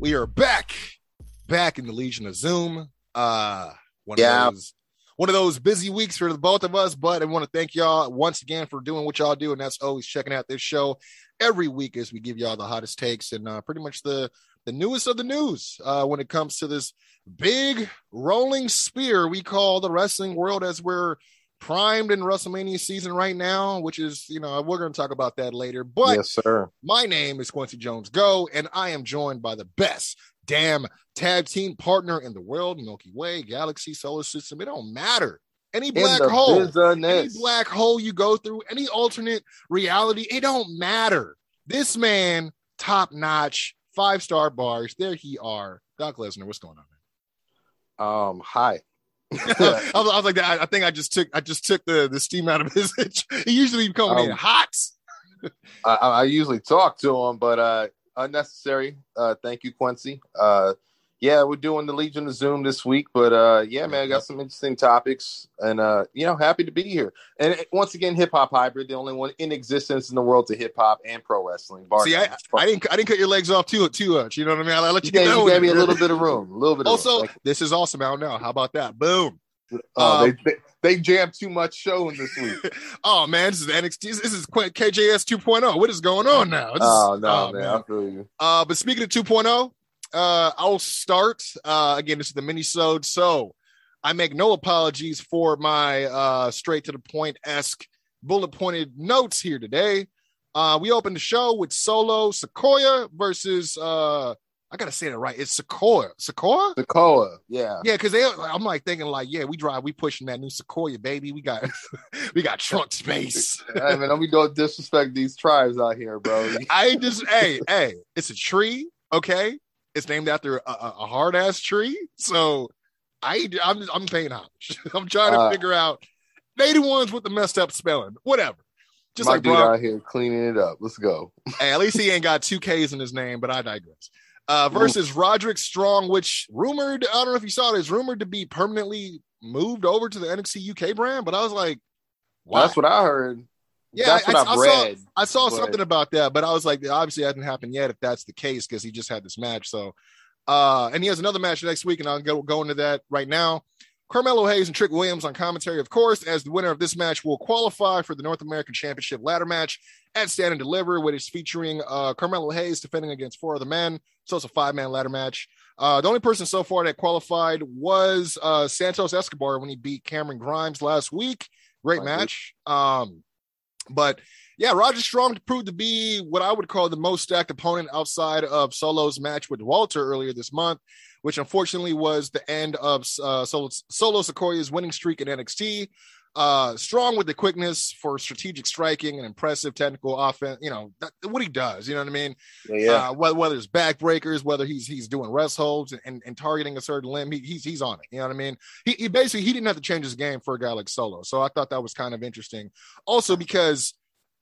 We are back, back in the Legion of Zoom. Uh, one Yeah. of those, one of those busy weeks for the both of us. But I want to thank y'all once again for doing what y'all do, and that's always checking out this show every week as we give y'all the hottest takes and uh, pretty much the the newest of the news uh, when it comes to this big rolling spear we call the wrestling world as we're primed in WrestleMania season right now, which is, you know, we're going to talk about that later. But yes, sir. my name is Quincy Jones Go, and I am joined by the best damn tag team partner in the world, Milky Way, Galaxy, Solar System. It don't matter. Any black hole, any black hole you go through, any alternate reality, it don't matter. This man, top notch, five star bars. There he are. Doc Lesnar, what's going on? Man? Um, hi. I, was, I was like that. I, I think I just took I just took the the steam out of his. he usually coming in Um, hot. I, I I usually talk to him, but uh, unnecessary. Uh, thank you, Quincy. Uh, yeah, we're doing the Legion of Zoom this week, but uh, yeah, man, I got some interesting topics, and uh, you know, happy to be here. And it- once again, hip hop hybrid, the only one in existence in the world to hip hop and pro wrestling. bar See, I. I didn't I didn't cut your legs off too too much. You know what I mean? I, I let you You get that you gave me a little bit of room, a little bit. Also, this is awesome out now. How about that? Boom. oh, um, they, they they jammed too much showing this week. Oh man, this is NXT. This is KJS 2.0. What is going on now? This Oh no, oh, man, I feel you. Uh, but speaking of 2.0, uh, I'll start. Uh, again, this is the mini-sode, so I make no apologies for my uh straight to the point esque bullet pointed notes here today. Uh, we opened the show with Solo Sequoia versus uh, I gotta say that right. It's Sequoia. Sequoia. Sequoia. yeah. Yeah, because they, I'm like thinking like, yeah, we drive, we pushing that new Sequoia, baby. We got, we got trunk space. I mean, don't be don't disrespect these tribes out here, bro. I just, hey, hey, it's a tree, okay? It's named after a, a hard ass tree, so I, I'm, I'm paying homage. I'm trying to Uh, figure out. They the ones with the messed up spelling, whatever. Just My like dude Brock, out here cleaning it up. Let's go. Hey, at least he ain't got two K's in his name, but I digress. Uh, versus Roderick Strong, which rumored, I don't know if you saw it, is rumored to be permanently moved over to the NXT UK brand, but I was like, why? That's what I heard. Yeah, that's what I- I, I saw- read. I saw but- something about that, but I was like, obviously, it hasn't happened yet if that's the case because he just had this match. So, uh, and he has another match next week, and I'll go, go into that right now. Carmelo Hayes and Trick Williams on commentary, of course, as the winner of this match will qualify for the North American Championship ladder match at Stand and Deliver, which is featuring uh, Carmelo Hayes defending against four other men. So it's a five man ladder match. Uh, the only person so far that qualified was uh, Santos Escobar when he beat Cameron Grimes last week. Great Right. match. Um, but yeah, Roger Strong proved to be what I would call the most stacked opponent outside of Solo's match with Walter earlier this month, which unfortunately was the end of uh, Solo, Solo Sequoia's winning streak in NXT. Uh, strong with the quickness for strategic striking and impressive technical offense. You know that, what he does. You know what I mean? Yeah, Uh, whether, whether it's backbreakers, whether he's he's doing rest holds and, and, and targeting a certain limb, he, he's he's on it. You know what I mean? He, he basically he didn't have to change his game for a guy like Solo. So I thought that was kind of interesting. Also because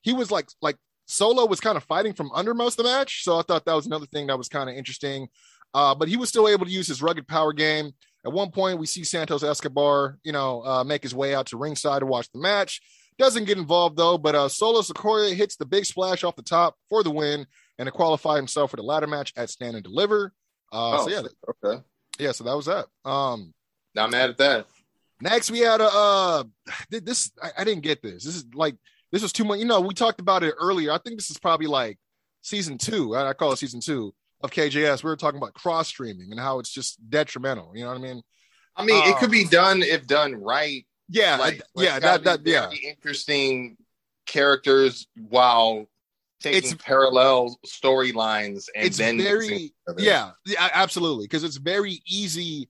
he was like like Solo was kind of fighting from under most of the match. So I thought that was another thing that was kind of interesting. Uh, but he was still able to use his rugged power game. At one point, we see Santos Escobar, you know, uh, make his way out to ringside to watch the match. Doesn't get involved though, but uh, Solo Sequoia hits the big splash off the top for the win and to qualify himself for the ladder match at Stand and Deliver. Uh, oh, so yeah, okay. yeah, so that was that. Um, Not mad at that. next we had a uh, this. I, I didn't get this. This is like this was too much. You know, we talked about it earlier. I think this is probably like season two. I, I call it season two of KJS. We were talking about cross streaming and how it's just detrimental. You know what I mean? I mean, it Uh, could be done if done right. Yeah, Like, I- yeah, like, that that yeah. interesting characters while taking It's- parallel storylines and it's then very yeah, yeah absolutely because it's very easy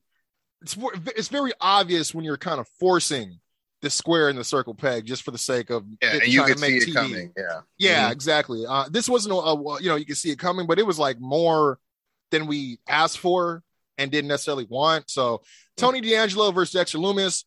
it's it's very obvious when you're kind of forcing the square and the circle peg just for the sake of yeah, and you trying can to make see it coming. Yeah, Yeah, Mhm. exactly. Uh, this wasn't a, a you know you can see it coming, but it was like more than we asked for and didn't necessarily want. So Tony D'Angelo versus Dexter Lumis.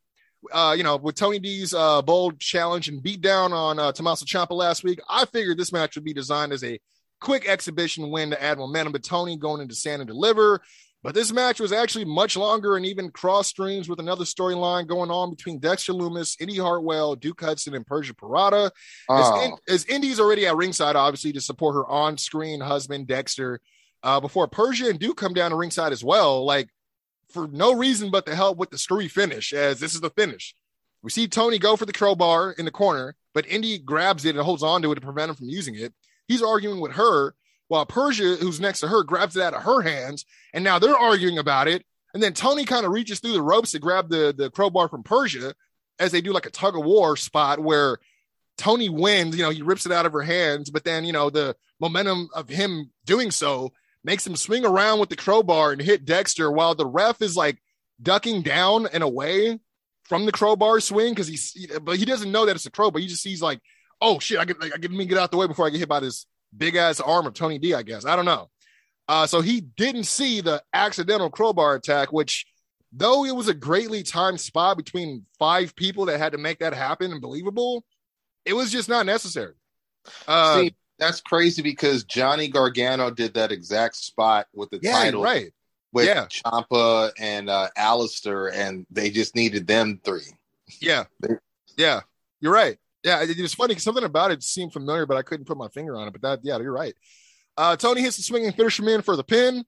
Uh, you know, with Tony D's uh, bold challenge and beat down on uh, Tommaso Ciampa last week, I figured this match would be designed as a quick exhibition win to add momentum. But Tony going into stand and deliver. But this match was actually much longer and even cross streams with another storyline going on between Dexter Lumis, Indy Hartwell, Duke Hudson, and Persia Pirotta. As, Oh, In- as Indy's already at ringside, obviously, to support her on screen husband, Dexter, uh, before Persia and Duke come down to ringside as well, like for no reason but to help with the screwy finish, as this is the finish. We see Tony go for the crowbar in the corner, but Indy grabs it and holds on to it to prevent him from using it. He's arguing with her while Persia, who's next to her, grabs it out of her hands, and now they're arguing about it. And then Tony kind of reaches through the ropes to grab the, the crowbar from Persia as they do like a tug of war spot where Tony wins, you know, he rips it out of her hands, but then, you know, the momentum of him doing so makes him swing around with the crowbar and hit Dexter while the ref is like ducking down and away from the crowbar swing because he's, but he doesn't know that it's a crowbar. He just sees like, oh shit, I get, like, I get me get out the way before I get hit by this big ass arm of Tony D, I guess. I don't know. Uh, so he didn't see the accidental crowbar attack, which though it was a greatly timed spot between five people that had to make that happen and believable, it was just not necessary. Uh, see, that's crazy because Johnny Gargano did that exact spot with the yeah, title right. with yeah. Ciampa and uh, Aleister, and they just needed them three. Yeah. They- Yeah. You're right. Yeah. It, it was funny something about it seemed familiar, but I couldn't put my finger on it. But that, yeah, you're right. Uh, Tony hits the swinging fisherman for the pin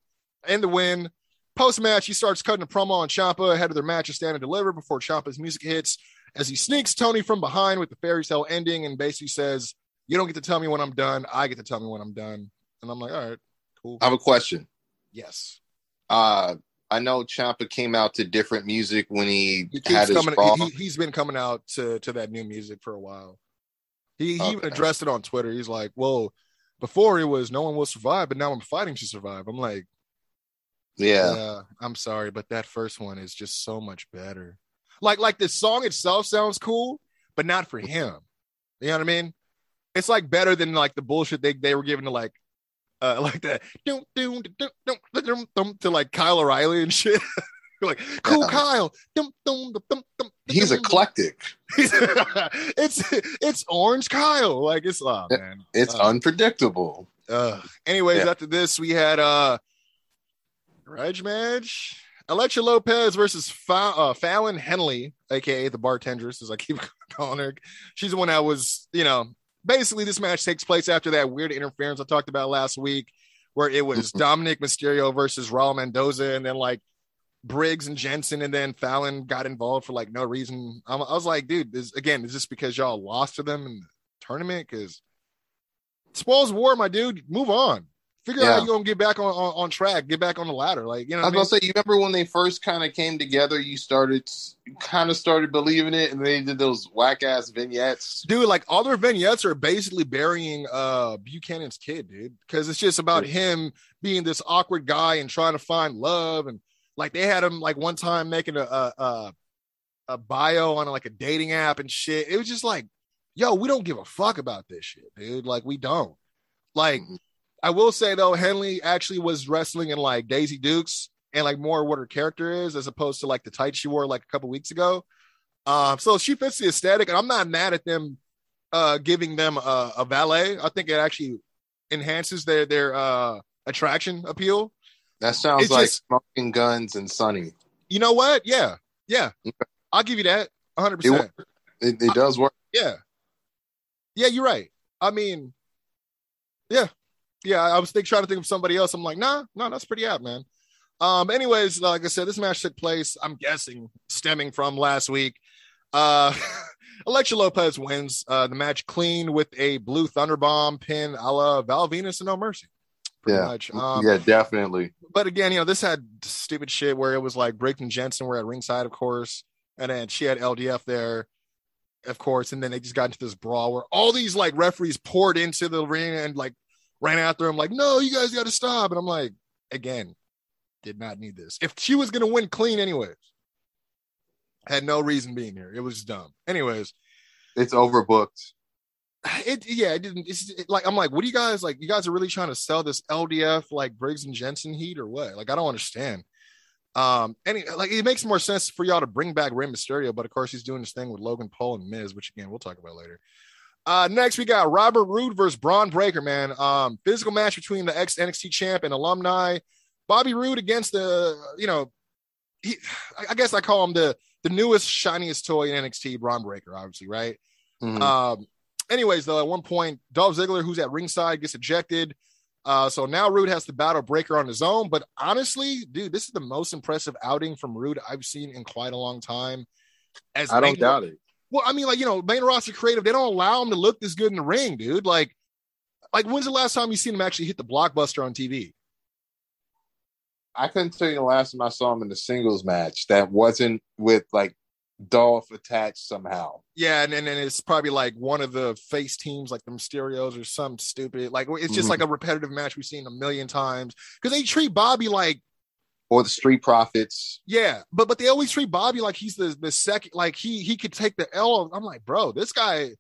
and the win. Post match, he starts cutting a promo on Ciampa ahead of their match of stand and deliver before Ciampa's music hits as he sneaks Tony from behind with the fairy tale ending and basically says, You don't get to tell me when I'm done. I get to tell me when I'm done. And I'm like, All right, cool. I have a question. yes. Uh, I know Ciampa came out to different music when he, He had his coming. Raw. He, he's been coming out to to that new music for a while. He, he even addressed it on Twitter. He's like, "Well, before it was no one will survive, but now I'm fighting to survive." I'm like, yeah. "Yeah, I'm sorry, but that first one is just so much better." Like, like the song itself sounds cool, but not for him. You know what I mean? It's like better than like the bullshit they they were giving to like. Uh, like that, to like Kyle O'Reilly and shit. like, cool Yeah. Kyle. Dum, dum, dum, He's eclectic. it's it's Orange Kyle. Like it's oh man. It's Uh, unpredictable. uh, anyways, Yeah. after this, we had uh grudge match. Elektra Lopez versus Fa- uh, Fallon Henley, aka the bartendress, as I keep calling her. She's the one that was, you know, basically this match takes place after that weird interference I talked about last week, where it was Mhm. Dominik Mysterio versus Raul Mendoza, and then like Briggs and Jensen, and then Fallon got involved for like no reason. I'm, I was like, dude, this again, is this because y'all lost to them in the tournament? Because spoils war, my dude. Move on. Figure out how Yeah. you gonna get back on, on, on track, get back on the ladder. Like, you know, I was I mean? gonna say, you remember when they first kind of came together? You started, kind of started believing it, and they did those whack ass vignettes. dude like all their vignettes are basically burying uh buchanan's kid dude because it's just about him being this awkward guy and trying to find love and like they had him like one time making a a, a, a bio on like a dating app and shit it was just like yo we don't give a fuck about this shit dude like we don't like Mhm. I will say though henley actually was wrestling in like daisy dukes and like more what her character is as opposed to like the tights she wore like a couple weeks ago um, so she fits the aesthetic, and I'm not mad at them uh, giving them a, a valet. I think it actually enhances their their uh, attraction appeal. That sounds It's like just- Smoking Gunns and Sunny. You know what? Yeah, yeah, I'll give you that 100. Percent It, it does work. Yeah, yeah, you're right. I mean, yeah, yeah. I was think, trying to think of somebody else. I'm like, nah, no, that's pretty apt, man. Um, anyways, like I said, this match took place. I'm guessing stemming from last week. Uh, Elektra Lopez wins uh, the match clean with a blue thunderbomb pin a la Val Venis and No Mercy. Pretty Yeah. much. Um, yeah, definitely. but again, you know, this had stupid shit where it was like Brayton Jensen were at ringside, of course, and then she had LDF there, of course, and then they just got into this brawl where all these like referees poured into the ring and like ran after him, like, no, you guys got to stop. And I'm like, again, did not need this. If she was gonna win clean, anyways, had no reason being here. It was dumb. Anyways, It's overbooked. it yeah, it didn't. It's it, like I'm like, what do you guys like? You guys are really trying to sell this LDF like Briggs and Jensen heat or what? Like I don't understand. Um, any like it makes more sense for y'all to bring back Rey Mysterio, but of course he's doing this thing with Logan Paul and Miz, which again we'll talk about later. Uh, next we got Robert Roode versus Bron Breakker, man. Um, physical match between the ex NXT champ and alumni. Bobby Roode against the, you know, he, I guess I call him the the newest shiniest toy in NXT, Bron Breakker, obviously, right? Mhm. Um, anyways, though, at one point, Dolph Ziggler, who's at ringside, gets ejected. Uh, so now Roode has to battle Breakker on his own. But honestly, dude, this is the most impressive outing from Roode I've seen in quite a long time. As I don't doubt it. Well, I mean, like you know, main roster creative, they don't allow him to look this good in the ring, dude. Like, like when's the last time you seen him actually hit the blockbuster on TV? I couldn't tell you the last time I saw him in a singles match that wasn't with like Dolph attached somehow. Yeah, and, and and it's probably like one of the face teams, like the Mysterios or some stupid. Like it's just Mhm. like a repetitive match we've seen a million times because they treat Bobby like Or the Street Profits. Yeah, but but they always treat Bobby like he's the the second, like he he could take the L. I'm like, bro, this guy,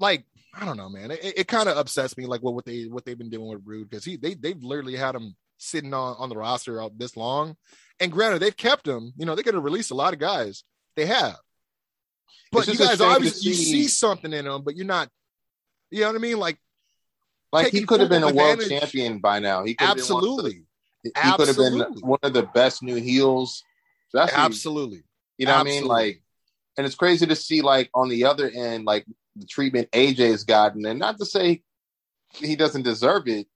like, I don't know, man. It, it kind of upsets me, like what what they what they've been doing with Roode because he they they've literally had him sitting on on the roster out this long, and granted they've kept him. You know they could have released a lot of guys. They have, but you guys obviously you see- see something in them, but you're not. You know what I mean? Like Like he could have been a world champion by now. He could have been one of the- absolutely, he could have been one of the best new heels. That's absolutely. You know what I mean? Like, and it's crazy to see like on the other end, like the treatment AJ has gotten, and not to say he doesn't deserve it,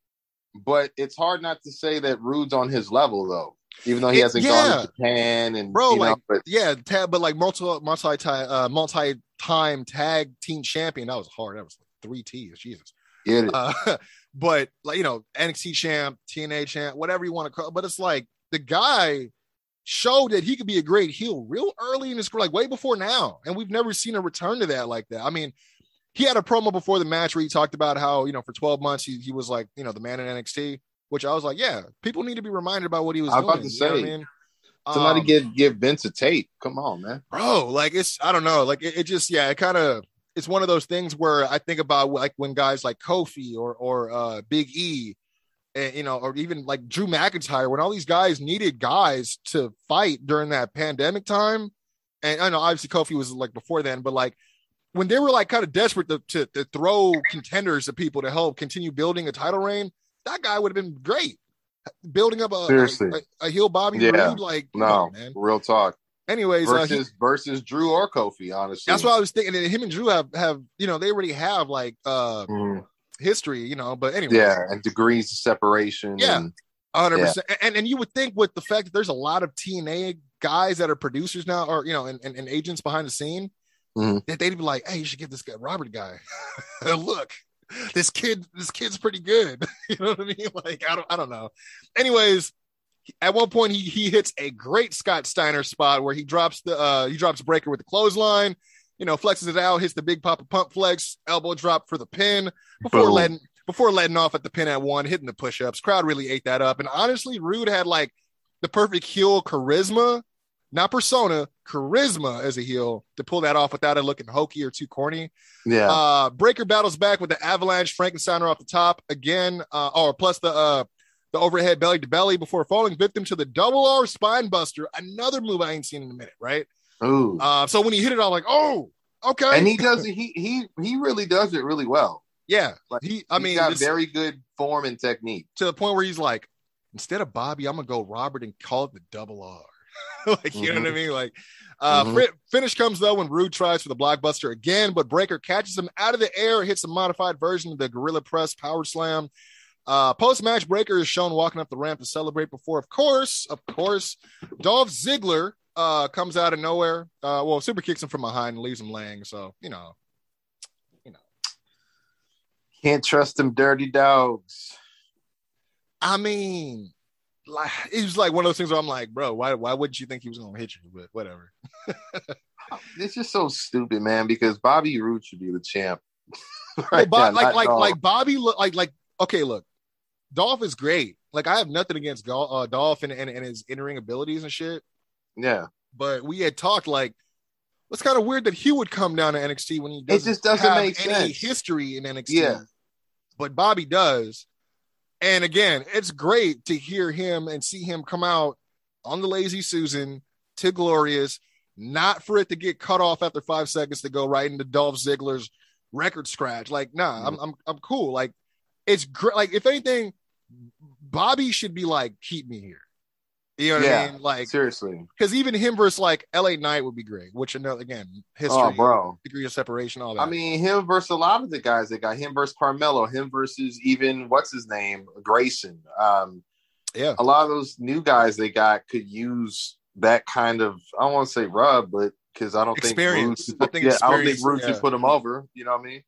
but it's hard not to say that Roode's on his level though, even though he hasn't yeah. gone to Japan and bro you know, like but yeah tab but like multi multi uh multi time tag team champion that was hard that was like three t's jesus get it. uh but like you know nxt champ tna champ whatever you want to call but it's like the guy showed that he could be a great heel real early in his career like way before now and we've never seen a return to that like that i mean he had a promo before the match where he talked about how you know for 12 months he, he was like you know the man in nxt which i was like yeah people need to be reminded about what he was I was doing about to I say, mean? Somebody Um, give give Vince a tape. Come on, man. bro like it's i don't know like it, it just yeah it kind of it's one of those things where i think about like when guys like kofi or or uh big e and you know or even like drew mcintyre when all these guys needed guys to fight during that pandemic time and i know obviously kofi was like before then but like when they were like kind of desperate to, to, to throw contenders at people to help continue building a title reign that guy would have been great building up a Seriously. a, a heel bobby Yeah. Like No, on, man real talk. Anyways uh, he- Versus versus Drew or Kofi, honestly. that's what I was thinking. And him and Drew have have you know they already have like uh Mhm. history, you know. But anyway, Yeah, and degrees of separation. Yeah. and- hundred percent. And and you would think with the fact that there's a lot of TNA guys that are producers now, or you know, and, and, and agents behind the scene, Mhm. that they'd be like, hey, you should get this guy Robert guy a look. This kid, this kid's pretty good. you know what I mean? Like I don't, I don't know. Anyways. At one point, he he hits a great Scott Steiner spot where he drops the uh he drops Breakker with the clothesline, you know, flexes it out, hits the big papa pump flex, elbow drop for the pin before Boom. letting before letting off at the pin at one, hitting the push ups. Crowd really ate that up. And honestly, Roode had like the perfect heel charisma, not persona, charisma as a heel to pull that off without it looking hokey or too corny. yeah. Uh, Breakker battles back with the avalanche Frankensteiner off the top again, uh, or plus the uh, the overhead belly to belly before falling victim to the double R spine buster. Another move I ain't seen in a minute, right? Ooh. Uh, so when he hit it, I was like, oh, okay, and he does it. He he he really does it really well. yeah. Like He, I he's mean, got this- very good form and technique. to the point where he's like, instead of Bobby, I'm gonna go Robert and call it the double R. like, you know what I mean? Like, uh, Mhm. fi- finish comes though when Roode tries for the blockbuster again, but Breakker catches him out of the air, hits a modified version of the Gorilla Press Power Slam. Uh, Post match, Breakker is shown walking up the ramp to celebrate before, of course, of course, Dolph Ziggler uh, comes out of nowhere. Uh, well, super kicks him from behind and leaves him laying. So, you know, you know. Can't trust them dirty dogs. I mean, like it was like one of those things where I'm like, bro, why why wouldn't you think he was gonna hit you? But whatever. It's just so stupid, man. Because Bobby Roode should be the champ. Well, right Bob, now, like like like Bobby look like like okay, look, Dolph is great. Like I have nothing against Gol- uh, Dolph and, and and his in ring abilities and shit. yeah. But we had talked like it's kind of weird that he would come down to NXT when he doesn't, just doesn't have make any sense. history in NXT. Yeah. But Bobby does. And again, it's great to hear him and see him come out on the Lazy Susan to Glorious, not for it to get cut off after five seconds to go right into Dolph Ziggler's record scratch. Like, nah, I'm I'm I'm cool. Like, it's great. Like, if anything, Bobby should be like, keep me here. You know what Yeah, I mean? Like, Seriously. because even him versus like LA Knight would be great, which another again, history, Oh, bro. degree of separation, all that. I mean, him versus a lot of the guys they got. Him versus Carmelo. Him versus even what's his name, Grayson. Um, yeah, a lot of those new guys they got could use that kind of. I don't want to say rub, but because I don't Experience. think. I Roode, think yeah, I don't think Roode yeah. put him over. You know what I mean?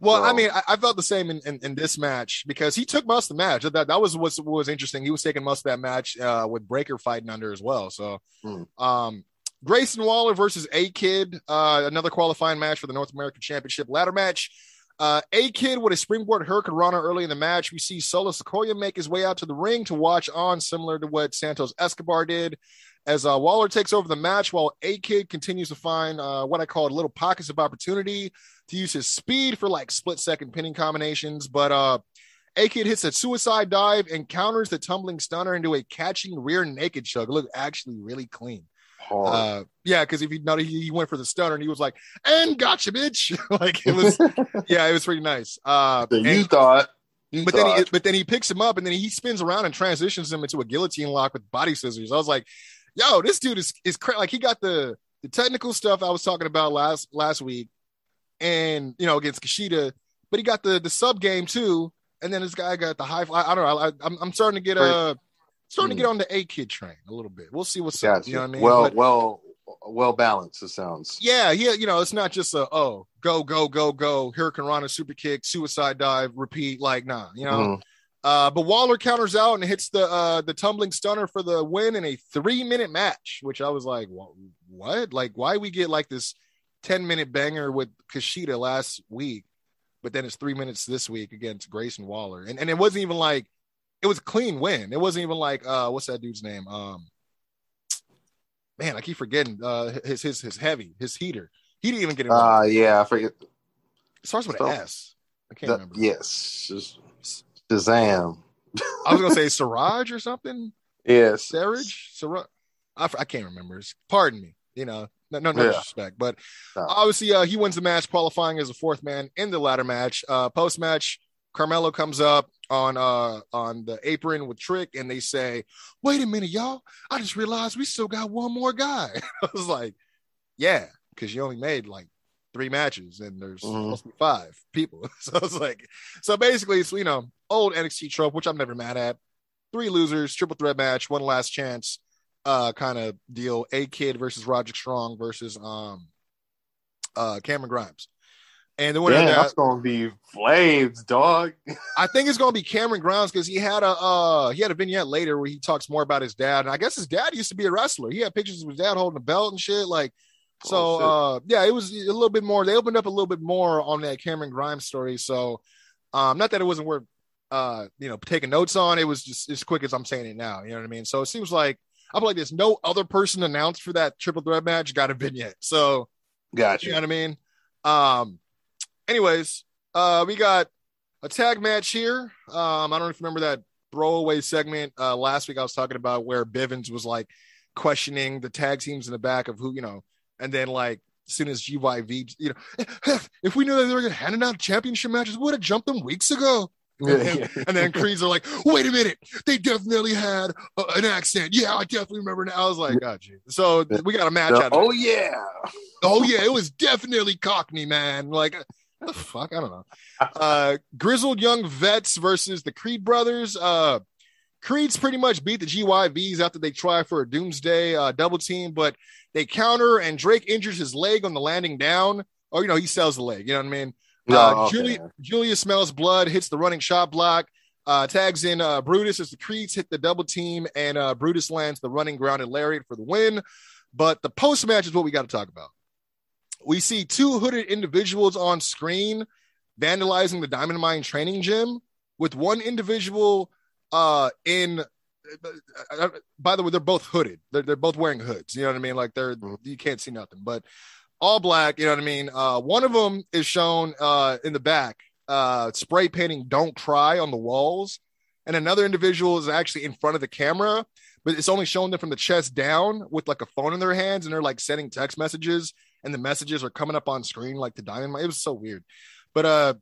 Well, I mean, I, I felt the same in, in, in this match because he took most of the match. That that was what was interesting. He was taking most of that match uh, with Breakker fighting under as well. So, Hmm. um, Grayson Waller versus A Kid, uh, another qualifying match for the North American Championship ladder match. Uh, a Kid with a springboard hurricanrana early in the match. We see Solo Sequoia make his way out to the ring to watch on, similar to what Santos Escobar did. As uh, Waller takes over the match, while A Kid continues to find uh, what I call little pockets of opportunity to use his speed for like split second pinning combinations. But uh, A Kid hits a suicide dive and counters the tumbling stunner into a catching rear naked choke. It looked actually really clean. Uh, yeah, because if you know, he, he went for the stunner and he was like, and gotcha, bitch. like it was, yeah, it was pretty nice. Uh, So and- you thought. You but then he thought. but then he picks him up and then he spins around and transitions him into a guillotine lock with body scissors. I was like, yo, this dude is is cra- like he got the the technical stuff I was talking about last last week, and you know against Kushida, but he got the the sub game too. And then this guy got the high. I, I don't know. I, I'm I'm starting to get uh starting to get on the A kid train a little bit. We'll see what's up. You know what I mean? Well, But- well, well balanced. It sounds. yeah, yeah, you know, it's not just a oh go go go go hurricanrana super kick suicide dive repeat like nah, you know. Mhm. Uh, but Waller counters out and hits the uh, the tumbling stunner for the win in a three minute match, which I was like, "Wha- what? Like, why we get like this ten minute banger with Kushida last week, but then it's three minutes this week against Grayson Waller, and and it wasn't even like it was a clean win. It wasn't even like uh, what's that dude's name? Um, man, I keep forgetting uh, his his his heavy his heater. He didn't even get it. Uh, yeah, I forget. it starts with so- an S. I can't remember. yes, Shaz- Shazam. I was gonna say Siraj or something. Yes, Sarge, Sarah, I, I can't remember. Pardon me. You know, no, no, no Yeah. disrespect, but No. obviously, uh, he wins the match, qualifying as a fourth man in the ladder match. Uh, Post match, Carmelo comes up on uh on the apron with Trick, and they say, "Wait a minute, y'all! I just realized we still got one more guy." I was like, "Yeah," because you only made like three matches, and there's Mhm. supposed to be five people. So it's like, so basically, it's you know, old NXT trope, which I'm never mad at. Three losers, triple threat match, one last chance, uh, kind of deal. A kid versus Roger Strong versus um, uh, Cameron Grimes, and the winner Damn, of that, that's gonna be flames, dog. I think it's gonna be Cameron Grimes because he had a uh he had a vignette later where he talks more about his dad, and I guess his dad used to be a wrestler. He had pictures of his dad holding a belt and shit. Like, so Oh, uh yeah, it was a little bit more. They opened up a little bit more on that Cameron Grimes story. So, um, not that it wasn't worth uh you know taking notes on. It was just as quick as I'm saying it now. You know what I mean? So it seems like I feel like there's no other person announced for that triple threat match got a vignette. So Gotcha. you know what I mean? Um, anyways, uh, we got a tag match here. Um, I don't know if you remember that throwaway segment uh, last week I was talking about where Bivens was like questioning the tag teams in the back of who, you know, and then like as soon as GYV, you know, if we knew that they were handing out championship matches, we would have jumped them weeks ago. And, yeah. and then Creeds are like, wait a minute, they definitely had a- an accent. Yeah, I definitely remember now. I was like, God, gee. So we got a match The- out of oh yeah. Oh yeah, it was definitely Cockney, man. Like the fuck, I don't know. Uh grizzled young vets versus the Creed brothers. Uh Creed's pretty much beat the GYVs after they try for a doomsday uh double team, but they counter and Drake injures his leg on the landing down. Or you know, he sells the leg, you know what I mean? Uh, okay. Julius, Julius smells blood, hits the running shot block, uh, tags in uh, Brutus as the Creeds hit the double team, and uh, Brutus lands the running grounded lariat for the win. But the post match is what we got to talk about. We see two hooded individuals on screen vandalizing the Diamond Mine training gym, with one individual uh, in. uh, By the way, they're both hooded. They're, they're both wearing hoods. You know what I mean? Like they're you can't see nothing. But all black. You know what I mean? Uh, one of them is shown uh, in the back, uh, spray painting "Don't Cry" on the walls, and another individual is actually in front of the camera, but it's only showing them from the chest down with like a phone in their hands, and they're like sending text messages, and the messages are coming up on screen like the diamond. It was so weird. But uh,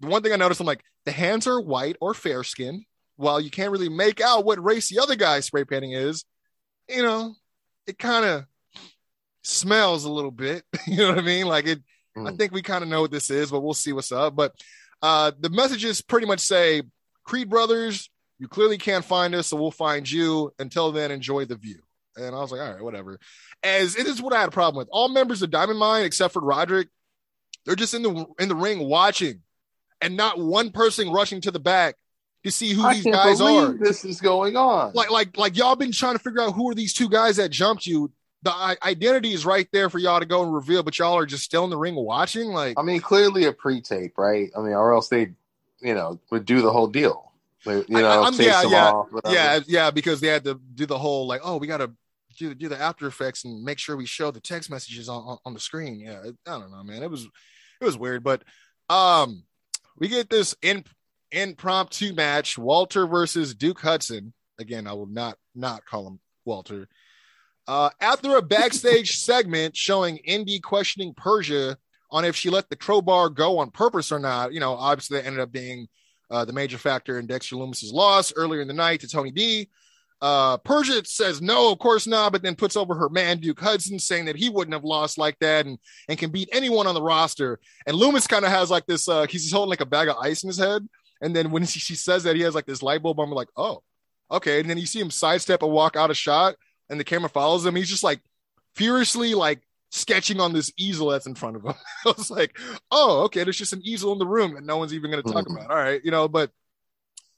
the one thing I noticed, I'm like, the hands are white or fair skinned, while you can't really make out what race the other guy spray painting is. You know, it kind of smells a little bit. you know what I mean? Like it. I Mm. think we kind of know what this is, but we'll see what's up. But uh, the messages pretty much say, Creed Brothers, you clearly can't find us, so we'll find you. Until then, enjoy the view. And I was like, all right, whatever. As it is what I had a problem with. All members of Diamond Mine, except for Roderick, they're just in the in the ring watching, and not one person rushing to the back to see who I these guys are. this is going on. Like, like, like y'all been trying to figure out who are these two guys that jumped you. The I- identity is right there for y'all to go and reveal, but y'all are just still in the ring watching. Like, I mean, clearly a pre-tape, right? I mean, or else they, you know, would do the whole deal. You know, I'm- yeah, yeah, off, yeah, yeah, because they had to do the whole like, oh, we got to do do the After Effects and make sure we show the text messages on on, on the screen. Yeah, I don't know, man. It was it was weird, but um, we get this in impromptu match: Walter versus Duke Hudson. Again, I will not not call him Walter. Uh, after a backstage segment showing Indy questioning Persia on if she let the crowbar go on purpose or not, you know, obviously that ended up being uh, the major factor in Dexter Lumis's loss earlier in the night to Tony D. Uh, Persia says no, of course not, but then puts over her man Duke Hudson, saying that he wouldn't have lost like that and and can beat anyone on the roster. And Lumis kind of has like this, uh, he's holding like a bag of ice in his head, and then when she, she says that, he has like this light bulb on, like, oh, okay. And then you see him sidestep and walk out of shot, and the camera follows him. He's just like furiously like sketching on this easel that's in front of him. I was like, oh, okay, there's just an easel in the room that no one's even going to talk Mhm. about. All right, you know, but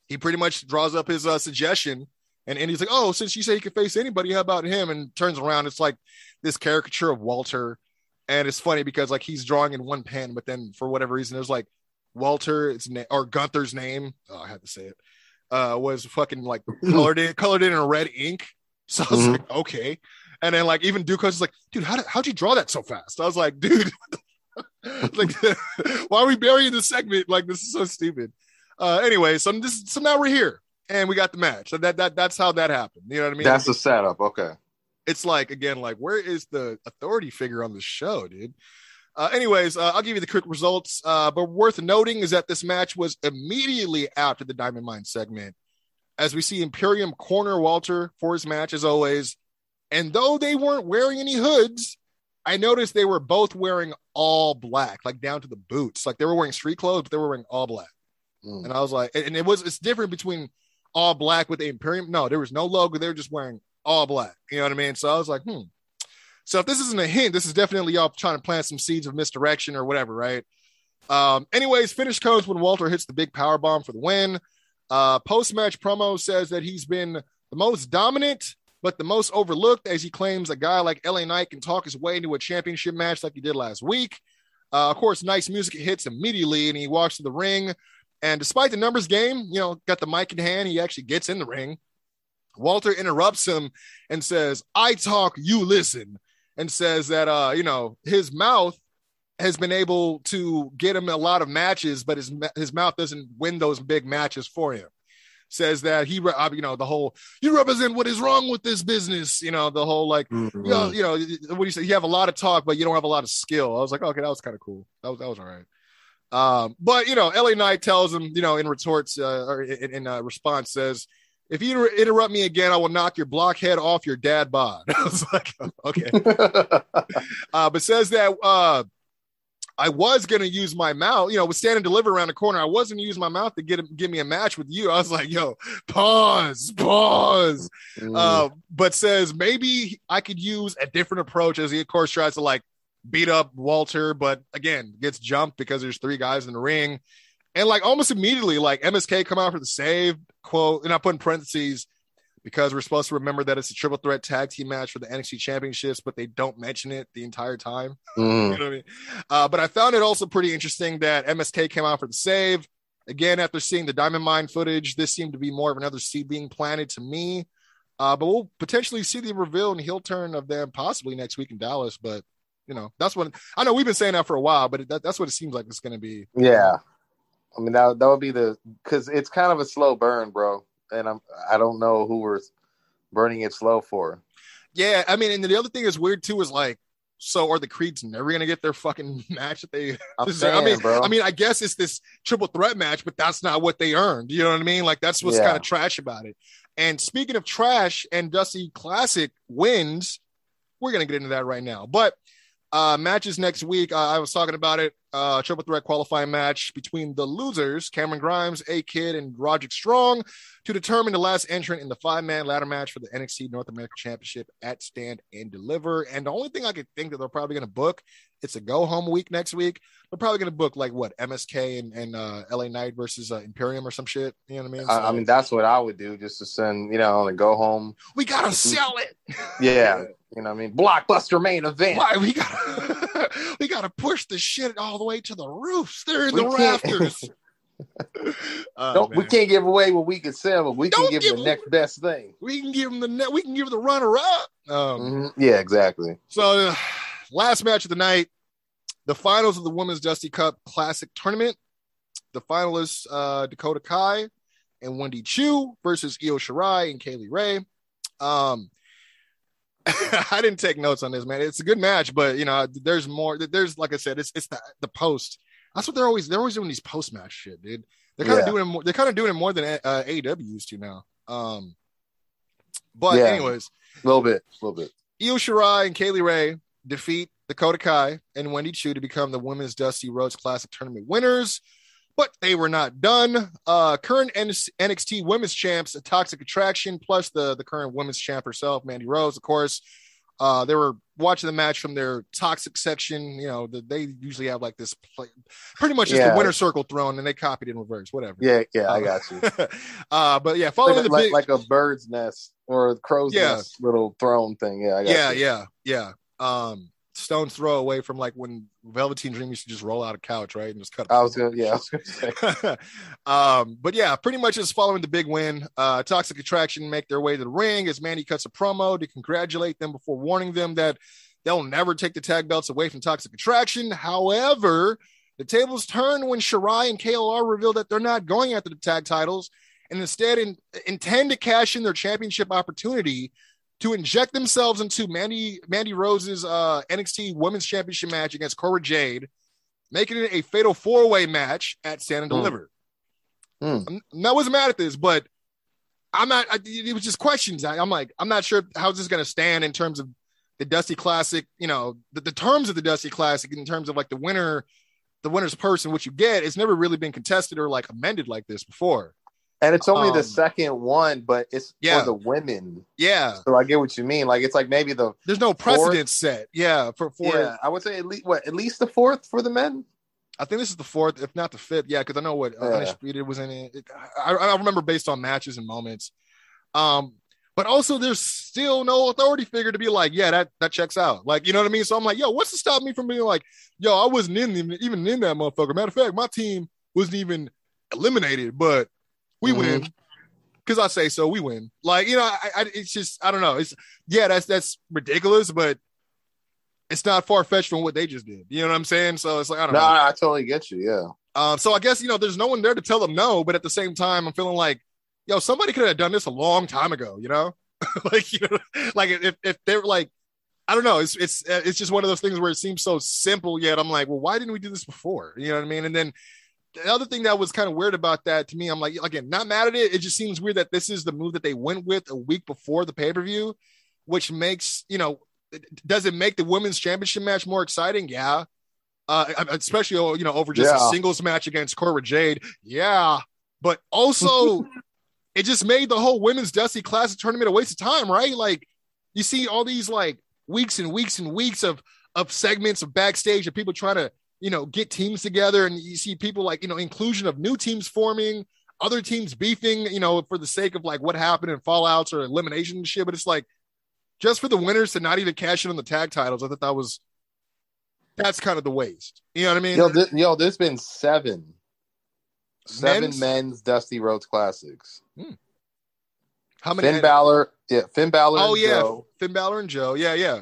he pretty much draws up his uh, suggestion. And Andy's like, oh, since you say he could face anybody, how about him? And turns around, it's like this caricature of Walter. And it's funny because like he's drawing in one pen, but then for whatever reason, there's like Walter, it's na- or Gunther's name. Oh, I had to say it. Uh, was fucking like colored in, colored in in red ink. So I was Mhm. like, okay. And then like even Duke was like, dude, how did, how'd you draw that so fast? I was like, dude, like why are we burying the segment? Like this is so stupid. Uh, anyway, so I'm just so now we're here and we got the match. So that that that's how that happened. You know what I mean? That's the setup. Okay. it's like again, like where is the authority figure on the show, dude? Uh, anyways, uh, I'll give you the quick results. Uh, but worth noting is that this match was immediately after the Diamond Mine segment, as we see Imperium corner Walter for his match as always. And though they weren't wearing any hoods, I noticed they were both wearing all black, like down to the boots. Like they were wearing street clothes, but they were wearing all black. Mm. And I was like, and it was it's different between all black with the Imperium. No, there was no logo. They were just wearing all black. You know what I mean? So I was like, hmm. So if this isn't a hint, this is definitely y'all trying to plant some seeds of misdirection or whatever, right? Um, anyways, finish comes when Walter hits the big power bomb for the win. Uh, Post match promo says that he's been the most dominant, but the most overlooked, as he claims a guy like LA Knight can talk his way into a championship match like he did last week. Uh, of course, nice music hits immediately, and he walks to the ring. And despite the numbers game, you know, got the mic in hand, he actually gets in the ring. Walter interrupts him and says, I talk, you listen, and says that, uh, you know, his mouth has been able to get him a lot of matches, but his, his mouth doesn't win those big matches for him. Says that he, you know, the whole, you represent what is wrong with this business, you know, the whole like, Mhm. you know, you know, what do you say? You have a lot of talk, but you don't have a lot of skill. I was like, okay, that was kind of cool. That was that was all right. Um, but you know, LA Knight tells him, you know, in retorts uh, or in, in uh, response says, if you interrupt me again, I will knock your blockhead off your dad bod. I was like, okay. Uh, but says that uh, I was going to use my mouth, you know, with stand and deliver around the corner. I wasn't going to use my mouth to get him, give me a match with you. I was like, yo, pause, pause Mm. uh, but says maybe I could use a different approach as he, of course, tries to like beat up Walter, but again, gets jumped because there's three guys in the ring. And like almost immediately, like MSK come out for the save quote, and I put in parentheses because we're supposed to remember that it's a triple threat tag team match for the NXT championships, but they don't mention it the entire time. Mm. You know what I mean? Uh, but I found it also pretty interesting that MSK came out for the save. Again, after seeing the Diamond Mine footage, this seemed to be more of another seed being planted to me. Uh, but we'll potentially see the reveal and heel turn of them possibly next week in Dallas. But you know, that's what I know. We've been saying that for a while, but that, that's what it seems like it's going to be. Yeah, I mean that that would be the because it's kind of a slow burn, bro. And I'm I don't know who we're burning it slow for. Yeah, I mean, and the other thing is weird too is like, so are the Creeds never gonna get their fucking match that they? Deserve? I mean, bro. I mean, I guess it's this triple threat match, but that's not what they earned. You know what I mean? Like that's what's Yeah. kind of trash about it. And speaking of trash and Dusty Classic wins, we're gonna get into that right now. But uh matches next week. Uh, I was talking about it. Uh triple threat qualifying match between the losers, Cameron Grimes, A Kid, and Roderick Strong, to determine the last entrant in the five-man ladder match for the NXT North American Championship at Stand and Deliver. And the only thing I could think that they're probably gonna book, it's a go-home week next week. They're probably gonna book like what MSK and, and uh LA Knight versus uh, Imperium or some shit. You know what I mean? I, I mean that's what I would do just to send you know and go home. we gotta sell it. Yeah, you know what I mean blockbuster main event. Why we got got to push the shit all the way to the roofs. They're in We the rafters. Oh, we can't give away what we can sell, but we Don't can give give the next best thing. We can give them the net. We can give the runner up. Um, Mhm. Yeah, exactly. So, uh, last match of the night, the finals of the Women's Dusty Cup Classic Tournament. The finalists uh, Dakota Kai and Wendy Choo versus Io Shirai and Kay Lee Ray. Um, I didn't take notes on this, man. It's a good match, but you know, there's more. There's like I said, it's it's the, the post. That's what they're always they're always doing these post match shit, dude. They're kind of Yeah. doing it more. They're kind of doing it more than uh, AEW used to now. Um, but Yeah. anyways, A little bit, a little bit. Io Shirai and Kay Lee Ray defeat Dakota Kai and Wendy Choo to become the Women's Dusty Rhodes Classic Tournament winners. But they were not done. Uh, current NXT Women's Champs, a Toxic Attraction, plus the, the current Women's Champ herself, Mandy Rose, of course. Uh, they were watching the match from their toxic section. You know, the, they usually have like this, play, pretty much just Yeah. the winner circle thrown, and they copied in reverse. Whatever. Yeah, yeah, I got you. uh, but yeah, following like, the like, big, like a bird's nest or a crow's Yeah. nest little throne thing. Yeah, I got yeah, you. yeah, yeah. Um, stone's throw away from like when Velveteen Dream used to just roll out a couch, right, and just cut. I was gonna, yeah, I was gonna say. um, but yeah, pretty much just following the big win. Uh, Toxic Attraction make their way to the ring as Mandy cuts a promo to congratulate them before warning them that they'll never take the tag belts away from Toxic Attraction. However, the tables turn when Shirai and KLR reveal that they're not going after the tag titles and instead in, intend to cash in their championship opportunity to inject themselves into Mandy Mandy Rose's uh, NXT Women's Championship match against Cora Jade, making it a fatal four way match at Stand and Hmm. Deliver. I'm- I wasn't mad at this, but I'm not. I, it was just questions. I, I'm like, I'm not sure how's this going to stand in terms of the Dusty Classic. You know, the, the terms of the Dusty Classic in terms of like the winner, the winner's person, what you get. It's never really been contested or like amended like this before. And it's only Um, the second one, but it's Yeah. for the women. Yeah, So I get what you mean. Like it's like maybe the there's no precedent set. Yeah, for for yeah. I would say at least what at least the fourth for the men. I think this is the fourth, if not the fifth. Yeah, because I know what uh, Yeah. Undisputed was in it. It- I, I remember based on matches and moments. Um, but also there's still no authority figure to be like, yeah, that that checks out. Like, you know what I mean? So I'm like, yo, what's to stop me from being like, yo, I wasn't in even in that motherfucker. Matter of fact, my team wasn't even eliminated, but we Mhm. win. Cause I say so, we win. Like, you know, I, I it's just I don't know. It's yeah, that's that's ridiculous, but it's not far fetched from what they just did. You know what I'm saying? So it's like I don't No, know. I totally get you. Yeah. Um, so I guess you know there's no one there to tell them no, but at the same time, I'm feeling like, yo, somebody could have done this a long time ago, you know, like you know, like if if they're like, I don't know, it's it's it's just one of those things where it seems so simple, yet I'm like, well, why didn't we do this before? You know what I mean? And then the other thing that was kind of weird about that to me, I'm like, again, not mad at it. It just seems weird that this is the move that they went with a week before the pay per view, which makes you know, does it make the women's championship match more exciting? Yeah. Uh, especially you know over just a singles match against Cora Jade, yeah. But also, it just made the whole women's Dusty Classic tournament a waste of time, right? Like you see all these like weeks and weeks and weeks of of segments of backstage of people trying to you know get teams together, and you see people like you know inclusion of new teams forming, other teams beefing, you know, for the sake of like what happened in fallouts or elimination and shit. But it's like just for the winners to not even cash in on the tag titles, I thought that was that's kind of the waste. You know what I mean? Yo, yo, there's been seven, seven Men's? men's Dusty Rhodes Classics. How many? Finn Balor, yeah, Finn Balor. Oh and yeah, Joe, Finn Balor and Joe. Yeah, yeah.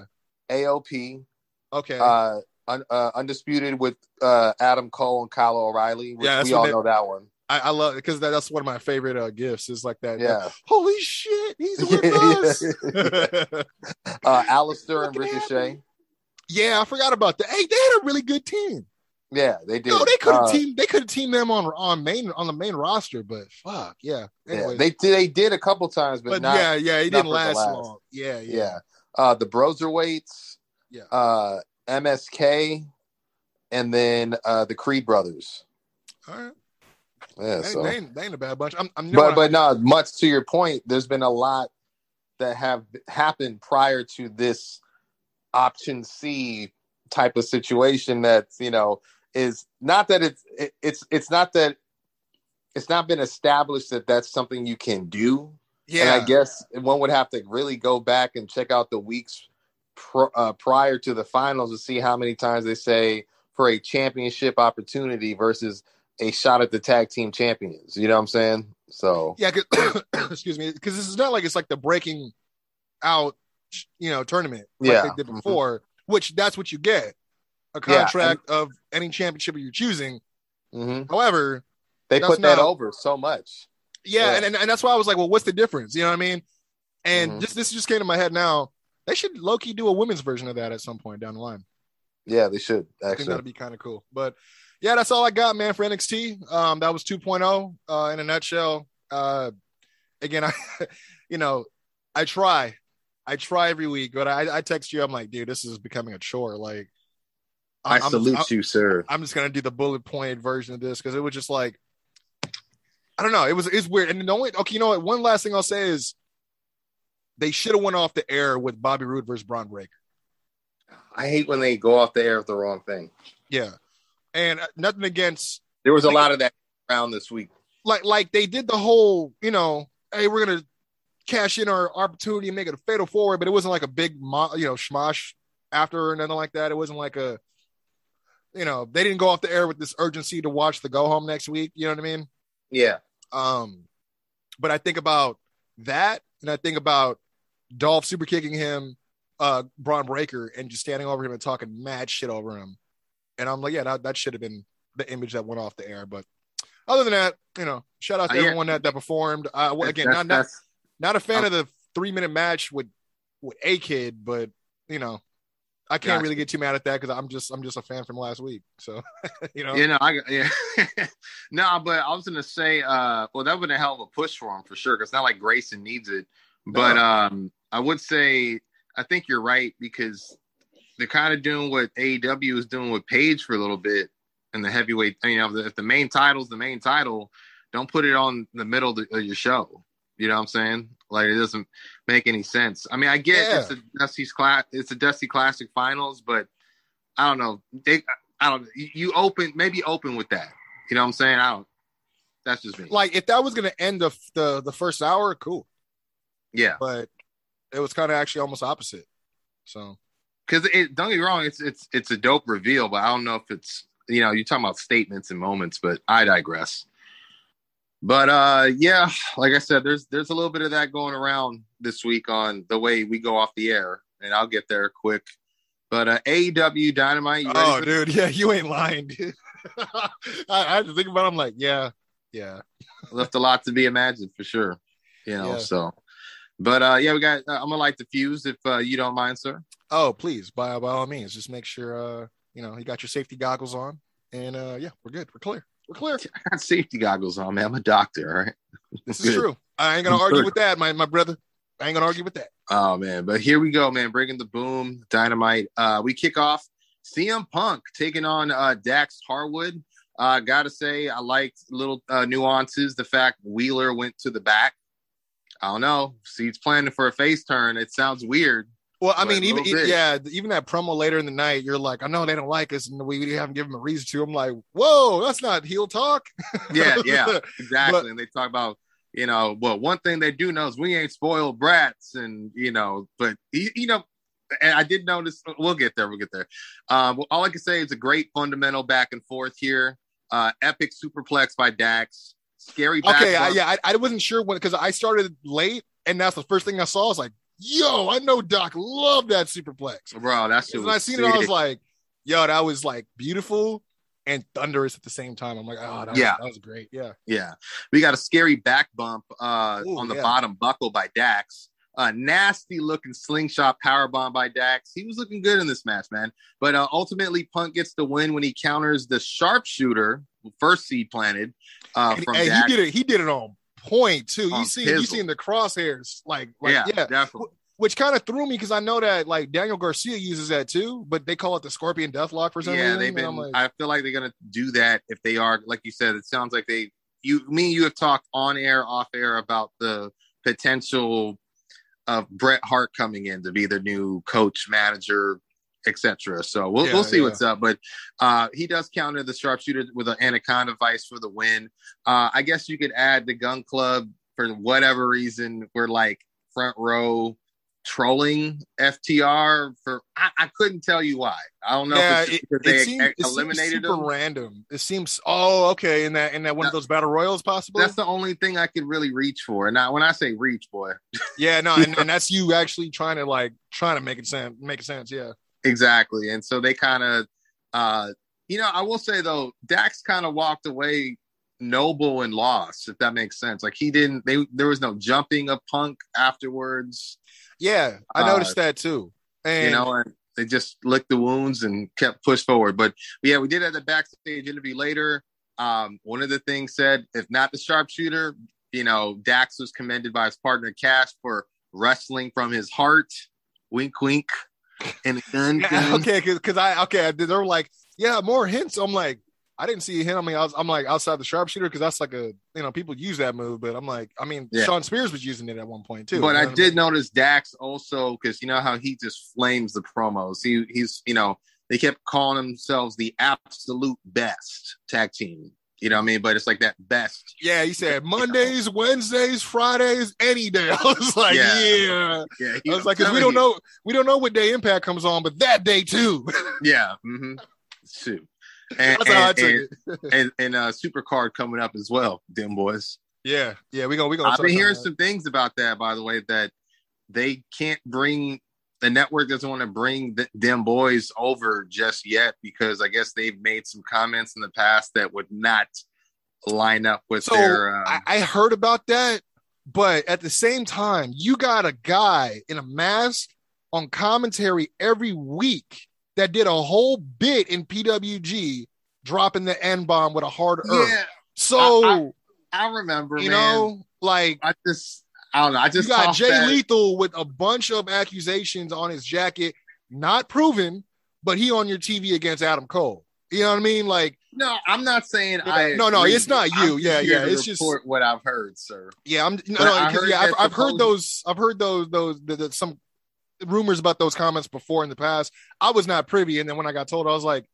AOP, Okay. Uh, un, uh, undisputed with uh, Adam Cole and Kyle O'Reilly. Which Yeah, we all they- know that one. I, I love because that, that's one of my favorite uh, gifts. Is like that. Yeah. Holy shit, he's with us. Uh, Aleister and Ricochet. yeah, I forgot about that. Hey, they had a really good team. Yeah, they did. No, they could have Uh, teamed. They could have teamed them on on main on the main roster, but fuck, yeah. Yeah, they did. They did a couple times, but, but not. yeah, yeah, he not didn't last last. long. Yeah, yeah, yeah. Uh, the Broserweights, Yeah. uh, MSK, and then uh, the Creed brothers. All right, Yeah, they, so. they, ain't, they ain't a bad bunch. I'm, I'm but what I- but no, much to your point, there's been a lot that have happened prior to this option C type of situation that you know is not that it's it, it's it's not that it's not been established that that's something you can do yeah, and I guess one would have to really go back and check out the weeks pr- uh, prior to the finals to see how many times they say for a championship opportunity versus a shot at the tag team champions. You know what I'm saying? So yeah. 'cause- excuse me, because this is not like it's like the breaking out, you know, tournament like Yeah. they did Mhm. before. Which that's what you get, a Yeah, contract of any championship you're choosing. mhm. However, they put that over so much. Yeah, Yeah. And, and and that's why I was like, well, what's the difference? You know what I mean? And Mhm. just this just came to my head now. They should Loki do a women's version of that at some point down the line. Yeah, they should I think that'd be kind of cool. But yeah, that's all I got, man, for NXT. Um, that was 2.0 uh, in a nutshell. Uh, again, I, you know, I try, I try every week, but I, I text you. I'm like, dude, this is becoming a chore. Like, I I'm- salute I'm- you, sir. I'm just gonna do the bullet point version of this because it was just like I don't know. It was it's weird. And the only okay, you know what? One last thing I'll say is they should have went off the air with Bobby Roode versus Bron Breakker. I hate when they go off the air with the wrong thing. Yeah, and uh, nothing against There was a Like- lot of that around this week. like like they did the whole you know hey we're gonna cash in our opportunity and make it a fatal four-way, but it wasn't like a big mo- you know schmosh after or nothing like that. It wasn't like a you know they didn't go off the air with this urgency to watch the go home next week. You know what I mean? Yeah, Um, but I think about that, and I think about Dolph super kicking him, uh, Bron Breakker, and just standing over him and talking mad shit over him. And I'm like, yeah, that, that should have been the image that went off the air. But other than that, you know, shout out to Uh, yeah. everyone that, that performed. Uh, well, again, That's- not, not that's- not a fan Um, of the three minute match with with a kid, but you know, I can't Gotcha. really get too mad at that because I'm just I'm just a fan from last week. So you know, You know, I yeah. no, but I was gonna say, uh, well, that would have been a hell of a push for him for sure. Because not like Grayson needs it, but No. um, I would say I think you're right because they're kind of doing what AEW is doing with Page for a little bit and the heavyweight. You know, if the main title's the main title, don't put it on the middle of, your show. You know what I'm saying? Like it doesn't make any sense. I mean, I get Yeah. it's a Dusty's class, it's a Dusty Classic Finals, but I don't know. They, I don't. You you open maybe open with that. You know what I'm saying? I don't. That's just me. like if that was gonna end the the, the first hour, cool. yeah, But it was kind of actually almost opposite. So because it. Don't get me wrong. It's it's it's a dope reveal, but I don't know if it's you know you're talking about statements and moments. But I digress. But uh, yeah, like I said, there's there's a little bit of that going around this week on the way we go off the air, and I'll get there quick. But uh, AEW Dynamite. Oh, dude, yeah, you ain't lying, dude. I, I had to think about. it. I'm like, yeah, yeah. left a lot to be imagined for sure. You know, Yeah. so. But uh, yeah, we got. Uh, I'm gonna light the fuse if uh, you don't mind, sir. Oh, please, by by all means, just make sure uh, you know you got your safety goggles on, and uh, yeah, we're good. We're clear. We're clear. I got safety goggles on, man. I'm a doctor, all right. This is true. I ain't gonna argue with that, my my brother. I ain't gonna argue with that. Oh man, but here we go, man. Bringing the boom, dynamite. Uh, we kick off CM Punk taking on uh, Dax Harwood. Uh, gotta say, I liked little uh, nuances. The fact Wheeler went to the back. I don't know. Seeds planning for a face turn. It sounds weird. Well, I mean, even bit. yeah, even that promo later in the night, you're like, I know they don't like us, and we, we haven't given them a reason to. I'm like, whoa, that's not heel talk. Yeah, yeah, exactly. and they talk about, you know, well, one thing they do know is we ain't spoiled brats, and you know, but you, know, and I did notice. We'll get there. We'll get there. Um, well, all I can say is a great fundamental back and forth here. Uh, epic superplex by Dax. Scary. okay, I, yeah, I, I wasn't sure when because I started late, and that's the first thing I saw. I was like, yo, I know Doc loved that superplex. bro. That's And I seen it, I was like, yo, that was like beautiful and thunderous at the same time. I'm like, oh, that was, Yeah. that was great. Yeah. Yeah, we got a scary back bump uh, Ooh, on the yeah. bottom buckle by Dax. A nasty looking slingshot power bomb by Dax. He was looking good in this match, man. But uh, ultimately, Punk gets the win when he counters the sharpshooter, first seed planted uh, And- from hey, Dax. he did it. He did it on point too. On You see, you seen the crosshairs, like, like yeah, yeah, definitely. which kind of threw me because I know that like Daniel Garcia uses that too, but they call it the Scorpion Deathlock for some Yeah, reason. they've been. Like, I feel like they're gonna do that if they are, like you said. It sounds like they. You, me, and you have talked on air, off air about the potential of Bret Hart coming in to be the new coach, manager, etc. So we'll Yeah, we'll see yeah. what's up. But uh, he does counter the sharpshooter with an anaconda vice for the win. Uh, I guess you could add the Gunn Club for whatever reason. We're like front row trolling FTR for I, I couldn't tell you why. I don't know yeah, if it's it, it they it seems eliminated super them. random. It seems oh okay in that in that one of those battle royals possibly. That's the only thing I could really reach for. And now, when I say reach, boy, yeah, no, and, and that's you actually trying to like trying to make it sense, make it sense. Yeah, exactly. And so they kind of, uh, you know, I will say though, Dax kind of walked away noble and lost, if that makes sense. Like he didn't. They there was no jumping of Punk afterwards. yeah, I Uh, noticed that too. And you know, and they just licked the wounds and kept push forward. But yeah, we did have the backstage interview later. Um, one of the things said, if not the sharpshooter, you know, Dax was commended by his partner Cash for wrestling from his heart. Wink, wink. And a gun. Yeah, okay, because I okay, they were like, yeah, more hints. I'm like, I didn't see him. I mean, I was, I'm like outside the sharpshooter because that's like a you know people use that move, but I'm like, I mean, Yeah. Shawn Spears was using it at one point too. But you know I did mean? notice Dax also because you know how he just flames the promos. He he's you know they kept calling themselves the absolute best tag team. You know what I mean? But it's like that best. Yeah, he said Mondays, Wednesdays, Fridays, any day. I was like, Yeah. yeah. Yeah, I was like, because we don't know, we don't know what day Impact comes on, but that day too. Yeah. Mm-hmm. Shoot. And That's how I and, took and, it. and, and uh super card coming up as well, them boys. Yeah, yeah, we gonna we gonna. I've been hearing some things about that, by the way, that they can't bring the network doesn't want to bring th- them boys over just yet because I guess they've made some comments in the past that would not line up with So their. Uh, I, I heard about that, but at the same time, you got a guy in a mask on commentary every week that did a whole bit in PWG, dropping the N bomb with a hard earth. yeah, So I remember. you man. know, like I just I don't know. I just got Jay that- Lethal with a bunch of accusations on his jacket, not proven, but he on your TV against Adam Cole. You know what I mean? Like, No, I'm not saying I. no, no, agree. it's not you. I'm Yeah, yeah, it's just- what I've heard, sir. yeah, I'm no, no, I heard yeah, I've, I've heard those, I've heard those, those, the, the, some rumors about those comments before in the past. I was not privy, and then when I got told, I was like,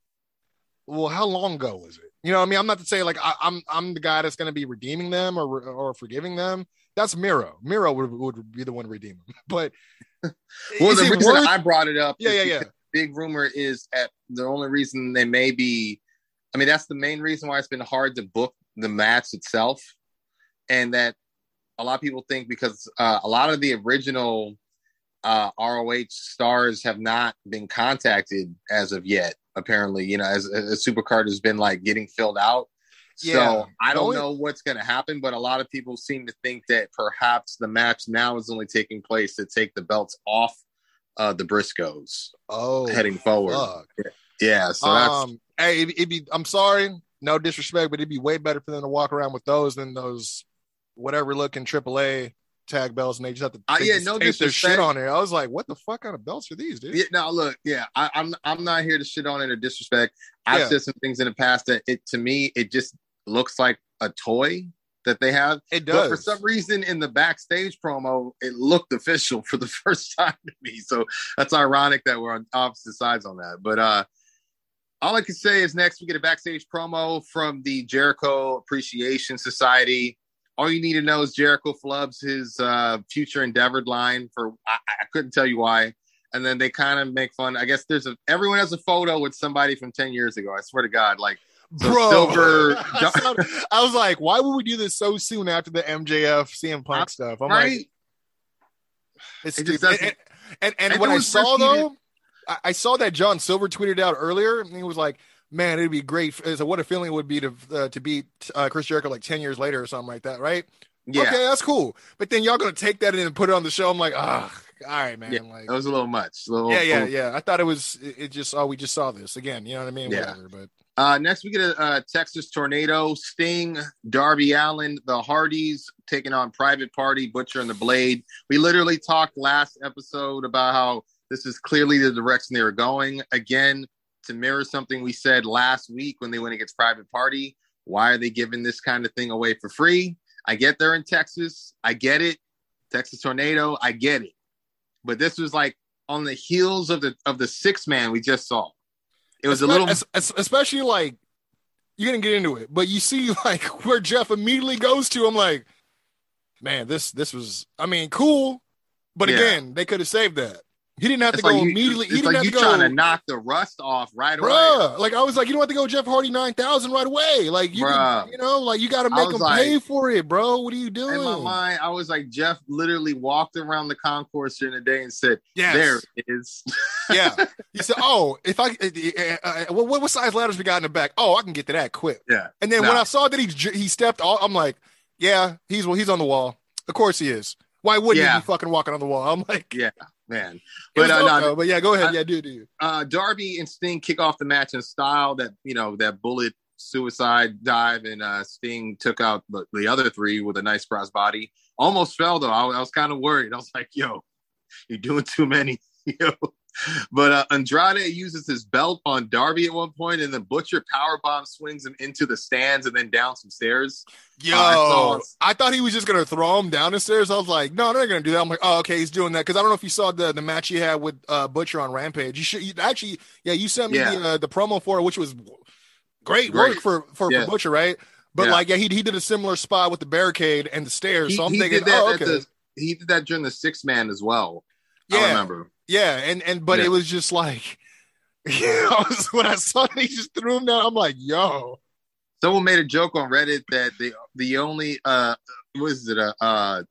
well, how long ago was it? You know, what I mean, I'm not to say like I, I'm, I'm the guy that's going to be redeeming them or or forgiving them. That's Miro. Miro would, would be the one to redeem them, but Well, the reason worth- I brought it up, Yeah, yeah, yeah. Big rumor is at the only reason they may be. I mean, that's the main reason why it's been hard to book the match itself, and that a lot of people think because uh, a lot of the original uh, ROH stars have not been contacted as of yet. Apparently, you know, as, as Supercard has been like getting filled out. Yeah. So I don't know what's going to happen, but a lot of people seem to think that perhaps the match now is only taking place to take the belts off uh, the Briscoes oh, heading forward. fuck. Yeah, so that's um, hey, it'd, it'd be. I'm sorry, no disrespect, but it'd be way better for them to walk around with those than those whatever looking AAA tag belts, and they just have to Uh, yeah, no tape their shit on there. I was like, what the fuck kind of belts are these, dude? yeah. Now look, yeah, I, I'm I'm not here to shit on it or disrespect. I've Yeah. said some things in the past that it to me it just looks like a toy that they have. It But does. for some reason, in the backstage promo, it looked official for the first time to me. So that's ironic that we're on opposite sides on that. But uh, all I can say is next we get a backstage promo from the Jericho Appreciation Society. All you need to know is Jericho flubs his uh, future endeavored line for I, I couldn't tell you why. And then they kind of make fun. I guess there's a everyone has a photo with somebody from ten years ago. I swear to God, like so Bro, Silver- I was like, why would we do this so soon after the MJF CM Punk stuff? I'm right? like, It's It just stupid. and, and, and And when I saw he though, I, I saw that John Silver tweeted out earlier, and he was like, "Man, it'd be great. So what a feeling it would be to uh, to beat uh, Chris Jericho like ten years later or something like that, right? Yeah, Okay, that's cool. But then y'all gonna take that in and put it on the show. I'm like, ah, all right, man. Yeah, like, that was a little much. A little- yeah, yeah, yeah. I thought it was. It, just. Oh, we just saw this again. You know what I mean? Yeah. Whatever. But Uh, next, we get a, uh Texas tornado. Sting, Darby Allin, the Hardys taking on Private Party, Butcher, and the Blade. We literally talked last episode about how this is clearly the direction they were going. Again, to mirror something we said last week when they went against Private Party. Why are they giving this kind of thing away for free? I get they're in Texas. I get it. Texas tornado. I get it. But this was like on the heels of the of the six man we just saw. It was a little Es- es- especially like you're gonna get into it, but you see like where Jeff immediately goes to. I'm like, man, this this was. I mean, cool, but Yeah. again, they could have saved that. He didn't have It's to go you- immediately. He didn't like have you to go. trying to knock the rust off right away. Bruh, like I was like, you don't have to go Jeff Hardy nine thousand right away. Like you, can, you know, like you got to make him like- pay for it, bro. What are you doing? In my mind, I was like, Jeff literally walked around the concourse during the day and said, Yes. "There it is." yeah. He said, "Oh, if I, uh, uh, uh, what, what size ladders we got in the back? Oh, I can get to that quick." yeah, And then when I saw that he he stepped off, I'm like, "Yeah, he's well, he's on the wall. Of course he is. Why wouldn't Yeah. he be fucking walking on the wall?" I'm like, yeah, man. But uh, no, but yeah, go ahead. I- yeah, do do. you. uh, Darby and Sting kick off the match in style that you know that bullet suicide dive and uh, Sting took out the, the other three with a nice crossbody. Almost fell though. I, I was kind of worried. I was like, "Yo, you're doing too many." Yo. But uh, Andrade uses his belt on Darby at one point, and then Butcher powerbomb swings him into the stands and then down some stairs. Yo, Uh, I saw- I thought he was just gonna throw him down the stairs. I was like, no, they're not gonna do that. I'm like, oh, okay, he's doing that because I don't know if you saw the the match he had with uh, Butcher on Rampage. You should you, actually, yeah, you sent me Yeah. the uh, the promo for it, which was great, Great. work for for, Yeah. for Butcher, right? But Yeah. like, yeah, he he did a similar spot with the barricade and the stairs. He, so I'm he thinking, did that oh, okay, the- he did that during the six man as well. I yeah, remember. Yeah, and and but Yeah. it was just like, yeah, I was, when I saw that he just threw him down, I'm like, yo, Someone made a joke on Reddit that the the only uh was it a uh,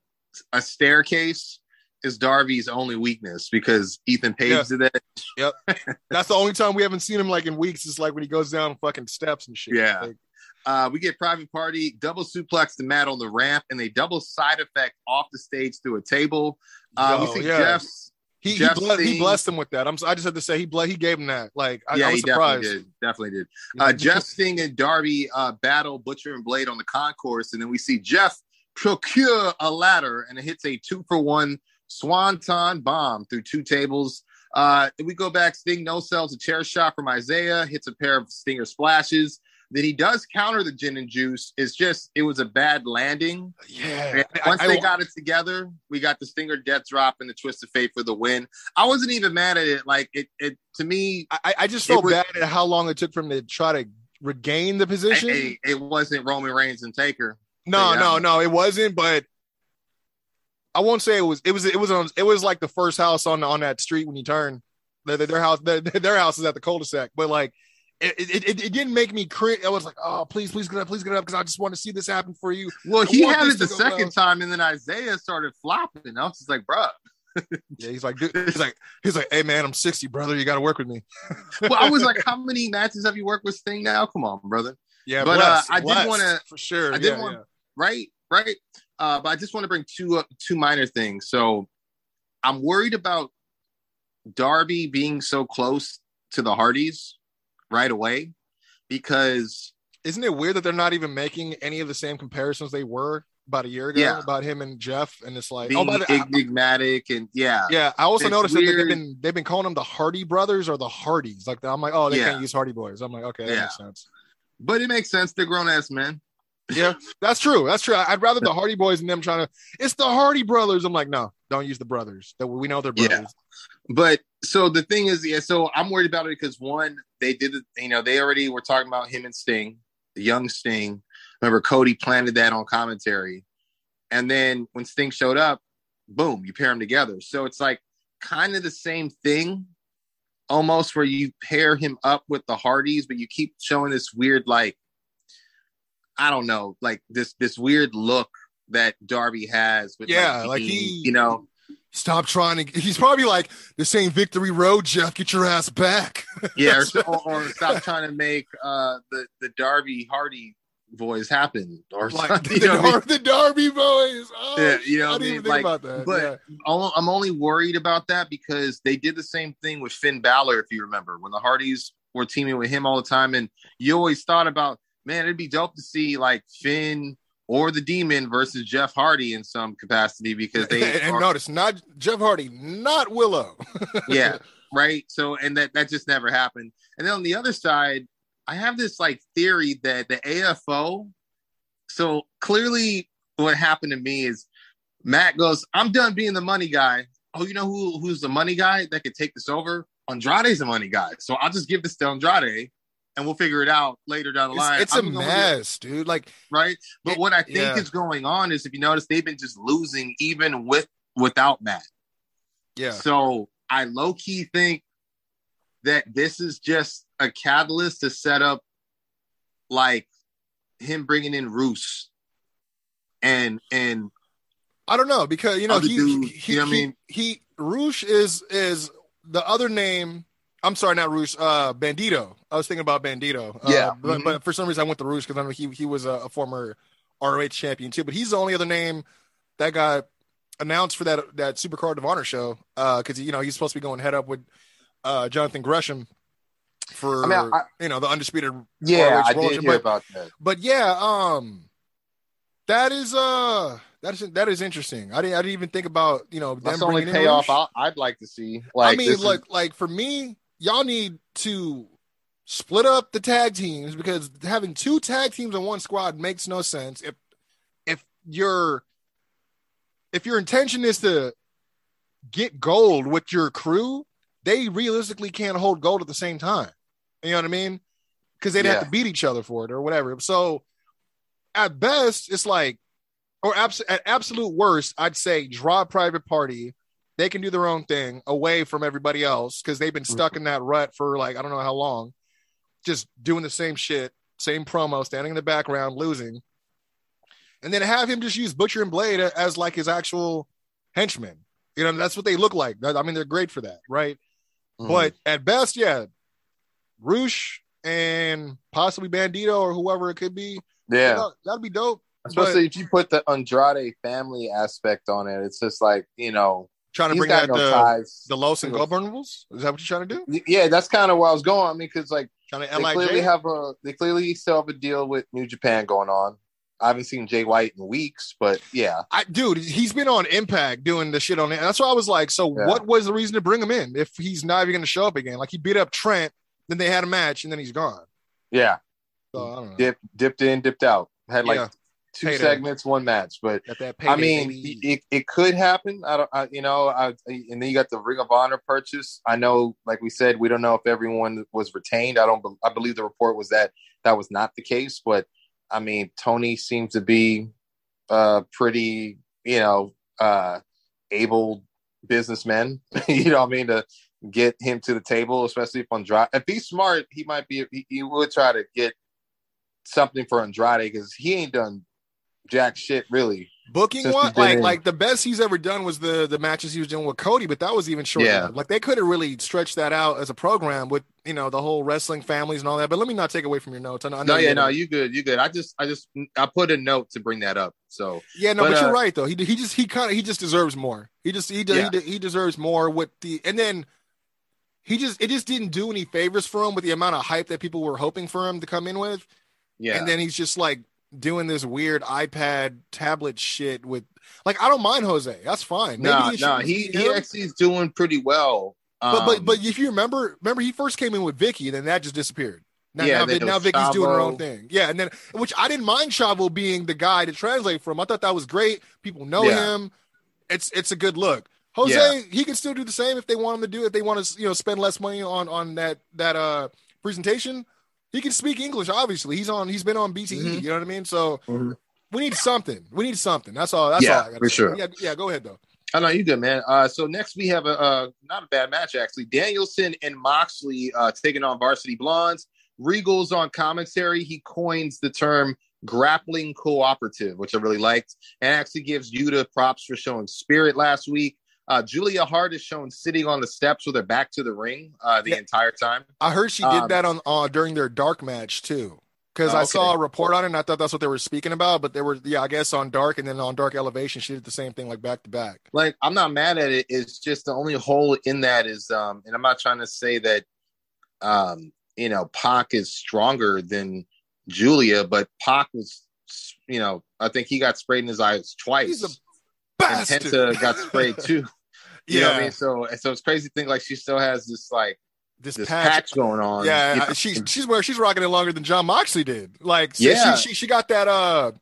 a staircase is Darby's only weakness because Ethan Page Yeah. did that. Yep that's the only time we haven't seen him like in weeks. It's like when he goes down fucking steps and shit. Yeah. Like, Uh, we get private party double suplex the mat on the ramp and they double side effect off the stage through a table. Uh, yo, we see yeah. Jeff's. He he, Jeff ble- he blessed him with that. I'm. I just had to say he ble- he gave him that. Like I, yeah, I was he surprised. definitely did. Definitely did. Uh, Jeff Sting and Darby uh, battle Butcher and Blade on the concourse, and then we see Jeff procure a ladder and it hits a two for one swanton bomb through two tables. Uh, then we go back. Sting no sells a chair shot from Isiah, hits a pair of Stinger splashes. Then he does counter the gin and juice. is just it was a bad landing. yeah. And once I- they got it together, we got the Stinger death drop and the twist of fate for the win. I wasn't even mad at it. Like it, it to me, I, I just felt was- bad at how long it took for him to try to regain the position. it, it wasn't Roman Reigns and Taker. no, no, um, no, it wasn't. But I won't say it was. It was. It was. On, it was like the first house on on that street when you turn. Their, their house. Their, their house is at the cul-de-sac. But like. It, it, it, it didn't make me cringe. I was like, oh, please, please get up, please get up, because I just want to see this happen for you. Well, I he want had it the second well. time, and then Isiah started flopping. I was just like, bruh. Yeah, he's like, dude, he's like, he's like, hey man, I'm 60, brother. You got to work with me. Well, I was like, how many matches have you worked with Sting now? Come on, brother. Yeah, But, blessed, uh, I did wanna- for sure. I did yeah, want- yeah. Right, right. Uh, but I just want to bring two uh, two minor things. So I'm worried about Darby being so close to the Hardys right away because Isn't it weird that they're not even making any of the same comparisons they were about a year ago Yeah. about him and Jeff? And it's like, oh, being oh, the, I- enigmatic and yeah, yeah. I also It's noticed that they- they've been they've been calling them the Hardy brothers or the Hardys. Like I'm like, oh, they Yeah. can't use Hardy Boys. I'm like, okay, that Yeah. makes sense. but it makes sense. They're grown ass men. Yeah, that's true. That's true. I'd rather the Hardy Boys and them trying to. It's the Hardy brothers. I'm like, no, don't use the brothers. That we know they're brothers. But so the thing is, yeah. So I'm worried about it because one, they did it. You know, they already were talking about him and Sting, the young Sting. Remember, Cody planted that on commentary, and then when Sting showed up, boom, you pair them together. So it's like kind of the same thing, almost where you pair him up with the Hardys, but you keep showing this weird, like, I don't know, like this this weird look that Darby has. With Yeah, like, like being, he- you know. Stop trying to. He's probably like, "This ain't Victory Road, Jeff. Get your ass back." Yeah, or, or, or stop trying to make uh, the the Darby Hardy voice happen, or like the, you know what I mean? The Darby boys. Oh, Yeah, you know I didn't I mean? even like, think about that. But yeah. I'm only worried about that because they did the same thing with Finn Balor, if you remember, when the Hardys were teaming with him all the time. And you always thought about, man, it'd be dope to see like Finn or the Demon versus Jeff Hardy in some capacity because they and are- notice not Jeff Hardy, not Willow. yeah, right. So, and that that just never happened. And then on the other side, I have this like theory that the AFO. So clearly, what happened to me is Matt goes, "I'm done being the money guy." Oh, you know who who's the money guy that could take this over? Andrade's the money guy. So I'll just give this to Andrade, and we'll figure it out later down the line. it's a I'm gonna- mess, dude. Like, right? But It- what I think yeah. is going on is, if you notice, they've been just losing even with without Matt. yeah, So I low key think that this is just a catalyst to set up like him bringing in Rush and and I don't know because you know he, he, you know what I mean? he Rush is is the other name. I'm sorry, not Rush. Uh, Bandito. I was thinking about Bandito. Uh, Yeah. but, Mhm. but for some reason I went to Rush because I know he he was a, a former ROH champion too. But he's the only other name that got announced for that that Supercard of Honor show. Uh, because you know he's supposed to be going head up with uh Jonathan Gresham for I mean, I- you know the undisputed Yeah, ROH I did hear but- about that. but yeah, um, that is uh, that is that is interesting. I didn't I didn't even think about you know them That's the only payoff I'd like to see. Like, I mean, this is- look, like for me, y'all need to split up the tag teams because having two tag teams in one squad makes no sense. If if your if your intention is to get gold with your crew, they realistically can't hold gold at the same time. You know what I mean? Because they'd have to beat each other for it or whatever. So at best, it's like, or abs- at absolute worst, I'd say draw a private party. They can do their own thing away from everybody else because they've been stuck mm-hmm. in that rut for like I don't know how long, just doing the same shit, same promo, standing in the background, losing, and then have him just use Butcher and Blade as like his actual henchmen. You know, that's what they look like. I mean, they're great for that, right? Mhm. But at best, yeah, Rush and possibly Bandito or whoever it could be. yeah, you know, that'd be dope. especially if you put the Andrade family aspect on it, it's just like you know Trying to bring out no the ties. the Los Ingobernables. Is that what you're trying to do? yeah, that's kind of where I was going. I mean, because like Trying to they clearly have a they clearly still have a deal with New Japan going on. I haven't seen Jay White in weeks, but yeah, I, dude, he's been on Impact doing the shit on it. That's why I was like, so Yeah. what was the reason to bring him in if he's not even going to show up again? Like he beat up Trent, then they had a match, and then he's gone. yeah, So I don't know. dip dipped in, dipped out. Had like Yeah. Two Payday. segments, one match, but that I mean, it, it could happen. I don't, I, you know, I, and then you got the Ring of Honor purchase. I know, like we said, we don't know if everyone was retained. I don't, I believe the report was that that was not the case, but I mean, Tony seems to be uh pretty, you know, uh able businessman. you know what I mean? To get him to the table, especially if Andrade, if he's smart, he might be, he, he would try to get something for Andrade because he ain't done jack shit really. Booking one, like like the best he's ever done was the the matches he was doing with Cody, but that was even short. Yeah. Like they could have really stretched that out as a program with you know the whole wrestling families and all that. But let me not take away from your notes. I know, I know no, you yeah, did no, you good, you good. I just, I just, I put a note to bring that up. So yeah, no, but, but, you're uh, right though. He he just he kind of he just deserves more. He just he Yeah. he, he deserves more with the and then he just it just didn't do any favors for him with the amount of hype that people were hoping for him to come in with. yeah, And then he's just like doing this weird iPad tablet shit with like I don't mind Jose. That's fine. Maybe no, it no, should he he actually is doing pretty well. But but Um, but if you remember, remember he first came in with Vickie, then that just disappeared. Now, Yeah, now, now Vickie's doing her own thing. Yeah, and then which I didn't mind Chavo being the guy to translate from. I thought that was great. People know Yeah. him. It's it's a good look. Jose, Yeah. he can still do the same if they want him to do it. If they want to, you know, spend less money on on that that uh presentation. He can speak English. Obviously, he's on. He's been on BTE. Mhm. You know what I mean? So Mhm. we need something. We need something. That's all. That's Yeah, all. I for say. sure. Yeah, yeah. Go ahead though. I know you good, man. Uh, so next we have a uh, not a bad match actually. Danielson and Moxley uh, taking on Varsity Blondes. Regal's on commentary. He coins the term grappling cooperative, which I really liked, and actually gives Yuta props for showing spirit last week. Uh, Julia Hart is shown sitting on the steps with her back to the ring uh, the Yeah. entire time. I heard she did Um, that on uh, during their dark match too. Because Oh, I okay. saw a report on it and I thought that's what they were speaking about. But they were, yeah, I guess on dark and then on dark elevation, she did the same thing like back to back. Like I'm not mad at it. It's just the only hole in that is, um, and I'm not trying to say that, um, you know, Pac is stronger than Julia, but Pac was, you know, I think he got sprayed in his eyes twice. He's a and bastard. Penta got sprayed too. You know what I mean? So, so it's crazy thing. like she still has this like This, this patch. patch, going on. Yeah, You know? she's she's where she's rocking it longer than Jon Moxley did. Like, so Yeah. she, she she got that. Uh,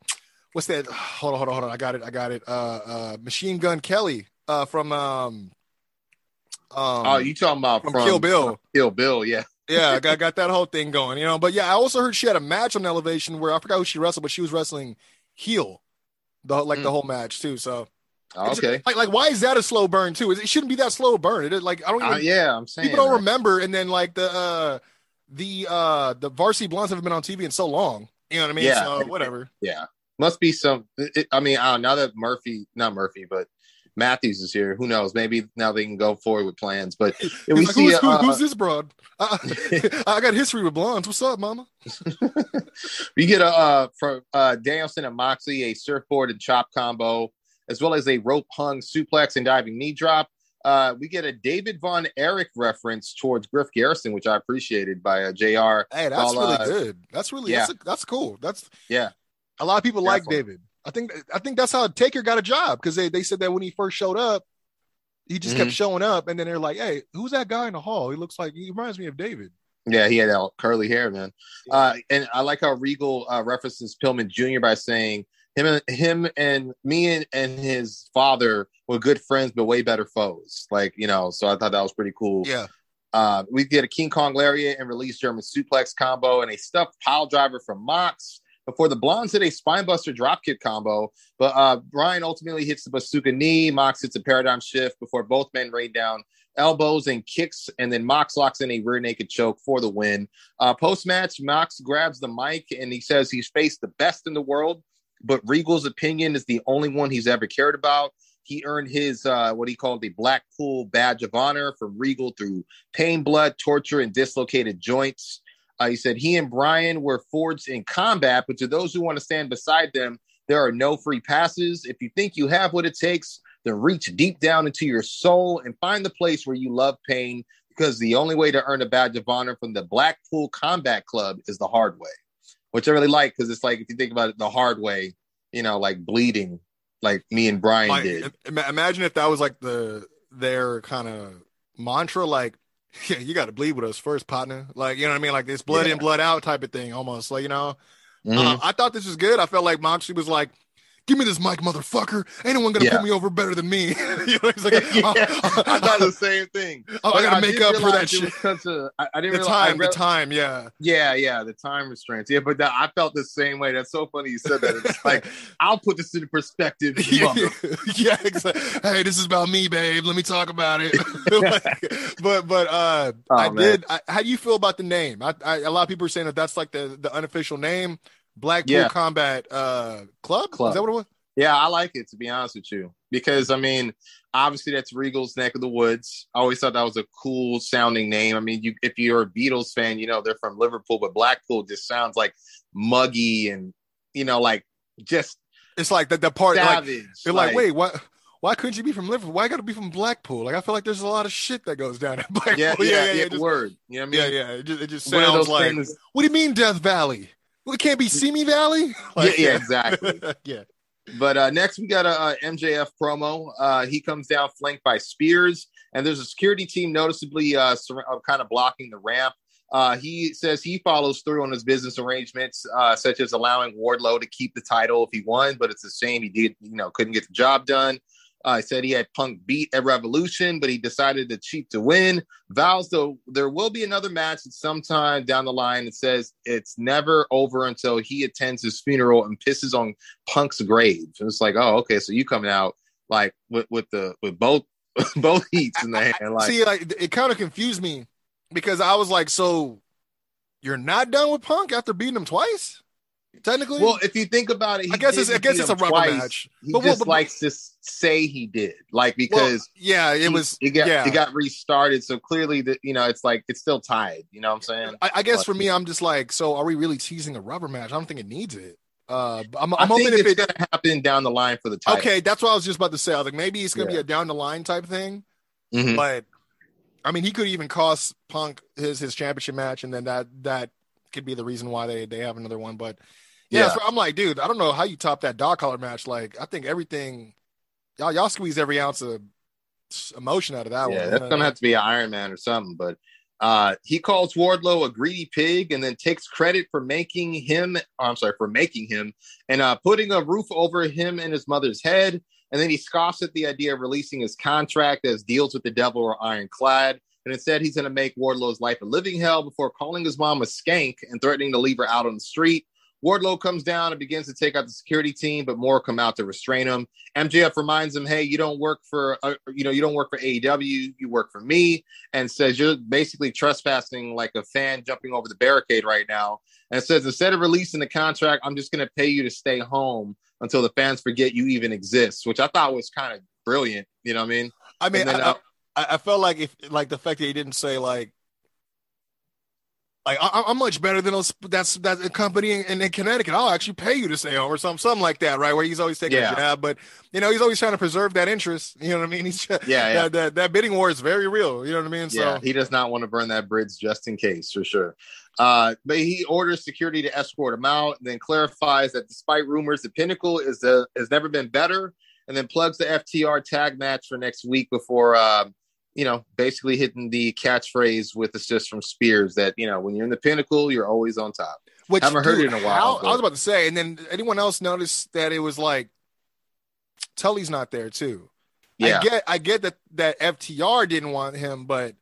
what's that? Hold on, hold on, hold on. I got it. I got it. Uh, uh, Machine Gun Kelly. Uh, from um, um, oh, you talking about from from, Kill Bill. Kill Bill, yeah. yeah, I got got that whole thing going, you know. But yeah, I also heard she had a match on Elevation where I forgot who she wrestled, but she was wrestling heel, the like the Mm. whole match too. So Okay. like like why is that a slow burn too? It shouldn't be that slow burn. It is like I don't even Uh, yeah, I'm saying people don't remember, and then like the uh the uh the varsity blondes haven't been on TV in so long. You know what I mean? Yeah. So whatever. Yeah, must be some. It, I mean, know, now that Murphy, not Murphy, but Matthews is here. Who knows? Maybe now they can go forward with plans. But if we like, see, who's, who- uh, who's this broad? I, I got history with blondes. What's up, mama? we get a uh, from uh, Danielson and Moxley a surfboard and chop combo, as well as a rope hung suplex and diving knee drop. Uh, we get a David Von Erich reference towards Griff Garrison, which I appreciated by uh, Jr. Hey, that's really uh, good. That's really yeah. that's, that's cool. That's Yeah. A lot of people like David. I think I think that's how Taker got a job because they, they said that when he first showed up, he just kept Mhm. showing up, and then they're like, "Hey, who's that guy in the hall? He looks like he reminds me of David." Yeah, he had that curly hair, man. Uh, and I like how Regal uh, references Pillman Jr. by saying him and him and me and, and his father were good friends, but way better foes. Like you know, so I thought that was pretty cool. Yeah, Uh, we get a King Kong lariat and release German suplex combo and a stuffed pile driver from Mox before the Blondes hit a spinebuster dropkick combo. But uh, Brian ultimately hits the Busaiku knee. Mox hits a paradigm shift before both men rain down elbows and kicks, and then Mox locks in a rear naked choke for the win. Uh, Post match, Mox grabs the mic and he says he's faced the best in the world, but Regal's opinion is the only one he's ever cared about. He earned his uh, what he called the Blackpool Badge of Honor from Regal through pain, blood, torture, and dislocated joints. Uh, he said he and Brian were forged in combat, but to those who want to stand beside them, there are no free passes. If you think you have what it takes, then reach deep down into your soul and find the place where you love pain, because the only way to earn a badge of honor from the Blackpool Combat Club is the hard way, which I really like because it's like if you think about it the hard way, you know, like bleeding, like me and Brian Like, did. im- imagine if that was like the their kind of mantra, like, yeah, you got to bleed with us first, partner. Like, you know what I mean? Like this blood Yeah. in, blood out type of thing, almost. Like, you know, Mhm. Uh, I thought this was good. I felt like Moxley was like, "Give me this mic, motherfucker! Ain't no gonna Yeah. put me over better than me." you know, he's like, Yeah, "Oh, I thought the same thing. Oh, I gotta make up for that shit. it was shit. 'cause of- I, I didn't the realize, I time, the time, yeah, Yeah, yeah, the time restraints. Yeah, but that, I felt the same way. That's so funny you said that. It's like I'll put this into perspective. yeah, yeah, exactly. Hey, this is about me, babe. Let me talk about it. Like, but but uh, Oh, I man. did. I, how do you feel about the name? I, I a lot of people are saying that that's like the the unofficial name, Blackpool Yeah. Combat uh Club. Club. Is that what it was? Yeah, I like it to be honest with you because I mean, obviously that's Regal's neck of the woods. I always thought that was a cool sounding name. I mean, you if you're a Beatles fan, you know they're from Liverpool, but Blackpool just sounds like muggy and you know like just It's like the the part. Like, they're like, wait, what? Why couldn't you be from Liverpool? Why got to be from Blackpool? Like I feel like there's a lot of shit that goes down at Blackpool. yeah, yeah, yeah, just- word. You know what I yeah, mean? yeah. It just, it just sounds like. things- What do you mean, Death Valley? Well, it can't be Simi Valley. Like, yeah, exactly. yeah. But uh, next, we got a, uh MJF promo. Uh, he comes down flanked by Spears, and there's a security team noticeably uh, sur- uh, kind of blocking the ramp. Uh, he says he follows through on his business arrangements, uh, such as allowing Wardlow to keep the title if he won, but it's a shame he did, you know, couldn't get the job done. Uh, said he had Punk beat at Revolution, but he decided to cheat to win. Vows though there will be another match at some time down the line. It says it's never over until he attends his funeral and pisses on Punk's grave. And it's like, oh, okay, so you coming out like with, with the with both both heats in the hand, like See, like it kind of confused me because I was like, so you're not done with Punk after beating him twice? Technically, Well, if you think about it, he I guess it's- I guess it's a rubber twice. match. He But- well, just but- likes to say he did, like well, because yeah, it he- was. it got yeah. it got restarted. So clearly, that you know, it's like it's still tied. You know what I'm saying? I, I guess But- for me, I'm just like, so are we really teasing a rubber match? I don't think it needs it. Uh, I'm, I'm hoping if it's it. gonna happen down the line for the title. Okay, that's what I was just about to say. I was like, maybe it's gonna be a down the line type thing. Mhm. But I mean, he could even cost Punk his his championship match, and then that that could be the reason why they they have another one. But yeah, Yeah. so I'm like, dude, I don't know how you top that dog collar match. Like, I think everything y'all y'all squeeze every ounce of emotion out of that yeah, one. that's gonna have to be an Iron Man or something. But uh, he calls Wardlow a greedy pig, and then takes credit for making him. oh, I'm sorry for making him and uh, putting a roof over him and his mother's head. And then he scoffs at the idea of releasing his contract as deals with the devil or ironclad. And instead, he's going to make Wardlow's life a living hell before calling his mom a skank and threatening to leave her out on the street. Wardlow comes down and begins to take out the security team, but more come out to restrain him. MJF reminds him, "Hey, you don't work for, uh, you know, you don't work for AEW. You work for me." And says you're basically trespassing like a fan jumping over the barricade right now. And says instead of releasing the contract, I'm just going to pay you to stay home until the fans forget you even exist, which I thought was kind of brilliant. You know what I mean? I mean, then, I, uh, I, I felt like if like the fact that he didn't say like. Like I, I'm much better than those. That's a company in, in Connecticut. I'll actually pay you to stay home or something, something like that, right? Where he's always taking Yeah. a jab, but you know he's always trying to preserve that interest. You know what I mean? He's Yeah, yeah. That, that that bidding war is very real. You know what I mean? Yeah, So he does not want to burn that bridge just in case, for sure. Uh, but he orders security to escort him out, and then clarifies that despite rumors, the Pinnacle is the has never been better, and then plugs the FTR tag match for next week before, uh, you know, basically hitting the catchphrase with assist from Spears that you know when you're in the Pinnacle, you're always on top. which I Haven't heard dude, it in a while, how- I was about to say, and then anyone else noticed that it was like Tully's not there too. Yeah, I get I get that that FTR didn't want him, but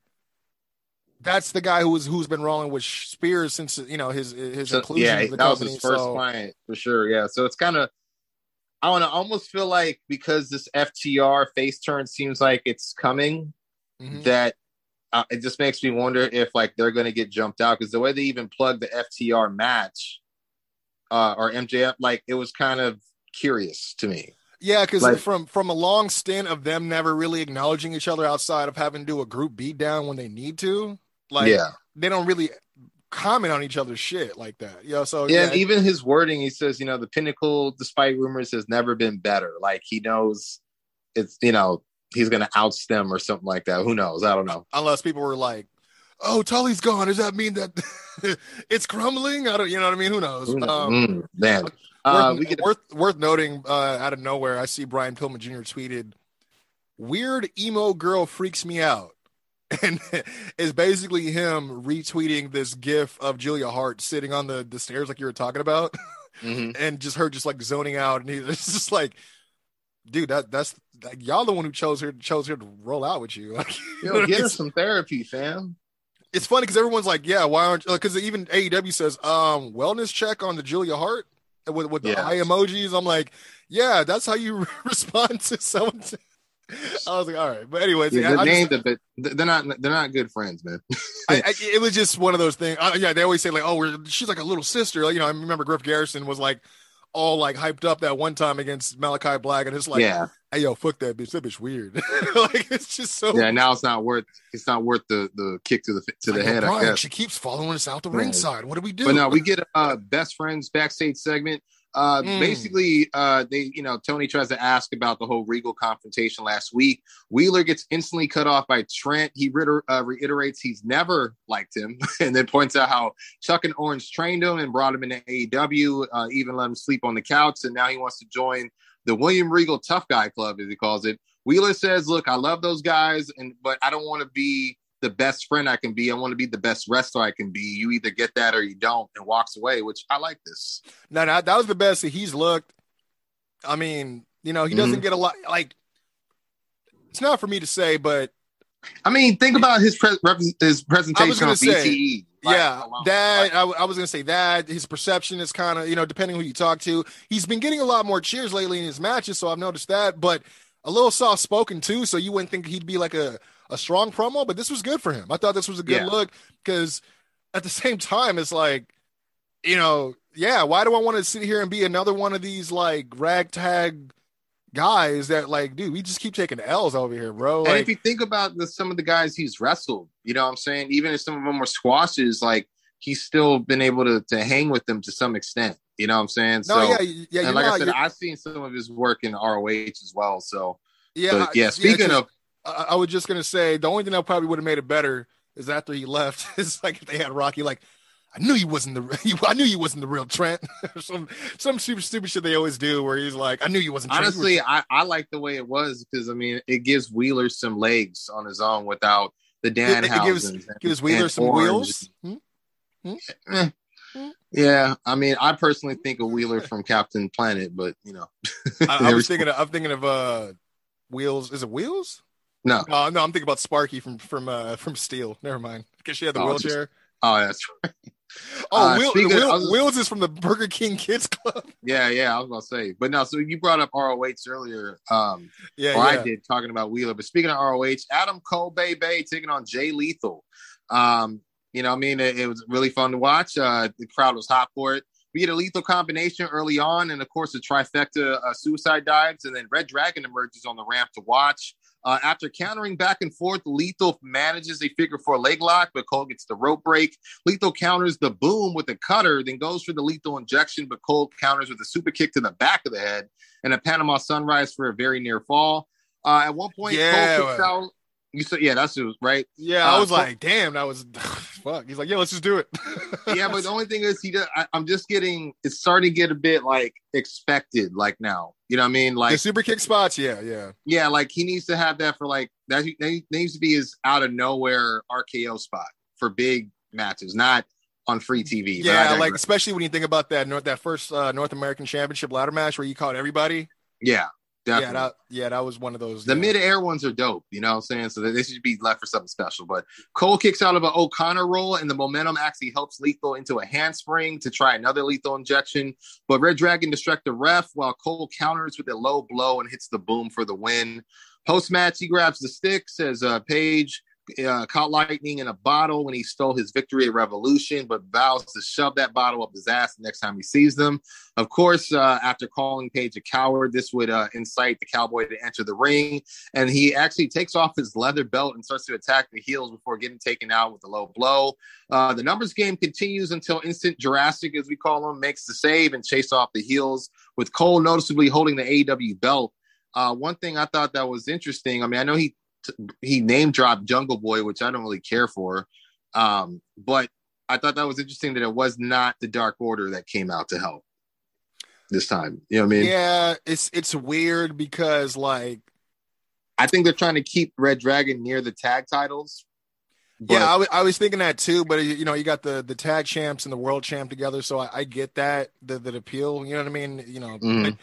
that's the guy who's who's been rolling with Spears since you know his his So, inclusion yeah, the that was his first so, client for sure. Yeah, so it's kind of I want to almost feel like because this FTR face turn seems like it's coming, Mhm. that uh, it just makes me wonder if like they're going to get jumped out because the way they even plugged the FTR match uh, or MJF, like it was kind of curious to me. Yeah, because Like- from from a long stint of them never really acknowledging each other outside of having to do a group beat down when they need to, like yeah, they don't really comment on each other's shit like that. You know, so yeah. yeah, And even his wording, he says, you know, the pinnacle, despite rumors, has never been better. Like he knows it's, you know, he's going to oust them or something like that. Who knows? I don't know. unless people were like, "Oh, Tully's gone," does that mean that it's crumbling? I don't, you know what I mean? Who knows? Who knows? Um, Mm, man, uh, worth, we get worth worth noting uh, out of nowhere, I see Brian Pillman Jr. tweeted, "Weird emo girl freaks me out," and it's basically him retweeting this GIF of Julia Hart sitting on the the stairs like you were talking about, mhm. and just her just like zoning out, and he's just like, dude, that that's like, y'all the one who chose her chose her to roll out with you. Like, you know Yo, get some therapy, fam. it's funny because everyone's like, yeah, why aren't because even AEW says um wellness check on the Julia Hart with with the Yeah. eye emojis. I'm like, yeah, that's how you respond to someone. I was like, all right, but anyways, Yeah, I, the I name, just- they're not. They're not good friends, man. I- I- it was just one of those things. Uh, yeah, they always say like, oh, we're, she's like a little sister. Like, you know, I remember Griff Garrison was like all like hyped up that one time against Malachi Black, and it's like, yeah, hey, yo, fuck that bitch. That bitch weird. like, it's just so. yeah. Now it's not worth. It's not worth the the kick to the to the yo, head. I Brian, she keeps following us out the Right. ringside. What do we do? But no, we get a best friends backstage segment. Uh, Mm. Basically, uh, they, you know, Tony tries to ask about the whole Regal confrontation last week. Wheeler gets instantly cut off by Trent. He reiter- uh, reiterates he's never liked him, and then points out how Chuck and Orange trained him and brought him into AEW, uh, even let him sleep on the couch, and now he wants to join the William Regal Tough Guy Club, as he calls it. Wheeler says, "Look, I love those guys, and but I don't want to be." The best friend I can be. I want to be the best wrestler I can be. You either get that or you don't, and walks away, which I like this. No, no, that was the best that he's looked. I mean, you know, he doesn't Mm-hmm. get a lot. Like, it's not for me to say, but I mean, think about his pre- his presentation on say, BTE. Like, yeah, alone. that Like, I, I was gonna say that his perception is kind of you know depending who you talk to. He's been getting a lot more cheers lately in his matches, so I've noticed that. But a little soft spoken too, so you wouldn't think he'd be like a a strong promo. But this was good for him. I thought this was a good Yeah. look because at the same time, it's like you know yeah, why do I want to sit here and be another one of these like ragtag guys that like, dude, we just keep taking L's over here, bro. and if you think about the, some of the guys he's wrestled, you know what I'm saying? Even if some of them were squashes, like he's still been able to to hang with them to some extent. You know what I'm saying? no, yeah, yeah, and like know, I said, I've seen some of his work in ROH as well. So, yeah, but yeah, speaking just- of, I, I was just gonna say the only thing that probably would have made it better is after he left. It's like if they had Rocky, like I knew he wasn't the, I knew he wasn't the real Trent. some some super stupid shit they always do, where he's like, I knew you wasn't. Trent. You were honestly, I, I like the way it was because I mean, it gives Wheeler some legs on his own without the Dan It- it gives- gives Wheeler some wheels. Hmm? Eh. Yeah, I mean, I personally think of Wheeler from Captain Planet, but you know, I, I was thinking of, I'm thinking of uh Wheels. Is it Wheels? No. Oh no, I'm thinking about Sparky from from uh from Steel. Never mind, because she had the Oh, wheelchair. Oh, that's right. Oh, uh, Wheel, speaking of- was- Wheels is from the Burger King Kids Club. Yeah, yeah, I was gonna say, but no. So you brought up ROH earlier, um, Yeah, or yeah. I did talking about Wheeler. But speaking of ROH, Adam Cole Bay Bay taking on Jay Lethal. Um, you know, I mean, it, it was really fun to watch. Uh, the crowd was hot for it. We had a lethal combination early on, and of course, the trifecta uh, suicide dives, and then Red Dragon emerges on the ramp to watch. Uh, after countering back and forth, Lethal manages a figure four leg lock, but Cole gets the rope break. Lethal counters the boom with a cutter, then goes for the lethal injection, but Cole counters with a super kick to the back of the head and a Panama sunrise for a very near fall. Uh, at one point, Yeah. Cole kicks out. You said, yeah, that's it, right? Yeah, I Uh, was Cole- like, damn, that was fuck. He's like, yeah, let's just do it. yeah, but the only thing is, he. Does, I, I'm just getting. It's starting to get a bit like expected, like now. You know what I mean? the Like, super kick spots, yeah, yeah. yeah, like he needs to have that for like that. That needs to be his out of nowhere RKO spot for big matches, not on free TV. Yeah, like especially when you think about that North that first uh, North American Championship ladder match where you caught everybody. yeah, Yeah, that yeah, that was one of those. The mid air ones are dope, you know what I'm saying? So they should be left for something special. But Cole kicks out of an O'Connor roll, and the momentum actually helps Lethal into a handspring to try another lethal injection. But Red Dragon distract the ref while Cole counters with a low blow and hits the boom for the win. Post match, he grabs the stick, says uh, Page uh, caught lightning in a bottle when he stole his victory at Revolution, but vows to shove that bottle up his ass the next time he sees them. Of course, uh, after calling Page a coward, this would uh, incite the cowboy to enter the ring. And he actually takes off his leather belt and starts to attack the heels before getting taken out with a low blow. Uh, the numbers game continues until Instant Jurassic, as we call him, makes the save and chase off the heels, with Cole noticeably holding the AEW belt. Uh, one thing I thought that was interesting. I mean, I know he he name dropped Jungle Boy, which I don't really care for, um, but I thought that was interesting that it was not the Dark Order that came out to help this time. You know what I mean? Yeah, it's it's weird because like I think they're trying to keep Red Dragon near the tag titles. Yeah, I was I was thinking that too, but you know, you got the the tag champs and the world champ together, so I, I get that the the appeal. You know what I mean? You know, Mhm.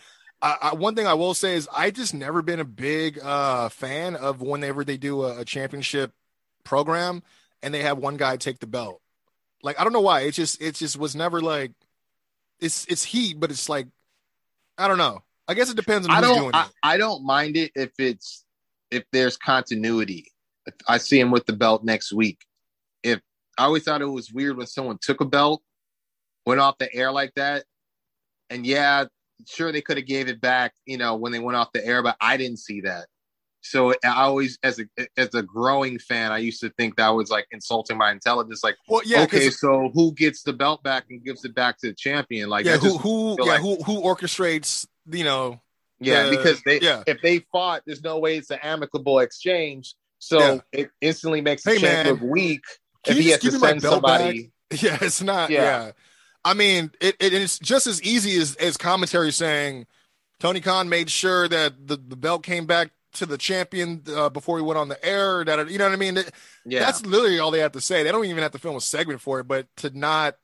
I, I, one thing I will say is I just never been a big uh fan of whenever they do a, a championship program and they have one guy take the belt. Like I don't know why. It just it just was never like it's it's heat, but it's like I don't know. I guess it depends on I who's don't doing I, it. I don't mind it if it's if there's continuity. I see him with the belt next week. If I always thought it was weird when someone took a belt, went off the air like that, and yeah, sure they could have gave it back, you know, when they went off the air, but I didn't see that. So I always, as a as a growing fan, I used to think that was like insulting my intelligence. Like, Well, yeah, okay, so who gets the belt back and gives it back to the champion? Like, yeah, who who yeah like- who who orchestrates you know Yeah, the- because they yeah. if they fought, there's no way it's an amicable exchange. So Yeah. it instantly makes the Hey, champ man, look weak if he has to give me my send somebody. Yeah, it's not. Yeah. Yeah. I mean, it, it it's just as easy as, as commentary saying Tony Khan made sure that the, the belt came back to the champion uh, before he went on the air. That you know what I mean? That- Yeah, That's literally all they have to say. They don't even have to film a segment for it, but to not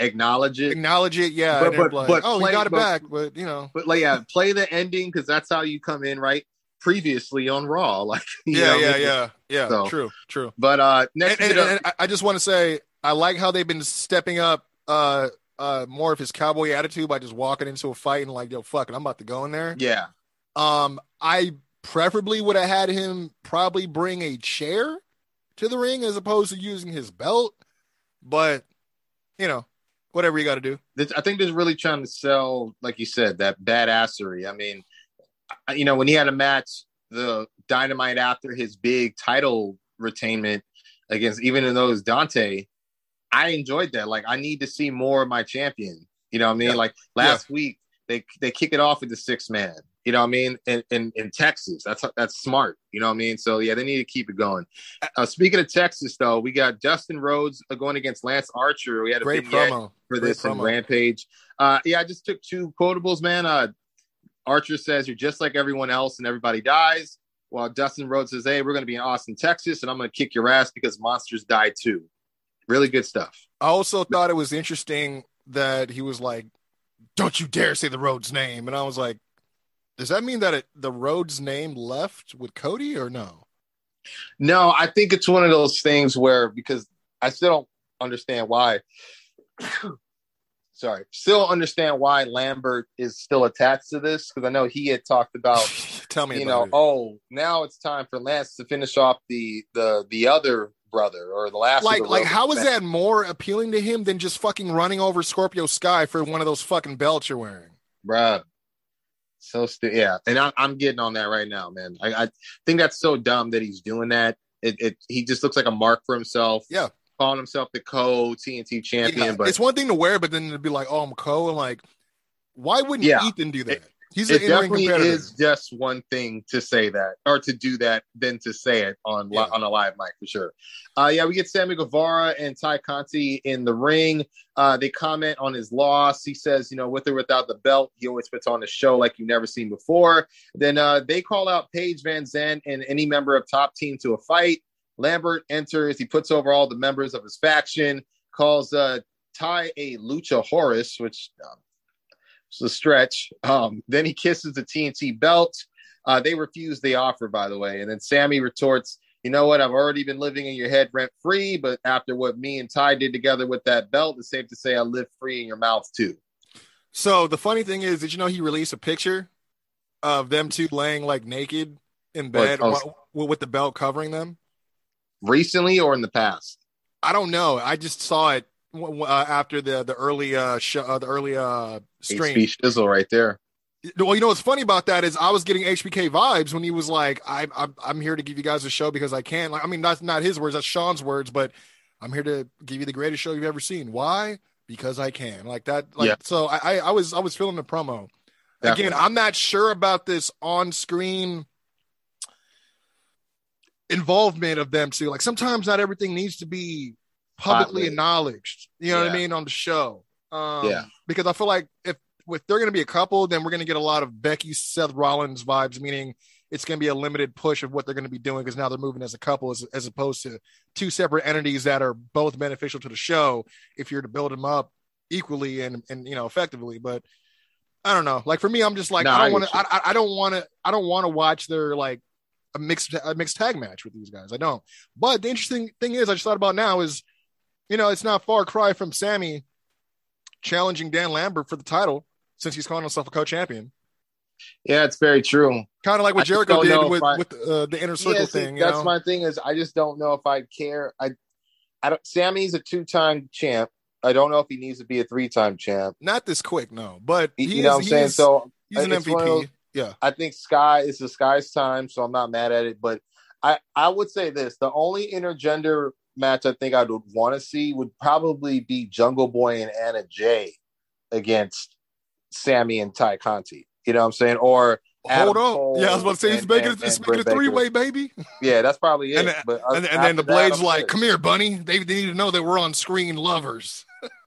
acknowledge it. acknowledge it, yeah. But- but- like, but oh, play- he got it but- back, but you know, But like, yeah, play the ending because that's how you come in, right? Previously on Raw, like yeah, yeah, yeah, yeah. So- True, true. But uh, next, and, and- and I- I just want to say I like how they've been stepping up uh uh more of his cowboy attitude by just walking into a fight and like yo fuck it I'm about to go in there. yeah, Um I preferably would have had him probably bring a chair to the ring as opposed to using his belt, but you know whatever you got to do. this, I think they're really trying to sell, like you said, that badassery. I mean, I- you know, when he had a match, the Dynamite after his big title retainment against, even though it was Dante, I enjoyed that. Like, I need to see more of my champion. You know what I mean? Yeah. Like last week, they they kick it off with the six man. You know what I mean? In, in in Texas, that's that's smart. You know what I mean? So yeah, they need to keep it going. Uh, speaking of Texas, though, we got Dustin Rhodes uh, going against Lance Archer. We had a Great promo. for Great this in promo. Rampage. Uh, yeah, I just took two quotables, man. Uh, Archer says you're just like everyone else, and everybody dies. While Dustin Rhodes says, "Hey, we're going to be in Austin, Texas, and I'm going to kick your ass because monsters die too." Really good stuff. I also thought it was interesting that he was like, "Don't you dare say the Rhodes name," and I was like, "Does that mean that it, the Rhodes name left with Cody or no?" No, I think it's one of those things where because I still don't understand why. Sorry, still understand why Lambert is still attached to this because I know he had talked about Tell me, you know, it. oh, now it's time for Lance to finish off the the the other brother or the last. like, the like, how is that more appealing to him than just fucking running over Scorpio Sky for one of those fucking belts you're wearing? bruh? So stu- yeah, and I, I'm getting on that right now, man. I, I think that's so dumb that he's doing that. It, it he just looks like a mark for himself. Yeah. calling himself the co TNT champion, Yeah, but it's one thing to wear, but then to be like, "Oh, I'm Co," and like, why wouldn't Yeah. Ethan do that? It- He's it definitely is just one thing to say that or to do that than to say it on Yeah. on a live mic for sure. Uh, yeah, we get Sammy Guevara and Tay Conti in the ring. Uh, they comment on his loss. He says, you know, with or without the belt, he always puts on a show like you've never seen before. Then uh, they call out Paige VanZant and any member of top team to a fight. Lambert enters. He puts over all the members of his faction. Calls uh, Tay a lucha Horus, which um, it's a stretch. Um, then he kisses the TNT belt. Uh, they refuse the offer, by the way. And then Sammy retorts, You know what? I've already been living in your head rent free, but after what me and Tay did together with that belt, it's safe to say I live free in your mouth too. So the funny thing is, did you know he released a picture of them two laying like naked in bed oh, wa- with the belt covering them? Recently or in the past? I don't know. I just saw it uh, after the the early uh, show, uh the early uh stream. HB Shizzle right there. Well, you know what's funny about that is I was getting HBK vibes when he was like, I, I'm I'm here to give you guys a show because I can. Like, I mean, that's not his words, that's Shawn's words, but I'm here to give you the greatest show you've ever seen. Why? Because I can. Like that. Like Yeah. so, I I- I was I was feeling the promo. Again, I'm not sure about this on screen involvement of them too. Like sometimes not everything needs to be publicly Spotlit. acknowledged. You know what I mean on the show. Um, Yeah. Because I feel like if if they're going to be a couple, then we're going to get a lot of Becky Seth Rollins vibes, meaning it's going to be a limited push of what they're going to be doing because now they're moving as a couple as, as opposed to two separate entities that are both beneficial to the show if you're to build them up equally and and you know effectively. But I don't know. Like for me, I'm just like No, I I don't want to. I, I don't want to. I don't want to watch their like a mixed a mixed tag match with these guys. I don't. But the interesting thing is, I just thought about now is, you know, it's not far cry from Sammy challenging Dan Lambert for the title since he's calling himself a co-champion. Yeah, it's very true. Kind of like what Jericho did with, I- with uh, the inner circle Yeah, see, thing. You that's know? my thing is I just don't know if I care. I I don't Sammy's a two time champ. I don't know if he needs to be a three time champ. not this quick, no. But You, he you know what I'm saying? is- So he's an it's one of MVP. those- yeah. I think Sky is the Sky's time, so I'm not mad at it. But I, I would say this: the only intergender match I think I would want to see would probably be Jungle Boy and Anna Jay against Sammy and Tay Conti. You know what I'm saying? Or Hold on. Yeah, I was about to say, it's and- making, and- it's making a three way, baby. Yeah, that's probably it. And then- but uh, And, and then the Blade's like, come here, bunny. They, they need to know that we're on screen lovers.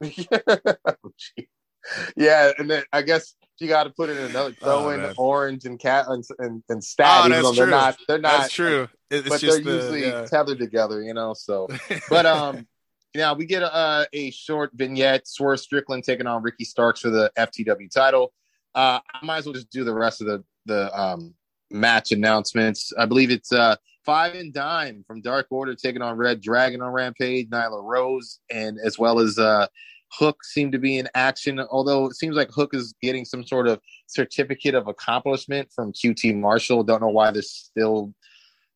yeah, and then I guess you got to put it in another throw Oh, in man. orange and cat and and, and stat. Oh, that's though they're true. not, they're not. That's true. It's but just they're the, usually yeah. tethered together, you know. So, but um, yeah, we get a, a short vignette. Swerve Strickland taking on Ricky Starks for the FTW title. Uh, I might as well just do the rest of the the um match announcements. I believe it's uh Five and Dime from Dark Order taking on Red Dragon on Rampage, Nyla Rose, and as well as uh Hook seemed to be in action, although it seems like Hook is getting some sort of certificate of accomplishment from QT Marshall. Don't know why they're still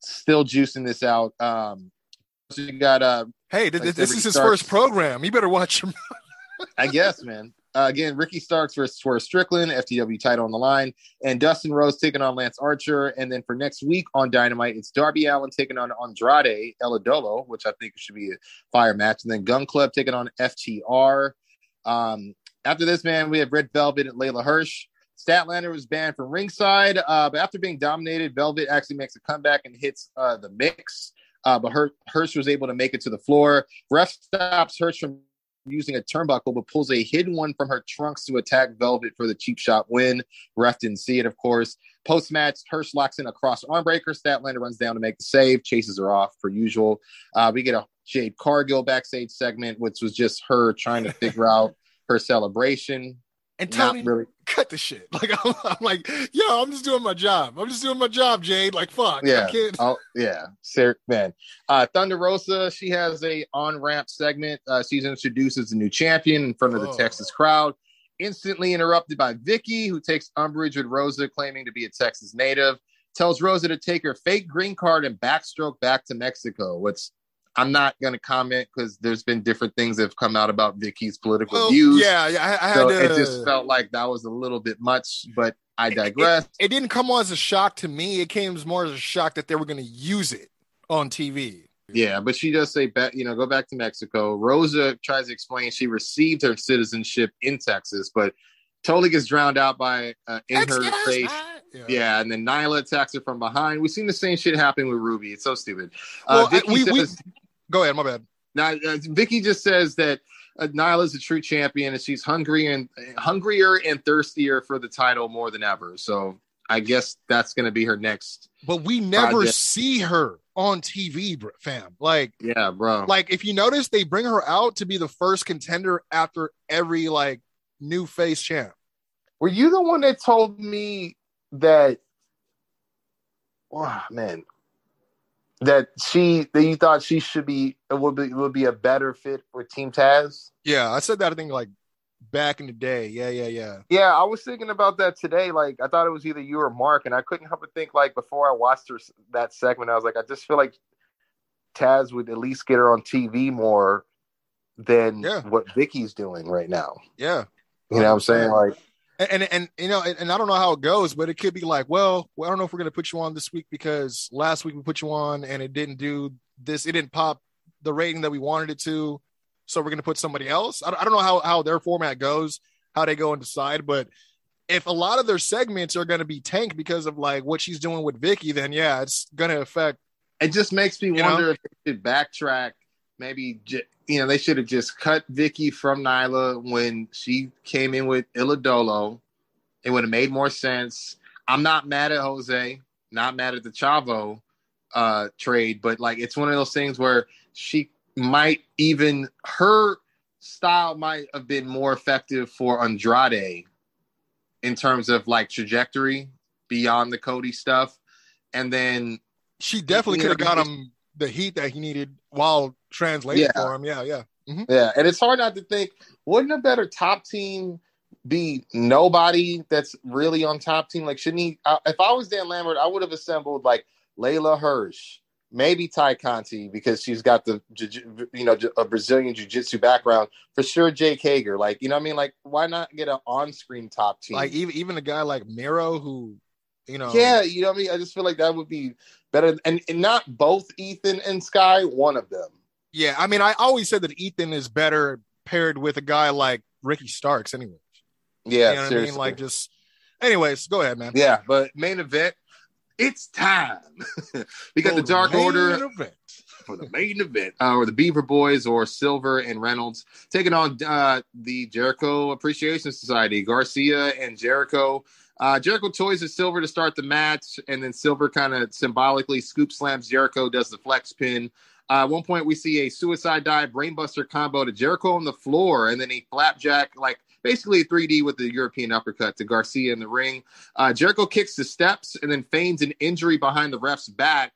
still juicing this out. Um so you got uh Hey, Like this, Ricky is his Starks. first program. You better watch him. I guess, man. Uh, again, Ricky Starks versus Swerve Strickland, FTW title on the line, and Dustin Rhodes taking on Lance Archer. And then for next week on Dynamite, it's Darby Allin taking on Andrade El Idolo, which I think should be a fire match. And then Gunn Club taking on FTR. Um, after this, man, we have Red Velvet and Leyla Hirsch. Statlander was banned from ringside, uh, but after being dominated, Velvet actually makes a comeback and hits uh, the mix. Uh, but Hirsch was able to make it to the floor. Ref stops Hirsch from using a turnbuckle, but pulls a hidden one from her trunks to attack Velvet for the cheap shot win. Ref didn't see it, of course. Post match, Hirsch locks in a cross armbreaker. Statlander runs down to make the save, chases her off per usual. Uh, we get a Jade Cargill backstage segment, which was just her trying to figure out her celebration. And Not Tony, really. cut the shit. Like I'm, I'm like, yo, I'm just doing my job. I'm just doing my job, Jade. Like fuck. Yeah. I can't. Oh, yeah. Ser- man. Uh, Thunder Rosa, she has a on ramp segment. Uh, she's introduced as the new champion in front of the Oh. Texas crowd. Instantly interrupted by Vickie, who takes umbrage with Rosa claiming to be a Texas native. Tells Rosa to take her fake green card and backstroke back to Mexico. Which I'm not going to comment because there's been different things that have come out about Vickie's political Well, views. yeah, yeah. I, I had So to. it just felt like that was a little bit much, but I digress. it didn't come as a shock to me. It came as more as a shock that they were going to use it on TV. Yeah, but she does say back, you know, go back to Mexico. Rosa tries to explain she received her citizenship in Texas, but totally gets drowned out by uh, in her face. Yeah. Yeah, and then Nyla attacks her from behind. We've seen the same shit happen with Ruby. It's so stupid. Well, uh, I- Vickie we- we- says, Go ahead. My bad. now, uh, Vickie just says that uh, is a true champion, and she's hungry and hungrier and thirstier for the title more than ever. So I guess that's going to be her next. But we never Project. see her on TV, fam. Like, Yeah, bro. like if you notice, they bring her out to be the first contender after every like new face champ. Were you the one that told me that? Wow, man, that she that you thought she should be would be would be a better fit for Team Taz? Yeah, I said that I think like back in the day. Yeah, yeah, yeah. Yeah, I was thinking about that today. Like, I thought it was either you or Mark, and I couldn't help but think like before I watched her that segment, I was like, I just feel like Taz would at least get her on TV more than Yeah. what Vickie's doing right now. Yeah. You know what I'm saying? Like, And, and you know, and, and I don't know how it goes, but it could be like, well, well, I don't know if we're gonna put you on this week because last week we put you on and it didn't do this, it didn't pop the rating that we wanted it to, so we're gonna put somebody else. I don't, I don't know how how their format goes, how they go and decide, but if a lot of their segments are gonna be tanked because of like what she's doing with Vickie, then yeah, it's gonna affect. it just makes me wonder know? if they should backtrack. Maybe you know they should have just cut Vickie from Nyla when she came in with El Idolo. It would have made more sense. I'm not mad at Jose, not mad at the Chavo uh, trade, but like it's one of those things where she might even her style might have been more effective for Andrade in terms of like trajectory beyond the Cody stuff, and then She definitely could have got him the heat that he needed while translating Yeah. for him. Yeah, yeah. Yeah, and it's hard not to think. Wouldn't a better top team be nobody that's really on top team? Like, shouldn't he? Uh, if I was Dan Lambert, I would have assembled like Leyla Hirsch, maybe Tay Conti because she's got the you know a Brazilian jiu-jitsu background for sure. Jake Hager, like you know, what I mean, like why not get an on-screen top team? Like even even a guy like Miro who, you know, yeah, you know, what I mean, I just feel like that would be better, and, and not both Ethan and Sky, one of them. Yeah, I mean, I always said that Ethan is better paired with a guy like Ricky Starks. Anyway, Yeah, you know what I seriously. mean? Like, just, anyways, go ahead, man. Yeah, but main event, it's time. we got the Dark Order event. for the main event, uh, or the Beaver Boys, or Silver and Reynolds taking on uh, the Jericho Appreciation Society, Garcia and Jericho. Uh, Jericho toys at Silver to start the match, and then Silver kind of symbolically scoop slams Jericho, does the flex pin. Uh, at one point, we see a suicide dive brainbuster combo to Jericho on the floor, and then a flapjack, like basically a 3D with the European uppercut to Garcia in the ring. Uh, Jericho kicks the steps and then feigns an injury behind the ref's back.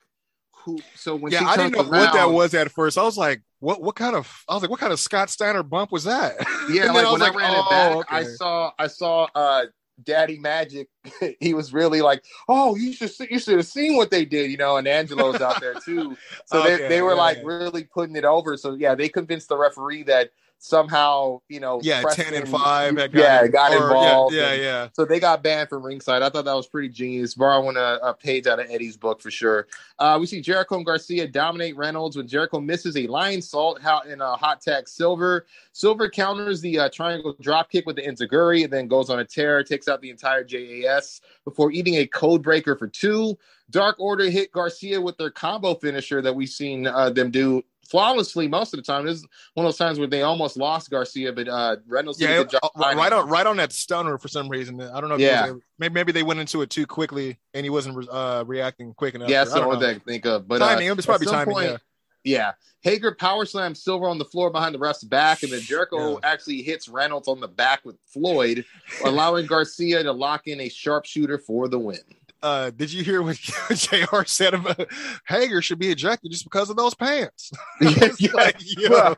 Who? So when Yeah, I didn't know turns what that was at first. I was like, what what kind of I was like, what kind of Scott Steiner bump was that? Yeah, like I was when I like, ran oh, it back, okay. I saw I saw uh Daddy Magic. he was really like, "Oh, you should see, you should have seen what they did," you know. And Angelo's out there too, so Okay, they they were yeah, like yeah. really putting it over. So yeah, they convinced the referee that somehow, you know, Yeah, Preston- ten and five. that yeah, got or- involved. Yeah, and- yeah. So they got banned from ringside. I thought that was pretty genius. Borrowing a, a page out of Eddie's book for sure. Uh, we see Jericho and Garcia dominate Reynolds when Jericho misses a Lionsault out in a hot tag Silver. Silver counters the uh, triangle drop kick with the enzuigiri and then goes on a tear, takes out the entire JAS before eating a code breaker for two. Dark Order hit Garcia with their combo finisher that we've seen uh, them do flawlessly most of the time. This is one of those times where they almost lost Garcia, but uh, Reynolds did Yeah, a good job. uh, right on, right on that stunner for some reason. I don't know. If Yeah. was- maybe maybe they went into it too quickly and he wasn't uh, reacting quick enough. Yeah, I that's the don't only thing I can think of. But uh, timing. It was probably timing. point- yeah. Yeah. Hager power slams Silver on the floor behind the ref's back, and then Jericho Yeah. actually hits Reynolds on the back with Floyd, allowing Garcia to lock in a sharpshooter for the win. Uh, did you hear what Jr. said about Hager should be ejected just because of those pants? It's like, yo.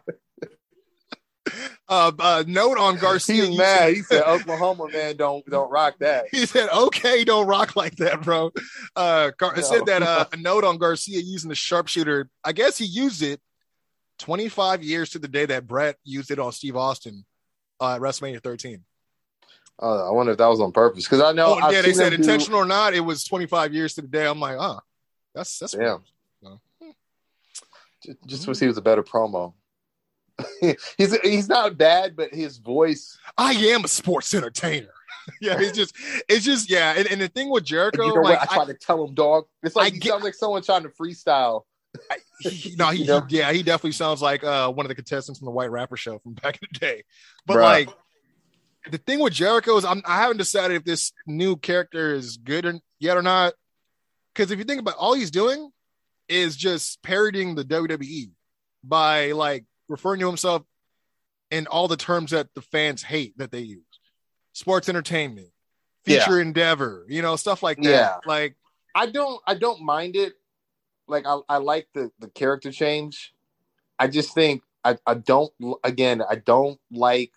Uh, uh, note on Garcia. He's mad. He said Oklahoma man don't don't rock that. He said, "Okay, don't rock like that, bro." Uh, Gar- it said that uh, a note on Garcia using the sharpshooter. I guess he used it 25 years to the day that Bret used it on Steve Austin uh, at WrestleMania 13. Uh, I wonder if that was on purpose because I know. Oh, yeah, they said him do- intentional or not, it was 25 years to the day. I'm like, oh, that's that's Yeah. weird. Just, just wish he was a better promo. he's he's not bad, but his voice. I am a sports entertainer. yeah, it's just, it's just, yeah. And, and the thing with Jericho, you know like, what? I tried to tell him, dog. It's like I he get- sounds like someone trying to freestyle. I- he, no, he, You know? yeah, he definitely sounds like uh, one of the contestants from the White Rapper show from back in the day. But Bruh. like, the thing with Jericho is, I'm, I haven't decided if this new character is good or, yet or not. Because if you think about, all he's doing is just parodying the WWE by like referring to himself in all the terms that the fans hate that they use: sports entertainment, Yeah. feature endeavor, you know, stuff like that. Yeah. Like, I don't I don't mind it. Like I, I like the the character change. I just think I, I don't again I don't like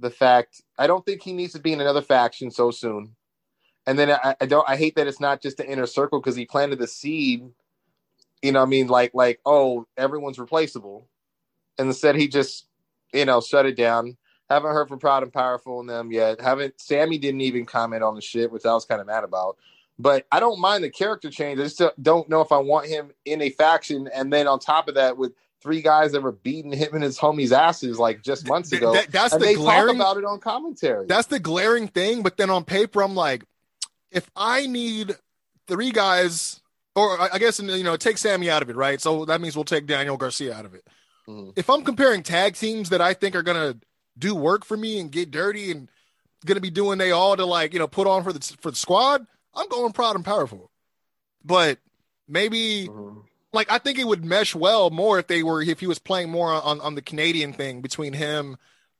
the fact I don't think he needs to be in another faction so soon. And then I, I don't I hate that it's not just the inner circle because he planted the seed. You know, I mean, like like oh everyone's replaceable, and instead he just you know shut it down. Haven't heard from Proud and Powerful in them yet. Haven't Sammy didn't even comment on the shit, which I was kind of mad about. But I don't mind the character change. I just don't know if I want him in a faction, and then on top of that, with three guys that were beating him and his homies' asses like just months ago, that- that's and the they glaring. talk about it on commentary. That's the glaring thing. But then on paper, I'm like, if I need three guys, or I guess you know, take Sammy out of it, right? So that means we'll take Daniel Garcia out of it. Mhm. If I'm comparing tag teams that I think are gonna do work for me and get dirty and gonna be doing they all to like you know put on for the for the squad, I'm going proud and powerful. But maybe Mhm. Like I think it would mesh well more if they were if he was playing more on on the Canadian thing between him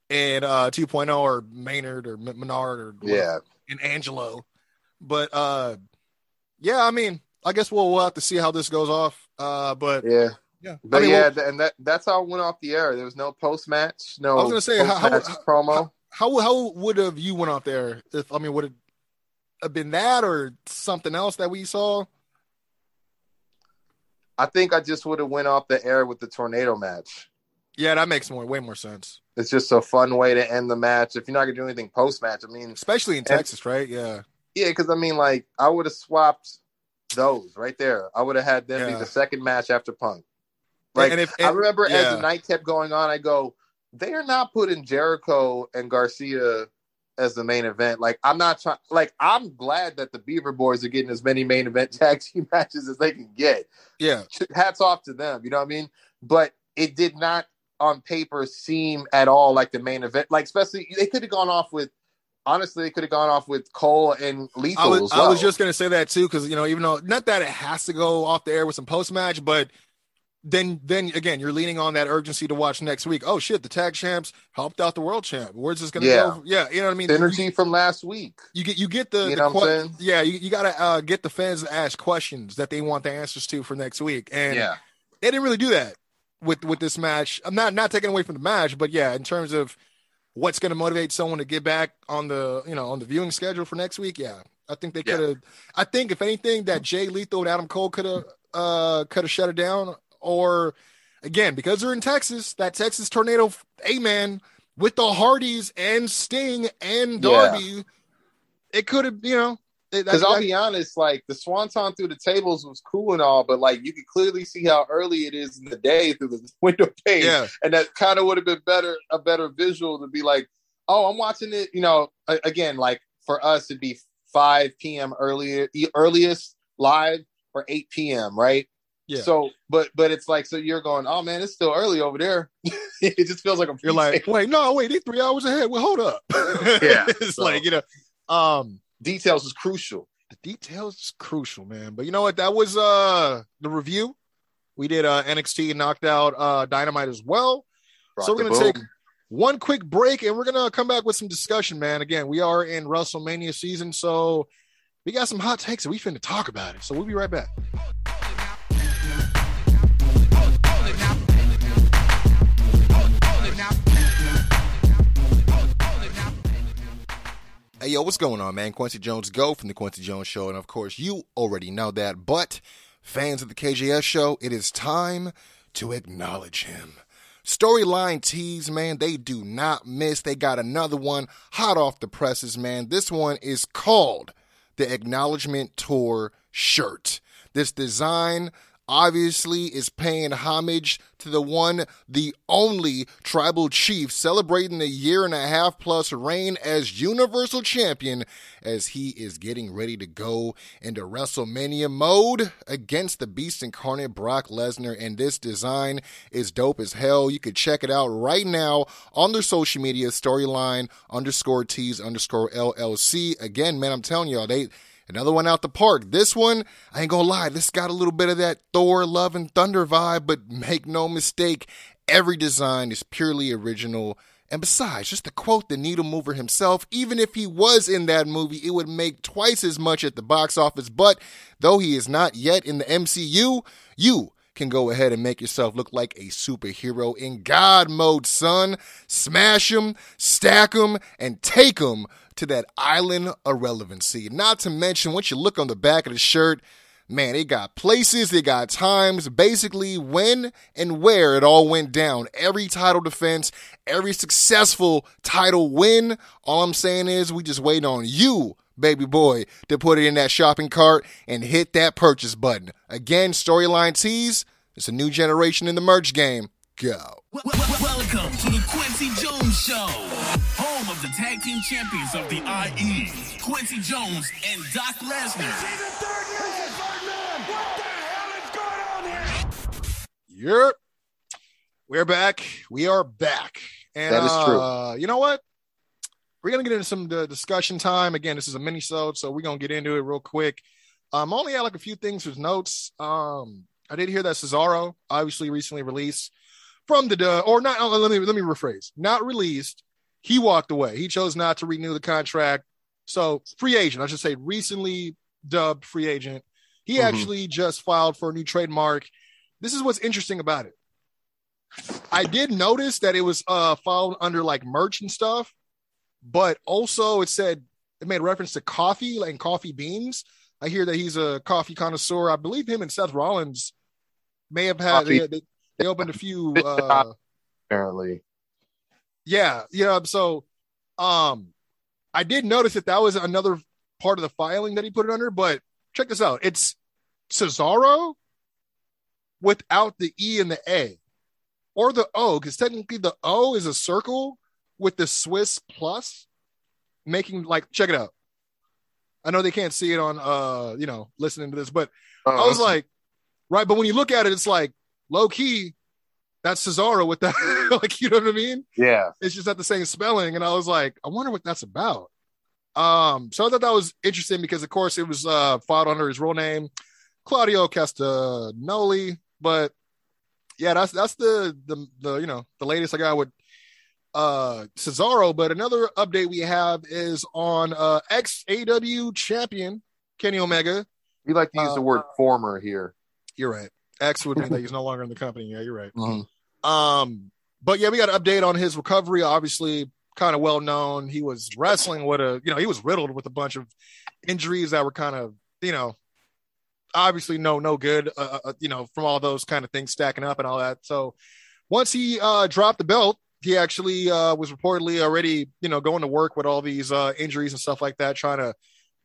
and uh 2.0 or Maynard or Menard or Yeah, and Angelo. But uh yeah, I mean, I guess we'll we'll have to see how this goes off. Uh but yeah. yeah. But I mean, yeah, well, and that that's how it went off the air. There was no post match, no I was gonna say, how- how- how- promo. how how would have you went off there if I mean would it have been that or something else that we saw? I think I just would have went off the air with the tornado match. Yeah, that makes more way more sense. It's just a fun way to end the match. If you're not gonna do anything post match, I mean, Especially in Texas, right? Yeah. yeah, because I mean, like I would have swapped those right there. I would have had them Yeah. be the second match after Punk. Like and if I and- remember as the night kept going on, I go, they are not putting Jericho and Garcia as the main event. Like I'm not trying. Like I'm glad that the Beaver Boys are getting as many main event tag team matches as they can get. yeah. Hats off to them. You know what I mean? But it did not on paper seem at all like the main event. Like especially they could have gone off with. Honestly, they could have gone off with Cole and Lethal I was, as well. I was just gonna say that too, because you know, even though not that it has to go off the air with some post match, but then then again, you're leaning on that urgency to watch next week. Oh shit, the tag champs helped out the world champ. Where's this gonna Yeah. go? Yeah, you know what I mean. synergy from last week. You get you get the, You the know what I'm que- yeah you, you gotta uh, get the fans to ask questions that they want the answers to for next week, and yeah. they didn't really do that with with this match. I'm not not taking away from the match, but yeah, in terms of what's going to motivate someone to get back on the you know on the viewing schedule for next week, yeah, I think they could have. I think if anything, that Jay Lethal and Adam Cole could have uh could have shut it down, or again because they're in Texas, that Texas tornado hey man, with the Hardys and Sting and Yeah. Darby, it could have, you know, Because I'll be honest, like the Swanton through the tables was cool and all, but like you could clearly see how early it is in the day through the window pane. yeah, and that kind of would have been better a better visual to be like oh i'm watching it you know again like for us it'd be 5 p.m earlier earliest live or 8 p.m right Yeah. so but but it's like so you're going oh man it's still early over there it just feels like a you're like, wait, no, wait, they three hours ahead. Well, hold up. Yeah, it's so- like you know, um, details is crucial the details is crucial, man. But you know what? That was uh the review. We did uh NXT knocked out uh Dynamite as well. So we're gonna the take one quick break and we're gonna come back with some discussion, man. Again, we are in WrestleMania season, so we got some hot takes and we finna talk about it. So we'll be right back. Hey, yo, what's going on, man? Quincy Jones Go from The Quincy Jones Show. And of course, you already know that. But fans of the KJS Show, it is time to acknowledge him. Storyline tees, man, they do not miss. They got another one hot off the presses, man. This one is called the Acknowledgement Tour shirt. This design obviously is paying homage to the one, the only tribal chief celebrating a year and a half plus reign as Universal Champion as he is getting ready to go into WrestleMania mode against the Beast Incarnate Brock Lesnar. And this design is dope as hell. You could check it out right now on their social media storyline underscore tees underscore LLC. Again, man, I'm telling y'all, they Another one out the park. This one, I ain't gonna lie, this got a little bit of that Thor, Love, and Thunder vibe, but make no mistake, every design is purely original. And besides, just to quote the needle mover himself, even if he was in that movie, it would make twice as much at the box office. But though he is not yet in the MCU, you can go ahead and make yourself look like a superhero in God mode, son. Smash them, stack them, and take them to that island irrelevancy. Not to mention, once you look on the back of the shirt, man, they got places, they got times, basically when and where it all went down. Every title defense, every successful title win. All I'm saying is we just wait on you, baby boy, to put it in that shopping cart and hit that purchase button. Again, Storyline Tees, it's a new generation in the merch game. Go. Wel- wel- Welcome to the Quincy Jones Show, home of the tag team champions of the IE, Quincy Jones and Doc Lesnar. Yep. We're back. We are back. And That is true. uh, you know what? We're gonna get into some uh, discussion time. Again, this is a mini so so we're gonna get into it real quick. Um, only had like a few things with notes. Um, I did hear that Cesaro obviously recently released from the uh, or not. oh, let me let me rephrase. Not released. He walked away. He chose not to renew the contract. So free agent, I should say, recently dubbed free agent. He Mhm. actually just filed for a new trademark. This is what's interesting about it. I did notice that it was uh filed under like merch and stuff, but also it said it made reference to coffee and coffee beans. I hear that he's a coffee connoisseur. I believe him and Seth Rollins may have had they, they, they opened a few uh apparently yeah, yeah. So, um, I did notice that that was another part of the filing that he put it under. But check this out: it's Cesaro without the E and the A, or the O, because technically the O is a circle with the Swiss plus, making like check it out. I know they can't see it on uh, you know, listening to this, but I was Uh, like, right. But when you look at it, it's like low key. That's Cesaro with that, like you know what I mean yeah it's just not the same spelling and i was like i wonder what that's about um so i thought that was interesting because of course it was uh filed under his real name claudio castagnoli but yeah that's that's the the, the you know the latest i got with uh cesaro but another update we have is on uh ex aw champion kenny omega we like to use Uh, the word former here you're right x would mean that he's no longer in the company yeah you're right Mhm. Um, but yeah, we got an update on his recovery. Obviously, kind of well known. He was wrestling with a, you know, he was riddled with a bunch of injuries that were kind of, you know, obviously no, no good. Uh, uh, you know, from all those kind of things stacking up and all that. So once he uh dropped the belt, he actually uh, was reportedly already, you know, going to work with all these uh, injuries and stuff like that, trying to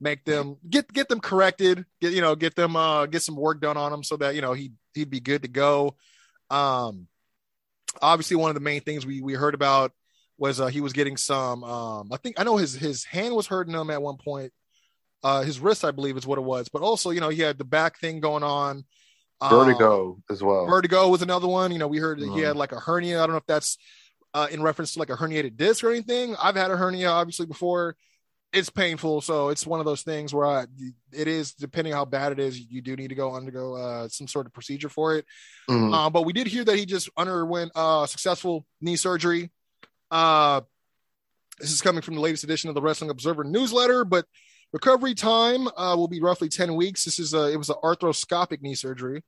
make them get get them corrected, get you know, get them uh, get some work done on them so that you know he he'd be good to go. Um, obviously, one of the main things we we heard about was uh, he was getting some. Um, I think I know his his hand was hurting him at one point. Uh, his wrist, I believe, is what it was. But also, you know, he had the back thing going on. Um, Vertigo as well. Vertigo was another one. You know, we heard that he Mhm. had like a hernia. I don't know if that's uh, in reference to like a herniated disc or anything. I've had a hernia obviously before. It's painful, so it's one of those things where I, it is depending how bad it is. You do need to go undergo uh, some sort of procedure for it. Mhm. Uh, but we did hear that he just underwent uh, successful knee surgery. Uh, this is coming from the latest edition of the Wrestling Observer newsletter, but recovery time uh, will be roughly 10 weeks. This is a, it was an arthroscopic knee surgery.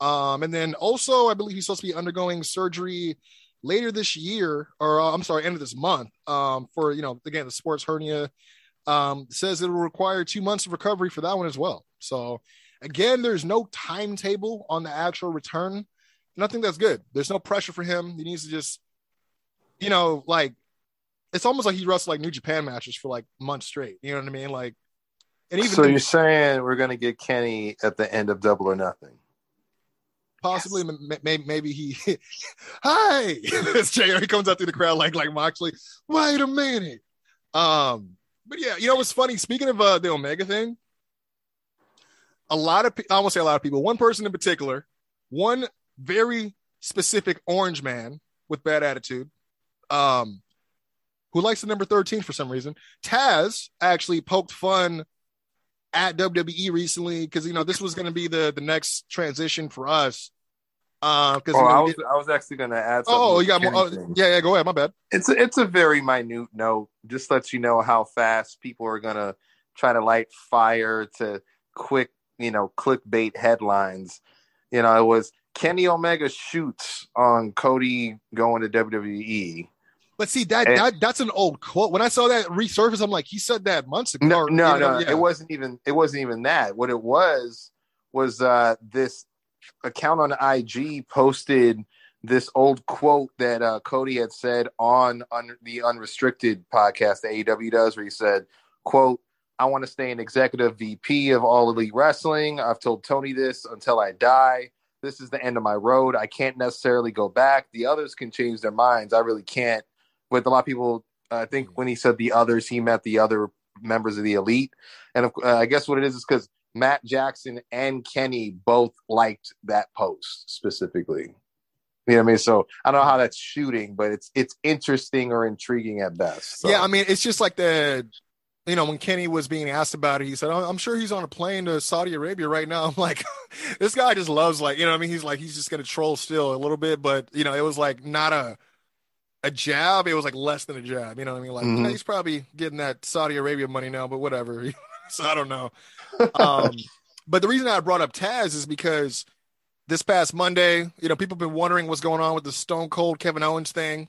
Um, and then also, I believe he's supposed to be undergoing surgery later this year, or uh, I'm sorry, end of this month, um, for, you know, again, the sports hernia. Um, says it will require two months of recovery for that one as well. So, again, there's no timetable on the actual return. And I think that's good. There's no pressure for him. He needs to just, you know, like, it's almost like he wrestled like New Japan matches for like months straight. You know what I mean? Like, and even so the- you're saying we're gonna get Kenny at the end of Double or Nothing? Possibly m- m- maybe he hi! It's Jay he comes out through the crowd like like Moxley wait a minute. Um but yeah you know what's funny? Speaking of uh the Omega thing a lot of pe- I won't say a lot of people one person in particular one very specific orange man with bad attitude um who likes the number 13 for some reason Taz actually poked fun at WWE recently because you know this was going to be the the next transition for us. Uh, because Oh, I was I was actually gonna add. something oh, with you got more. Oh, yeah, yeah. Go ahead. My bad. It's a, it's a very minute note. Just lets you know how fast people are gonna try to light fire to quick, you know, clickbait headlines. You know, it was Kenny Omega shoots on Cody going to WWE. But see that And- that that's an old quote. When I saw that resurface, I'm like, he said that months ago. No, no, you know, no. yeah. It wasn't even. It wasn't even that. What it was was uh, this account on IG posted this old quote that uh, Cody had said on un- the Unrestricted podcast that AEW does, where he said, "quote I want to stay an executive VP of All Elite Wrestling. I've told Tony this until I die. This is the end of my road. I can't necessarily go back. The others can change their minds. I really can't." With a lot of people, I think when he said the others, he meant the other members of the elite. And of- uh, I guess what it is is because Matt Jackson and Kenny both liked that post specifically. You know what I mean? So I don't know how that's shooting, but it's it's interesting or intriguing at best. So. Yeah, I mean, it's just like the, you know, when Kenny was being asked about it, he said, oh, "I'm sure he's on a plane to Saudi Arabia right now." I'm like, this guy just loves like, you know, what I mean, he's like, he's just gonna troll still a little bit, but you know, it was like not a a jab. It was like less than a jab. You know what I mean? Like, Mhm. yeah, he's probably getting that Saudi Arabia money now, but whatever. so I don't know. Um, but the reason I brought up Taz is because this past Monday, you know, people have been wondering what's going on with the Stone Cold Kevin Owens thing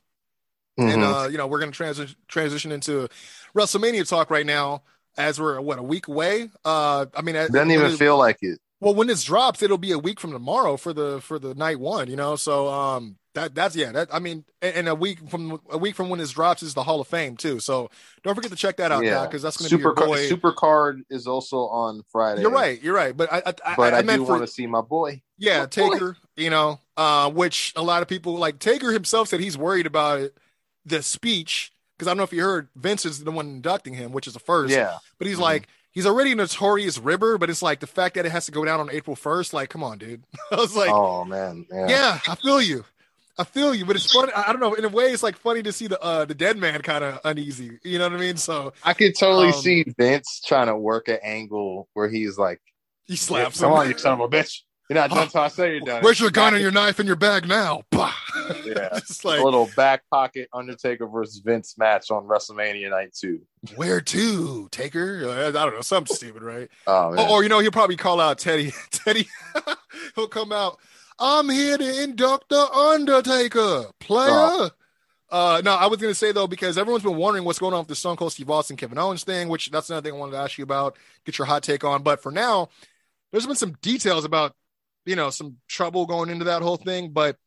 and Mhm. uh, you know we're going to transition transition into WrestleMania talk right now as we're what a week away. Uh, I mean, it doesn't even it- feel like it. well when this drops, it'll be a week from tomorrow for the for the night one. You know, so um, that that's yeah. That I mean, and, a week from a week from when this drops is the Hall of Fame too. So don't forget to check that out, Yeah. because that's going to be Super your boy. Super Card is also on Friday. you're right. You're right. But I I, I, But I, I do want to see my boy. yeah, My boy. Taker, you know, uh, which a lot of people like Taker himself said he's worried about it, the speech, because I don't know if you heard Vince is the one inducting him, which is the first. Yeah. But he's Mhm. like, he's already a notorious ribber, but it's like the fact that it has to go down on April 1st, like, come on, dude. I was like, oh man. Yeah. yeah, I feel you. I feel you, but it's funny. I don't know. In a way, it's like funny to see the uh the dead man kind of uneasy. You know what I mean? So I could totally Um, see Vince trying to work an angle where he's like, he slaps "Come him. on, you son of a bitch! You're not done I say you're done." Where's your gun and your knife and your bag now? Yeah. Just like a little back pocket Undertaker versus Vince match on WrestleMania night two. Where to, Taker? Uh, I don't know, something stupid, right? Oh. Or, or, you know, he'll probably call out Teddy. Teddy, he'll come out. I'm here to induct the Undertaker, player. Oh. Uh, no, I was gonna say though because everyone's been wondering what's going on with the Stone Cold Steve Austin Kevin Owens thing, which that's another thing I wanted to ask you about. Get your hot take on. But for now, there's been some details about you know some trouble going into that whole thing. But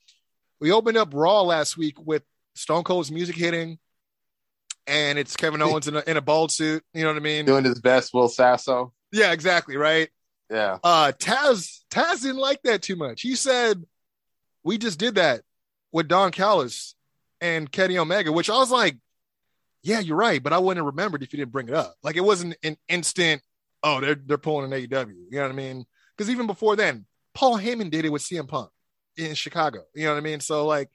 we opened up Raw last week with Stone Cold's music hitting, and it's Kevin Owens in a, in a bald suit. You know what I mean? Doing his best, Will Sasso. Yeah, exactly. Right. Yeah. Uh, Taz Taz didn't like that too much. He said, "We just did that with Don Callis and Kenny Omega," which I was like, "Yeah, you're right," but I wouldn't have remembered if you didn't bring it up. Like it wasn't an instant. Oh, they're they're pulling an AEW. You know what I mean? Because even before then, Paul Heyman did it with CM Punk in Chicago. You know what I mean? So like,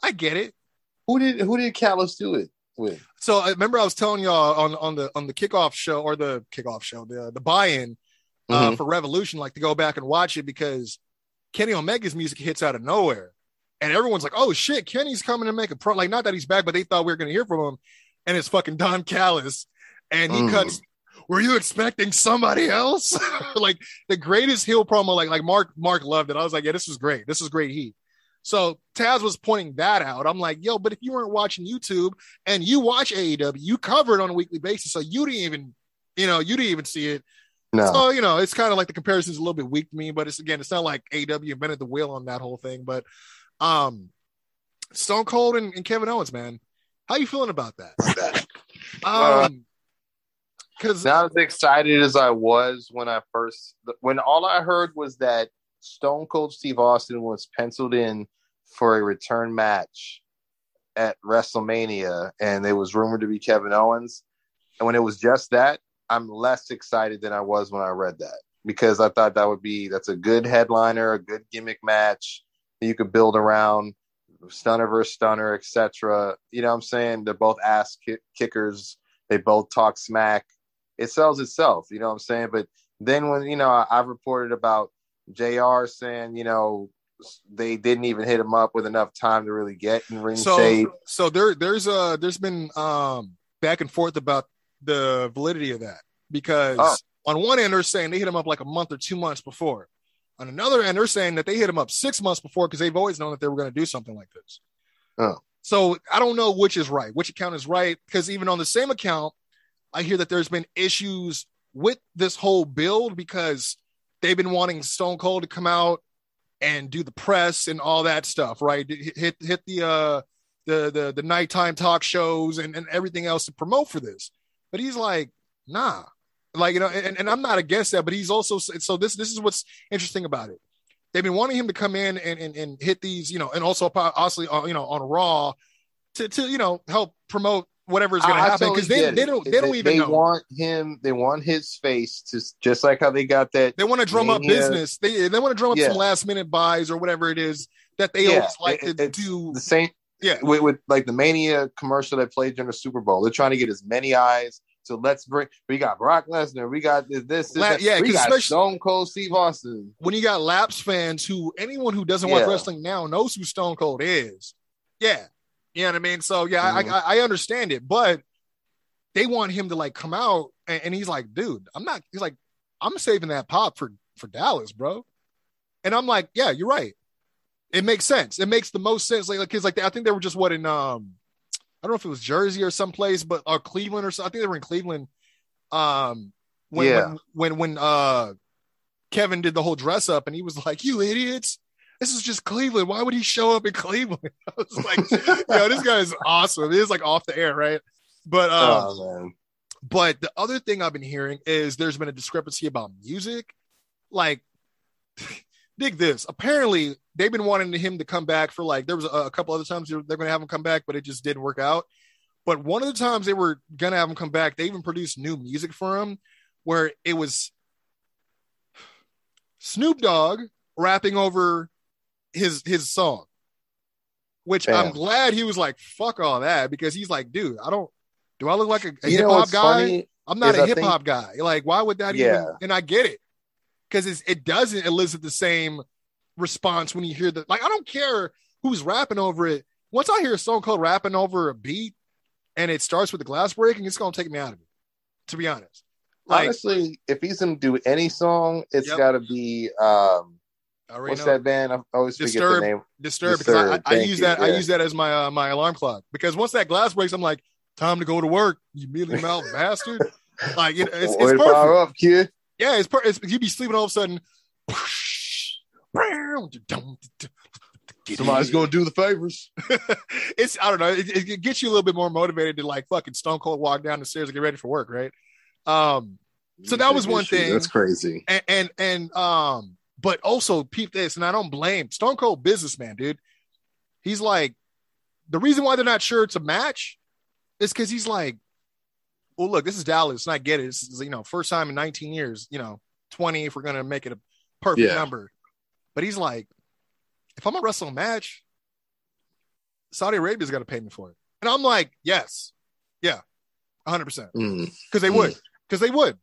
I get it. Who did who did Callis do it with? So I remember I was telling y'all on on the on the kickoff show or the kickoff show the the buy-in uh, Mhm. for Revolution, like to go back and watch it because Kenny Omega's music hits out of nowhere, and everyone's like, "Oh shit, Kenny's coming to make a pro." Like not that he's back, but they thought we were going to hear from him, and it's fucking Don Callis, and he Mm. cuts. Were you expecting somebody else? like the greatest heel promo, like like Mark Mark loved it. I was like, yeah, this is great. This is great heat. So Taz was pointing that out. I'm like, yo, but if you weren't watching YouTube and you watch AEW, you cover it on a weekly basis, so you didn't even, you know, you didn't even see it. No. So you know, it's kind of like the comparison's a little bit weak to me, but it's again, it's not like AEW invented the wheel on that whole thing. But um, Stone Cold and, and Kevin Owens, man, how you feeling about that? Um, because Not as excited as I was when I first when all I heard was that Stone Cold Steve Austin was penciled in for a return match at WrestleMania, and it was rumored to be Kevin Owens. And when it was just that, I'm less excited than I was when I read that because I thought that would be that's a good headliner, a good gimmick match that you could build around stunner versus stunner, etc. You know what I'm saying? They're both ass kick- kickers. They both talk smack. It sells itself. You know what I'm saying? But then when you know I, I've reported about Jr. saying you know they didn't even hit him up with enough time to really get in ring so shape. so there there's uh there's been um back and forth about the validity of that because Oh. on one end they're saying they hit him up like a month or two months before on another end they're saying that they hit him up six months before because they've always known that they were going to do something like this Oh. so i don't know which is right which account is right because even on the same account i hear that there's been issues with this whole build because they've been wanting stone cold to come out and do the press and all that stuff right hit hit, hit the uh the the the nighttime talk shows and, and everything else to promote for this. But he's like, nah. Like, you know, and, and I'm not against that, but he's also so this this is what's interesting about it. They've been wanting him to come in and and, and hit these, you know, and also obviously uh, you know on Raw to to you know help promote whatever is going to happen totally because they, they don't they don't even they know. want him. They want his face to just like how they got that. they want to drum up business. They they want to drum up Yeah. some last minute buys or whatever it is that they Yeah, always like it- to do. the same. Yeah. with, with like the Mania commercial that played during the Super Bowl. They're trying to get as many eyes. So let's bring. We got Brock Lesnar. We got this. this, this La- yeah, we got especially- Stone Cold Steve Austin. when you got Laps fans who anyone who doesn't watch wrestling now knows who Stone Cold is. Yeah. You know what I mean? So yeah, Mhm. I, I I understand it, but they want him to like come out and, and he's like, dude, I'm not he's like, I'm saving that pop for for Dallas, bro. And I'm like, yeah, you're right. It makes sense. It makes the most sense. Like, because like I think they were just what in um I don't know if it was Jersey or someplace, but or Cleveland or something. I think they were in Cleveland. Um when Yeah. when when when uh Kevin did the whole dress up and he was like, You idiots. This is just Cleveland. Why would he show up in Cleveland? I was like, yo, this guy is awesome. It is like off the air, right? But um, oh but the other thing I've been hearing is there's been a discrepancy about music. Like, dig this. Apparently, they've been wanting him to come back for like there was a, a couple other times they're, they're going to have him come back, but it just didn't work out. But one of the times they were going to have him come back, they even produced new music for him, where it was Snoop Dogg rapping over his his song. Which I'm glad he was like, fuck all that, because he's like, dude, I don't do I look like a, a hip hop guy? I'm not a hip hop guy. Like, why would that even? And I get it because it doesn't elicit the same response when you hear the like. I don't care who's rapping over it. Once I hear a song called rapping over a beat and it starts with the glass breaking, it's gonna take me out of it. To be honest, like Honestly, if he's gonna do any song, it's Yep. got to be um, what's know. that band? I always forget Disturb. the name. Disturb because I, Disturb, I, I use you, that I use that as my uh, my alarm clock because once that glass breaks, I'm like, time to go to work. You mealy mouth bastard. Like it, it's, it's perfect. up, kid. Yeah, it's, it's you be sleeping all of a sudden. Somebody's going to do the favors. it's I don't know. It, it gets you a little bit more motivated to like fucking Stone Cold walk down the stairs and get ready for work, right? Um, So that was one thing. That's crazy. and and and um, but also peep this, and I don't blame Stone Cold businessman, dude. He's like, the reason why they're not sure it's a match is because he's like, well, look, this is Dallas, and I get it. This is you know first time in 19 years, you know, 20 if we're gonna make it a perfect Yeah. number. But he's like, if I'm gonna wrestle a match, Saudi Arabia's got to pay me for it, and I'm like, yes, yeah, 100 percent Mm. because they would because they would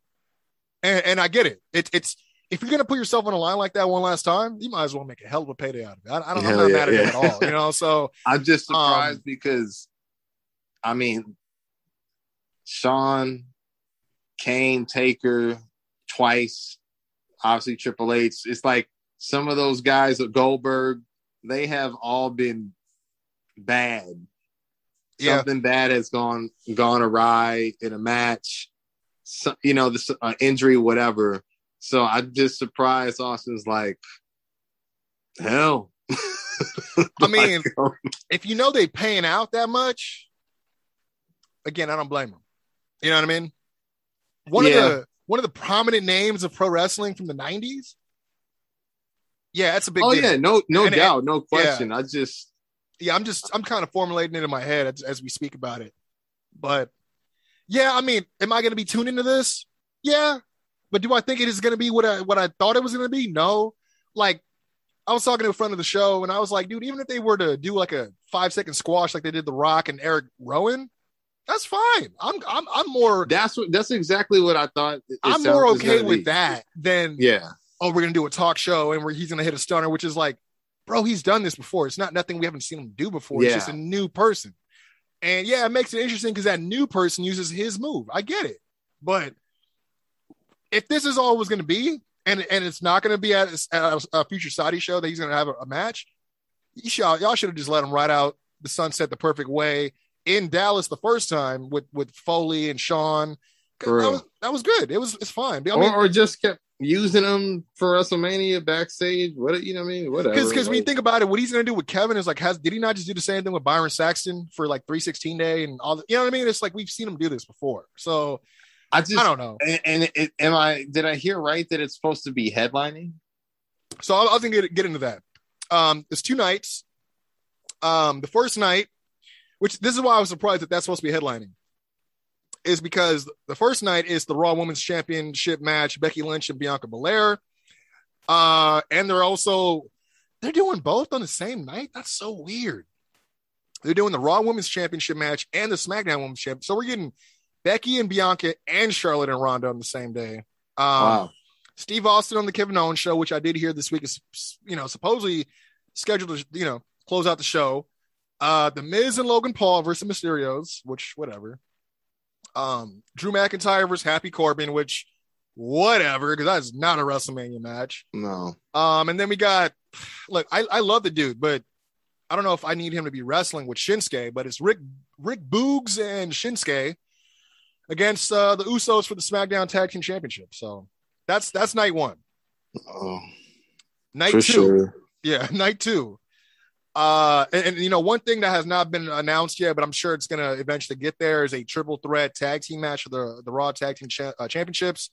and, and i get it. it it's if you're gonna put yourself on a line like that one last time you might as well make a hell of a payday out of it i, I don't Hell i'm not yeah, mad at it at all you know so I'm just Um, surprised because, I mean, Shawn, Kane, Taker, twice, obviously Triple H. It's like some of those guys at Goldberg, they have all been bad. Yeah. Something bad has gone gone awry in a match. So, you know, this uh, injury, whatever. So I'm just surprised Austin's like, hell. I mean, if you know they paying out that much again i don't blame them you know what i mean one Yeah. of the one of the prominent names of pro wrestling from the 90s yeah that's a big oh deal. yeah, no, no And- doubt, no question. I just yeah, I'm just I'm kind of formulating it in my head as, as we speak about it. But yeah, I mean, am I going to be tuned into this? Yeah, but do I think it is going to be what I what I thought it was going to be? No. Like I was talking to a friend of the show, and I was like, dude, even if they were to do like a five second squash like they did The Rock and Eric Rowan, that's fine. I'm I'm I'm more that's what that's exactly what I thought. I'm more okay with be. that than Yeah, oh, we're gonna do a talk show and where he's gonna hit a stunner, which is like, bro, he's done this before. It's not nothing we haven't seen him do before. It's just a new person. And yeah, it makes it interesting because that new person uses his move. I get it. But if this is all it was gonna be, and and it's not gonna be at a, at a future Saudi show that he's gonna have a, a match, you should, y'all should have just let him ride out the sunset the perfect way in Dallas the first time with with Foley and Shawn. That was, that was good. It was it's fine. I mean, or, or just kept using them for WrestleMania backstage. What you know? what I mean, whatever. Because because when you think about it, what he's gonna do with Kevin is like, has did he not just do the same thing with Byron Saxton for like 316 day and all the, you know what I mean? It's like we've seen him do this before. So I just I don't know. And, and it, am I? Did I hear right that it's supposed to be headlining? So I'll, I'll think get get into that. Um, there's two nights. Um, the first night, which this is why I was surprised that that's supposed to be headlining, is because the first night is the Raw Women's Championship match, Becky Lynch and Bianca Belair. Uh, and they're also they're doing both on the same night. That's so weird. They're doing the Raw Women's Championship match and the SmackDown Women's Championship. So we're getting Becky and Bianca and Charlotte and Ronda on the same day. Um, wow. Steve Austin on the Kevin Owens show, which I did hear this week is, you know, supposedly scheduled to, you know, close out the show. Uh, the Miz and Logan Paul versus Mysterios, which whatever. Um, Drew McIntyre versus Happy Corbin, which whatever, because that's not a WrestleMania match. No. Um, and then we got, look, I, I love the dude, but I don't know if I need him to be wrestling with Shinsuke, but it's Rick Rick Boogs and Shinsuke against uh, the Usos for the SmackDown Tag Team Championship. So that's that's night one. Oh, Night for two, sure. yeah, night two. Uh, and, and, you know, one thing that has not been announced yet, but I'm sure it's going to eventually get there is a triple threat tag team match for the the Raw Tag Team cha- uh, Championships.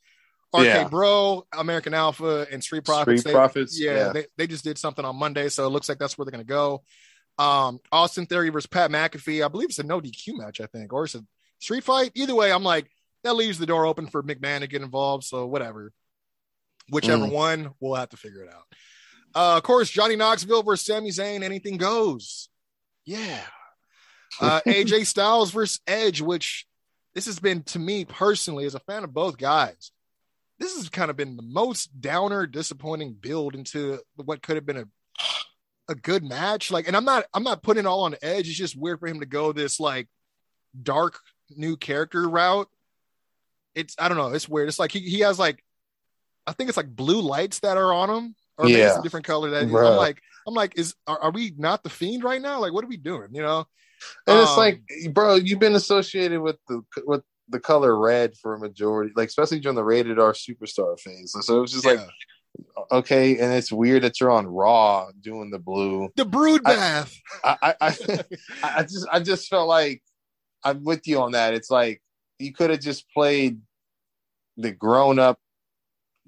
RK Yeah. Bro, American Alpha, and Street Profits. Street They- Profits. yeah, Yeah. They, they just did something on Monday, so it looks like that's where they're going to go. Um, Austin Theory versus Pat McAfee. I believe it's a no DQ match, I think, or it's a street fight. Either way, I'm like that leaves the door open for McMahon to get involved. So whatever, whichever Mm. one, we'll have to figure it out. Uh, of course, Johnny Knoxville versus Sami Zayn. Anything goes. Yeah. Uh, AJ Styles versus Edge, which this has been to me personally, as a fan of both guys, this has kind of been the most downer, disappointing build into what could have been a a good match. Like, and I'm not I'm not putting it all on Edge. It's just weird for him to go this like dark new character route. It's I don't know. It's weird. It's like he, he has like I think it's like blue lights that are on him, or maybe it's a Yeah. different color. That I'm like I'm like is are, are we not the fiend right now? Like, what are we doing? You know? And it's Um, like, bro, you've been associated with the with the color red for a majority, like especially during the rated R superstar phase. So it was just like. Okay, and it's weird that you're on Raw doing the blue. The brood bath. I, I, I, I just, I just felt like I'm with you on that. It's like you could have just played the grown up.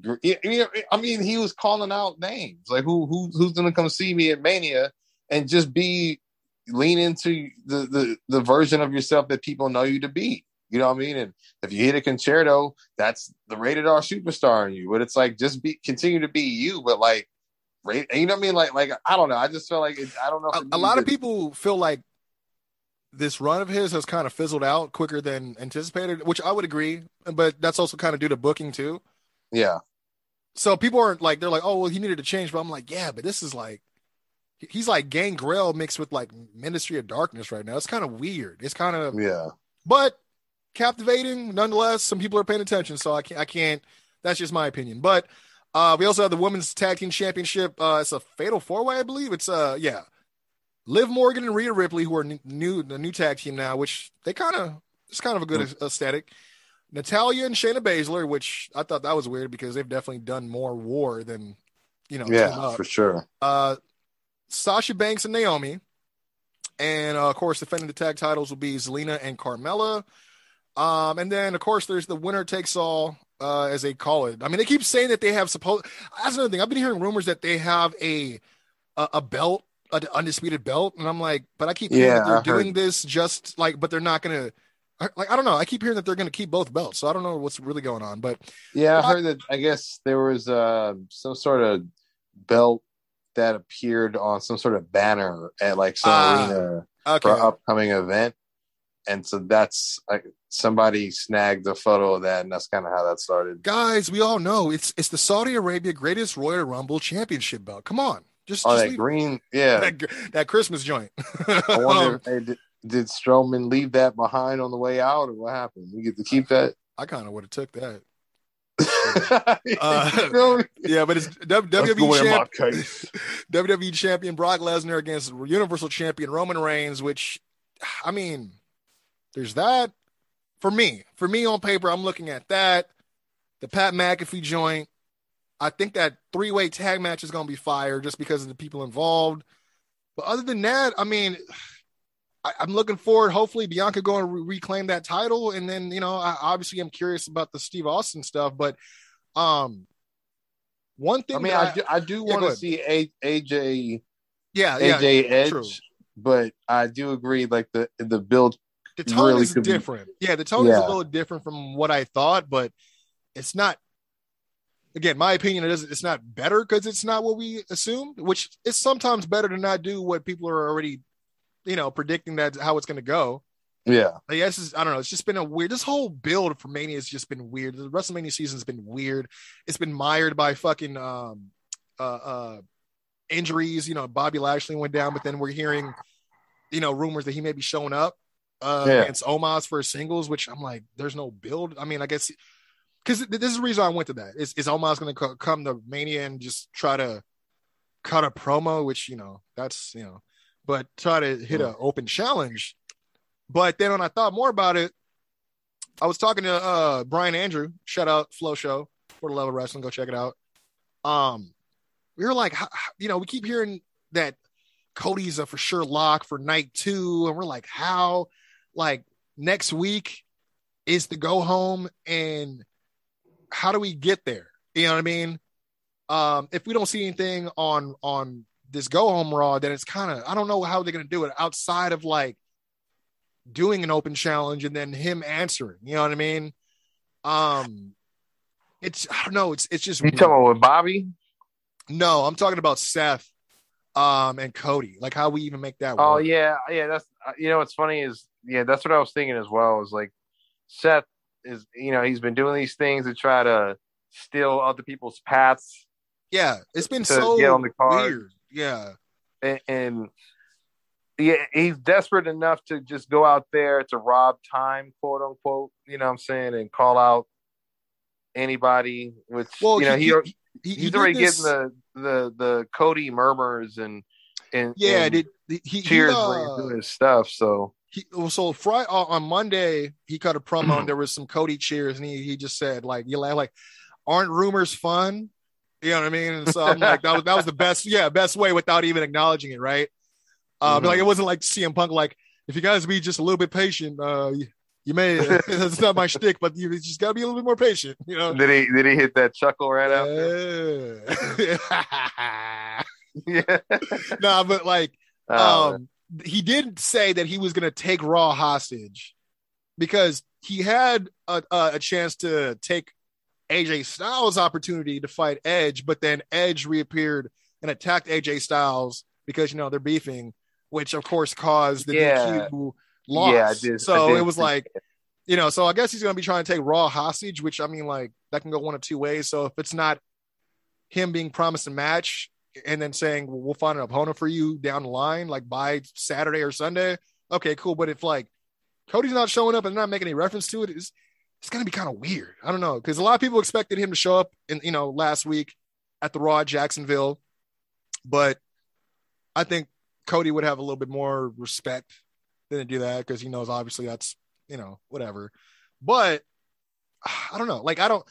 Gr- you know, I mean, he was calling out names like who, who, who's gonna come see me at Mania, and just be lean into the the the version of yourself that people know you to be. You know what I mean? And if you hit a Con-Chair-To, that's the rated R superstar in you. But it's like just be continue to be you, but like. Rate, you know what I mean? Like, like I don't know. I just felt like it, I don't know. a, a lot of people feel like this run of his has kind of fizzled out quicker than anticipated, which I would agree, but that's also kind of due to booking too. Yeah, So people aren't like they're like, oh well, he needed to change, but I'm like, yeah, but this is like he's like Gangrel mixed with like Ministry of Darkness right now. It's kind of weird. It's kind of yeah. but captivating nonetheless. Some people are paying attention, so I can't. I can't. That's just my opinion. But uh, we also have the women's tag team championship. Uh, it's a fatal four way, I believe. It's uh, yeah, Liv Morgan and Rhea Ripley, who are new, the new tag team now, which they kind of it's kind of a good aesthetic. Natalya and Shayna Baszler, which I thought that was weird because they've definitely done more war than you know. Yeah, for sure. uh, Sasha Banks and Naomi. And uh, of course, defending the tag titles will be Zelina and Carmella. Um, and then, of course, there's the winner takes all, uh, as they call it. I mean, they keep saying that they have supposed. That's another thing. I've been hearing rumors that they have a a, a belt, an undisputed belt, and I'm like, but I keep hearing Yeah, that they're I doing heard- this just like, but they're not gonna. I- Like I don't know. I keep hearing that they're going to keep both belts, so I don't know what's really going on. But Yeah, I heard that. I guess there was uh, some sort of belt that appeared on some sort of banner at like some Ah, arena okay, for an upcoming event, and so that's like somebody snagged a photo of that, and that's kind of how that started. guys, we all know it's it's the Saudi Arabia Greatest Royal Rumble Championship belt. Come on, just, Oh, just that green, yeah. that, that Christmas joint. I wonder, Um, if, hey, did, did Strowman leave that behind on the way out, or what happened? We get to keep that. I kind of would have took that. uh, Yeah, but it's WWE, champ- case. WWE champion Brock Lesnar against Universal champion Roman Reigns, which, I mean, there's that. For me, for me on paper, I'm looking at that. The Pat McAfee joint. I think that three way tag match is going to be fire just because of the people involved. But other than that, I mean, I, I'm looking forward. Hopefully, Bianca going to re- reclaim that title, and then you know, I obviously am curious about the Steve Austin stuff. But um, one thing I mean, that I do, I do Yeah, want to see A, AJ yeah, yeah, AJ Edge, true. but I do agree. Like the the build, the tone really is could be- different. yeah, the tone is a little different from what I thought, but it's not. Again, my opinion is it's not better because it's not what we assumed, which is sometimes better to not do what people are already, you know, predicting that how it's going to go. yeah, yeah, this is, I don't know. It's just been a weird. This whole build for Mania has just been weird. The WrestleMania season's been weird. It's been mired by fucking um, uh, uh, injuries. You know, Bobby Lashley went down, but then we're hearing, you know, rumors that he may be showing up uh, Yeah. against Omos for singles. Which I'm like, there's no build. I mean, I guess because this is the reason I went to that. Is is Omos going to come to Mania and just try to cut a promo? Which you know, that's you know, but try to hit an open challenge. But then when I thought more about it, I was talking to uh Brian Andrew, shout out Flow Show for the love of wrestling, go check it out. Um, we were like, you know, we keep hearing that Cody's a for sure lock for night two, and we're like, how? Like next week is the go home, and how do we get there? You know what I mean? Um, if we don't see anything on on this go home raw, then it's kind of I don't know how they're gonna do it outside of like doing an open challenge and then him answering. You know what I mean? Um, it's I don't know. It's it's just you talking about with Bobby? no. I'm talking about Seth, um, and Cody. Like how we even make that Oh work. yeah, yeah. That's uh, you know what's funny is yeah, that's what I was thinking as well. Is like Seth is you know he's been doing these things to try to steal other people's paths yeah. It's been so get on the card. weird. Yeah, and, and yeah, he's desperate enough to just go out there to rob time, quote unquote. You know what I'm saying, and call out anybody. Which well, you know he, he, he, he, he he's already this- getting the the the Cody murmurs and and yeah. and Did he, he cheers uh, when he's doing his stuff. So he so Friday on Monday he cut a promo and there was some Cody cheers and he he just said like you like aren't rumors fun You know what I mean? And so I'm like, that was that was the best, yeah, best way without even acknowledging it, right? Uh, but like it wasn't like CM Punk, like if you guys be just a little bit patient, uh, you, you may. it's not my shtick, but you just gotta be a little bit more patient, you know. Did he did he hit that chuckle right after? Yeah. Yeah. no, but like Oh, um, he didn't say that he was going to take Raw hostage because he had a, a chance to take AJ Styles' opportunity to fight Edge, but then Edge reappeared and attacked AJ Styles because you know they're beefing, which of course caused the Yeah. DQ loss. Yeah, did- so it was like, you know, so I guess he's going to be trying to take Raw hostage, which I mean, like that can go one of two ways. So if it's not him being promised a match and then saying well, we'll find an opponent for you down the line, like by Saturday or Sunday, okay, cool. But if like Cody's not showing up and not making any reference to it, it's it's gonna be kind of weird. I don't know because a lot of people expected him to show up in you know last week at the Raw Jacksonville, but I think Cody would have a little bit more respect than to do that because he knows obviously that's you know whatever. But I don't know. Like I don't.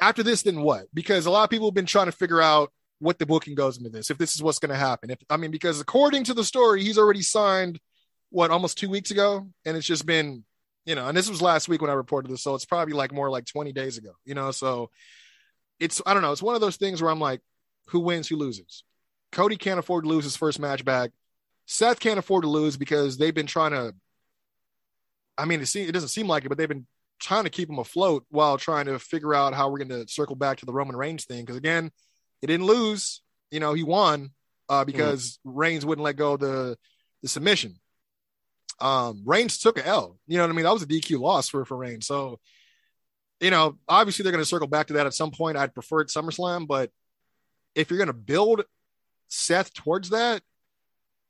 After this, then what? Because a lot of people have been trying to figure out what the booking goes into this. If this is what's going to happen. If I mean, because according to the story, he's already signed what almost two weeks ago, and it's just been you know, and this was last week when I reported this, so it's probably like more like 20 days ago, you know. So it's I don't know, it's one of those things where I'm like, who wins, who loses? Cody can't afford to lose his first match back. Seth can't afford to lose because they've been trying to. I mean, it, seem, it doesn't seem like it, but they've been trying to keep him afloat while trying to figure out how we're going to circle back to the Roman Reigns thing. Because again, he didn't lose. You know, he won uh, because Reigns wouldn't let go of the the submission. Um, Reigns took a L. You know what I mean? That was a DQ loss for for Reigns. So, you know, obviously they're going to circle back to that at some point. I'd prefer it SummerSlam, but if you're going to build Seth towards that,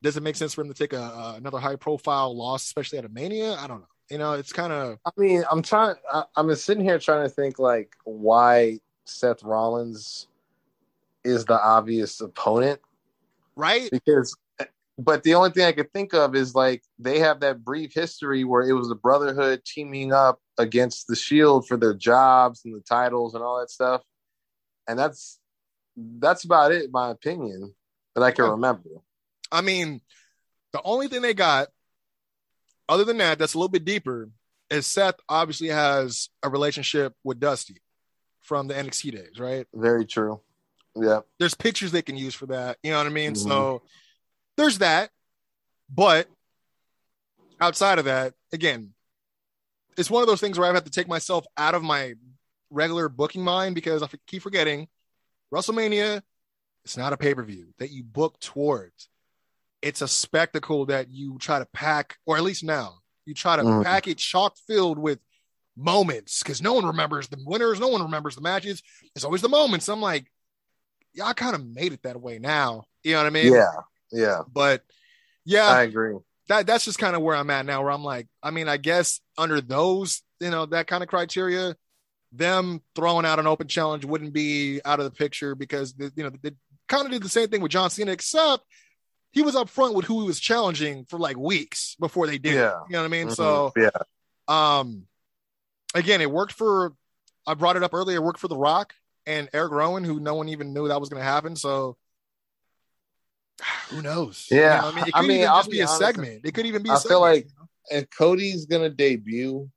does it make sense for him to take a, a another high profile loss, especially at a Mania? I don't know. You know, it's kind of I mean, I'm trying. I, I'm sitting here trying to think like why Seth Rollins is the obvious opponent right. because. But the only thing I could think of is like they have that brief history where it was the Brotherhood teaming up against the Shield for their jobs and the titles and all that stuff, and that's that's about it, in my opinion, that I can Yeah. remember. I mean, the only thing they got, other than that, that's a little bit deeper, is Seth obviously has a relationship with Dusty from the NXT days, right? Very true. Yeah. There's pictures they can use for that. You know what I mean? Mhm. So there's that. But outside of that, again, it's one of those things where I have to take myself out of my regular booking mind because I keep forgetting WrestleMania, it's not a pay per view that you book towards. It's a spectacle that you try to pack, or at least now, you try to Mhm. pack it chock filled with moments because no one remembers the winners, no one remembers the matches. It's always the moments. I'm like, y'all kind of made it that way now. You know what I mean? Yeah. Yeah. But yeah, I agree. that that's just kind of where I'm at now. Where I'm like, I mean, I guess under those, you know, that kind of criteria, them throwing out an open challenge wouldn't be out of the picture because the, you know they kind of did the same thing with John Cena, except he was up front with who he was challenging for like weeks before they did. it. Yeah. You know what I mean? Mhm. So yeah. um, again, it worked for. I brought it up earlier. It worked for The Rock and Eric Rowan, who no one even knew that was going to happen. So who knows? You Yeah. know, I mean, it I could mean, even I'll just be be a honest. segment. It could even be. a I segment, feel like- you know? and Cody's gonna debut,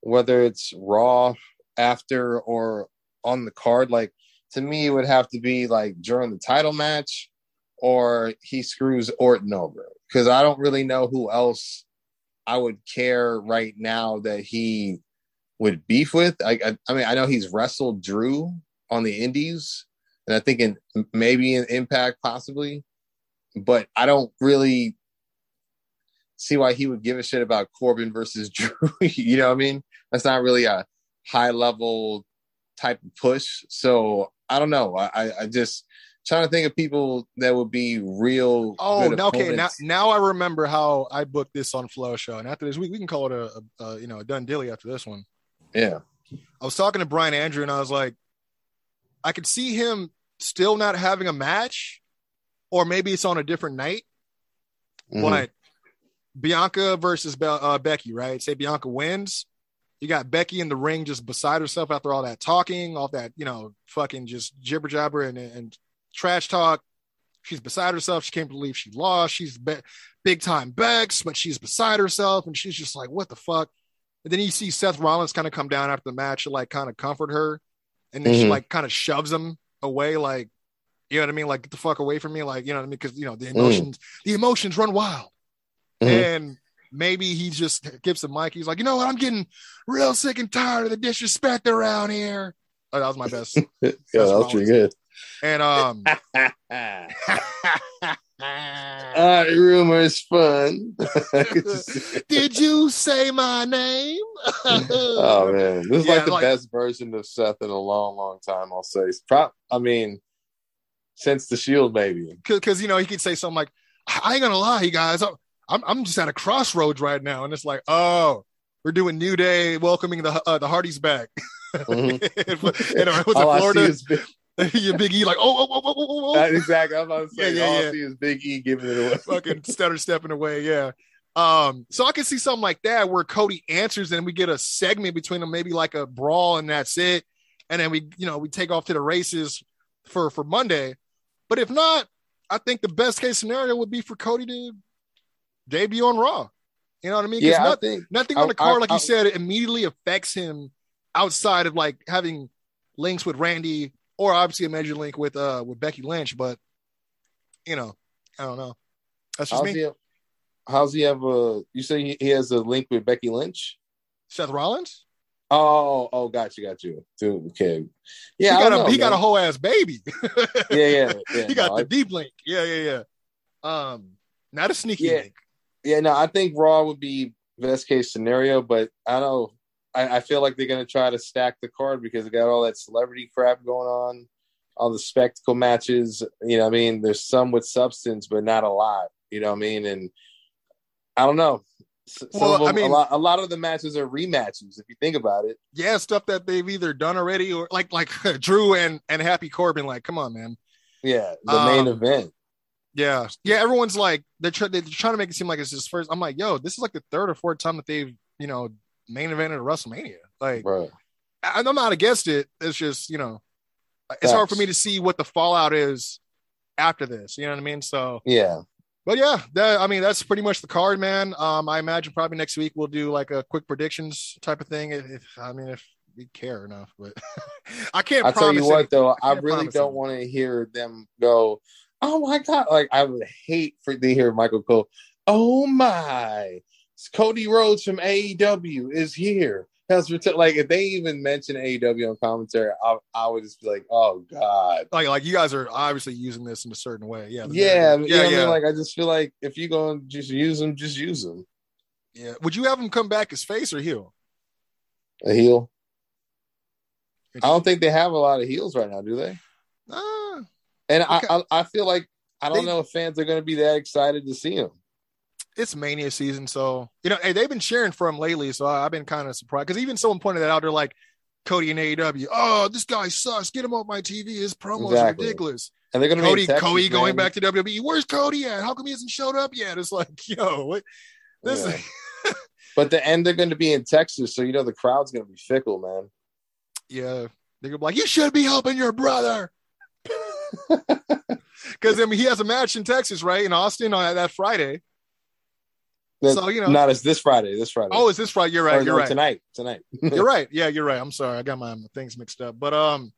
whether it's Raw after or on the card, like to me, it would have to be like during the title match, or he screws Orton over because I don't really know who else I would care right now that he would beef with. I, I, I mean, I know he's wrestled Drew on the Indies, and I think in maybe in Impact possibly, but I don't really see why he would give a shit about Corbin versus Drew. you know what I mean? That's not really a high level type of push. So I don't know. I, I, just trying to think of people that would be real. Oh, okay. Now, now I remember how I booked this on Flow Show, and after this, we, we can call it a, a, a you know a done dilly after this one. yeah, I was talking to Brian Andrew, and I was like, I could see him still not having a match, or maybe it's on a different night. Mhm. But Bianca versus Be- uh, Becky, right? Say Bianca wins. You got Becky in the ring just beside herself after all that talking, all that, you know, fucking just jibber jabber and, and trash talk. She's beside herself. She can't believe she lost. She's be- big time Bex, but she's beside herself and she's just like, what the fuck? And then you see Seth Rollins kind of come down after the match to like kind of comfort her. And then she Mhm. like kind of shoves him away, like, you know what I mean? Like, get the fuck away from me. Like, you know what I mean? Because, you know, the emotions, the emotions run wild. Mhm. And maybe he just gives the mic. He's like, you know what? I'm getting real sick and tired of the disrespect around here. Oh, that was my best. yeah, that was pretty good. and um, Uh, rumor is fun. did you say my name? oh man, this is Yeah, like the like- best version of Seth in a long, long time. I'll say. It's prob- I mean, since the Shield, maybe. because you know he could say something like, "I ain't gonna lie, you guys, I'm I'm, just at a crossroads right now," and it's like, "Oh, we're doing New Day, welcoming the uh, the Hardys back." Mhm. and uh, was All Florida? is Big- Your Big E, like, oh, oh, oh, oh, oh, oh, That- exactly. I'm about to say. Yeah, yeah, all yeah. I see is Big E giving it away. fucking stutter stepping away. Yeah. Um, so I can see something like that where Cody answers and we get a segment between them, maybe like a brawl, and that's it. And then we, you know, we take off to the races for for Monday. But if not, I think the best case scenario would be for Cody to debut on Raw. You know what I mean? 'Cause yeah, I not- think. nothing on the card, I- like I- you said, it immediately affects him outside of like having links with Randy or obviously a major link with uh with Becky Lynch. But you know, I don't know. That's just How's me. he? How's he have a? You say he has a link with Becky Lynch? Seth Rollins. Oh, oh, got you, got you. Dude, okay. Yeah, I got don't a know, he got a whole ass baby. Yeah, yeah, yeah. he got no, the I- deep link. Yeah, yeah, yeah. Um, not a sneaky Yeah. link. Yeah, no, I think Raw would be best case scenario, but I don't know. I, I feel like they're gonna try to stack the card because they got all that celebrity crap going on, all the spectacle matches. You know, what I mean, there's some with substance, but not a lot. You know what I mean? And I don't know. Some Well, them, I mean- a lot, a lot of the matches are rematches. If you think about it, Yeah, stuff that they've either done already or like like Drew and and Happy Corbin. Like, come on, man. yeah, the main Um, event. Yeah, yeah. Everyone's like they're, try- they're trying to make it seem like it's his first. I'm like, yo, this is like the third or fourth time that they've you know main evented WrestleMania. Like, Bro. I- I'm not against it. It's just you know, it's hard for me to see what the fallout is after this. You know what I mean? So, Yeah, but yeah, that I mean that's pretty much the card, man. Um, I imagine probably next week we'll do like a quick predictions type of thing. If, if I mean if we care enough, but I can't. I tell you what, any- though, I can't really don't want to hear them go, "Oh my god!" Like I would hate for to hear Michael Cole, "Oh my, Cody Rhodes from AEW is here." Has reti-" like if they even mention AEW on commentary, I, I would just be like, "Oh god." like like you guys are obviously using this in a certain way. Yeah, Yeah, yeah, yeah. I mean? Like I just feel like if you go and just use them, just use them. yeah. Would you have him come back as face or heel? A heel. I don't think they have a lot of heels right now, do they? Ah, And Okay. I, I, I feel like I don't They- know if fans are going to be that excited to see him. It's Mania season, so you know, hey, they've been cheering for him lately. So I, I've been kind of surprised because even someone pointed that out. They're like, Cody and AEW. Oh, this guy sucks. Get him off my TV. His promos Exactly. are ridiculous. And they're going to Cody, be Texas, Cody going back to WWE. Where's Cody at? How come he hasn't showed up yet? It's like, yo, what? This Yeah. But the end, they're going to be in Texas, so you know the crowd's going to be fickle, man. yeah, they're gonna be like, you should be helping your brother. Because I mean, he has a match in Texas, right? In Austin on that Friday. So, you know- not as this Friday. This Friday. Oh, is this Friday? You're right. Or You're no, right. Tonight, tonight. You're right. Yeah, you're right. I'm sorry. I got my things mixed up. But um,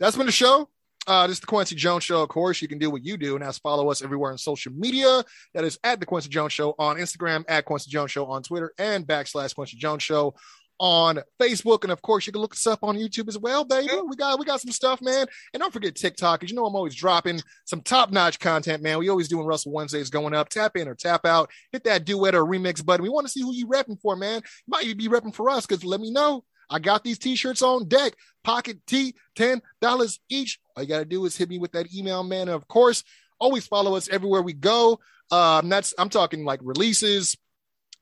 that's been the show. Uh, this is the Quincy Jones Show. Of course, you can do what you do, and that's follow us everywhere on social media. That is at the Quincy Jones Show on Instagram, at Quincy Jones Show on Twitter, and backslash Quincy Jones Show on Facebook. And of course, you can look us up on YouTube as well, baby. We got we got some stuff, man. And don't forget TikTok, because you know I'm always dropping some top-notch content, man. We always doing Russell Wednesdays going up. Tap in or tap out. Hit that duet or remix button. We want to see who you repping for, man. You might even be repping for us, because let me know. I got these t-shirts on deck. Pocket T, $10 each. All you got to do is hit me with that email, man. And of course, always follow us everywhere we go. Um, that's I'm talking like releases,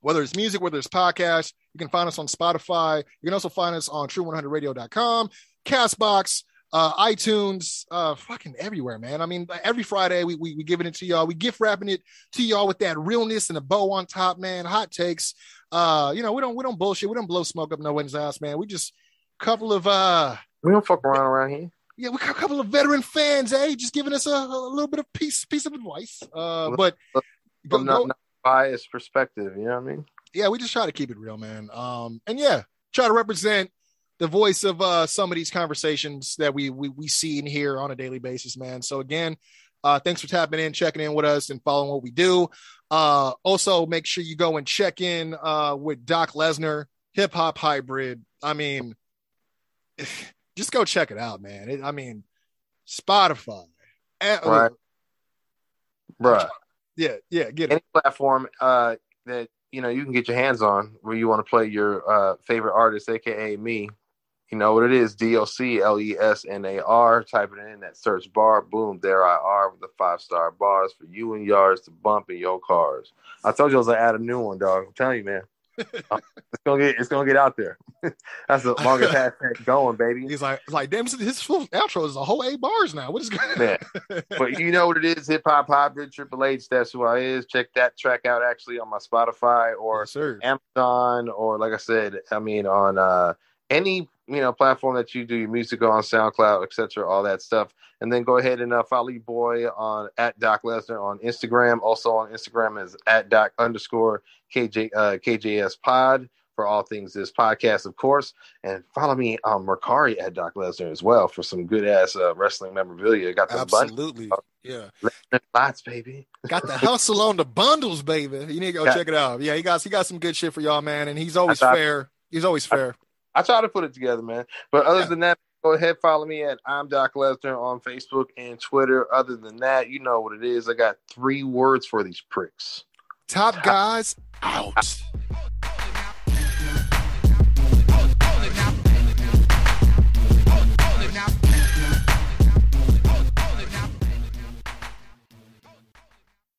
whether it's music, whether it's podcasts. You can find us on Spotify. You can also find us on true100radio.com, Castbox, uh, iTunes, uh, fucking everywhere, man. I mean, every Friday we, we we giving it to y'all. We gift wrapping it to y'all with that realness and a bow on top, man. Hot takes. Uh, you know, we don't we don't bullshit. We don't blow smoke up no one's ass, man. We just couple of uh We don't fuck around around here. yeah, we got a couple of veteran fans, eh? Just giving us a, a little bit of piece piece of advice. Uh, but go, From not, go, not biased perspective, you know what I mean? Yeah, we just try to keep it real, man. Um, and yeah, try to represent the voice of uh some of these conversations that we we we see and hear on a daily basis, man. So again, uh, thanks for tapping in, checking in with us, and following what we do. Uh, also make sure you go and check in uh with Doc Lesnar, hip hop hybrid. I mean, just go check it out, man. It, I mean, Spotify. Eh, Right. Bruh. Yeah, yeah, get it. Any platform uh that you know you can get your hands on where you want to play your uh favorite artist, aka me. You know what it is, D O C L E S N A R. Type it in that search bar, boom, there I are with the five star bars for you and yours to bump in your cars. I told you I was gonna add a new one, dog. I'm telling you, man. Uh, it's gonna get it's gonna get out there. That's the longest hashtag going, baby. He's like, like, damn, his full outro is a whole eight bars now. What is going Man. But you know what it is, hip hop hybrid Triple H. That's who I is. Check that track out actually on my Spotify or Yes. Amazon or like I said, I mean on uh any you know platform that you do your music on, SoundCloud, etc., all that stuff. And then go ahead and uh, follow your boy on at Doc Lesnar on Instagram. Also on Instagram is at Doc underscore KJ uh, KJS Pod for all things this podcast, of course. And follow me on Mercari at Doc Lesnar as well for some good ass uh, wrestling memorabilia. Got the Absolutely. Yeah. lots, baby. Got the hustle on the bundles, baby. You need to go Yeah. check it out. Yeah, he got he got some good shit for y'all, man. And he's always thought- fair. He's always fair. I try to put it together, man. But other Yeah. than that, go ahead, follow me at I'm Doc Lesnar on Facebook and Twitter. Other than that, you know what it is. I got three words for these pricks. Top guys out.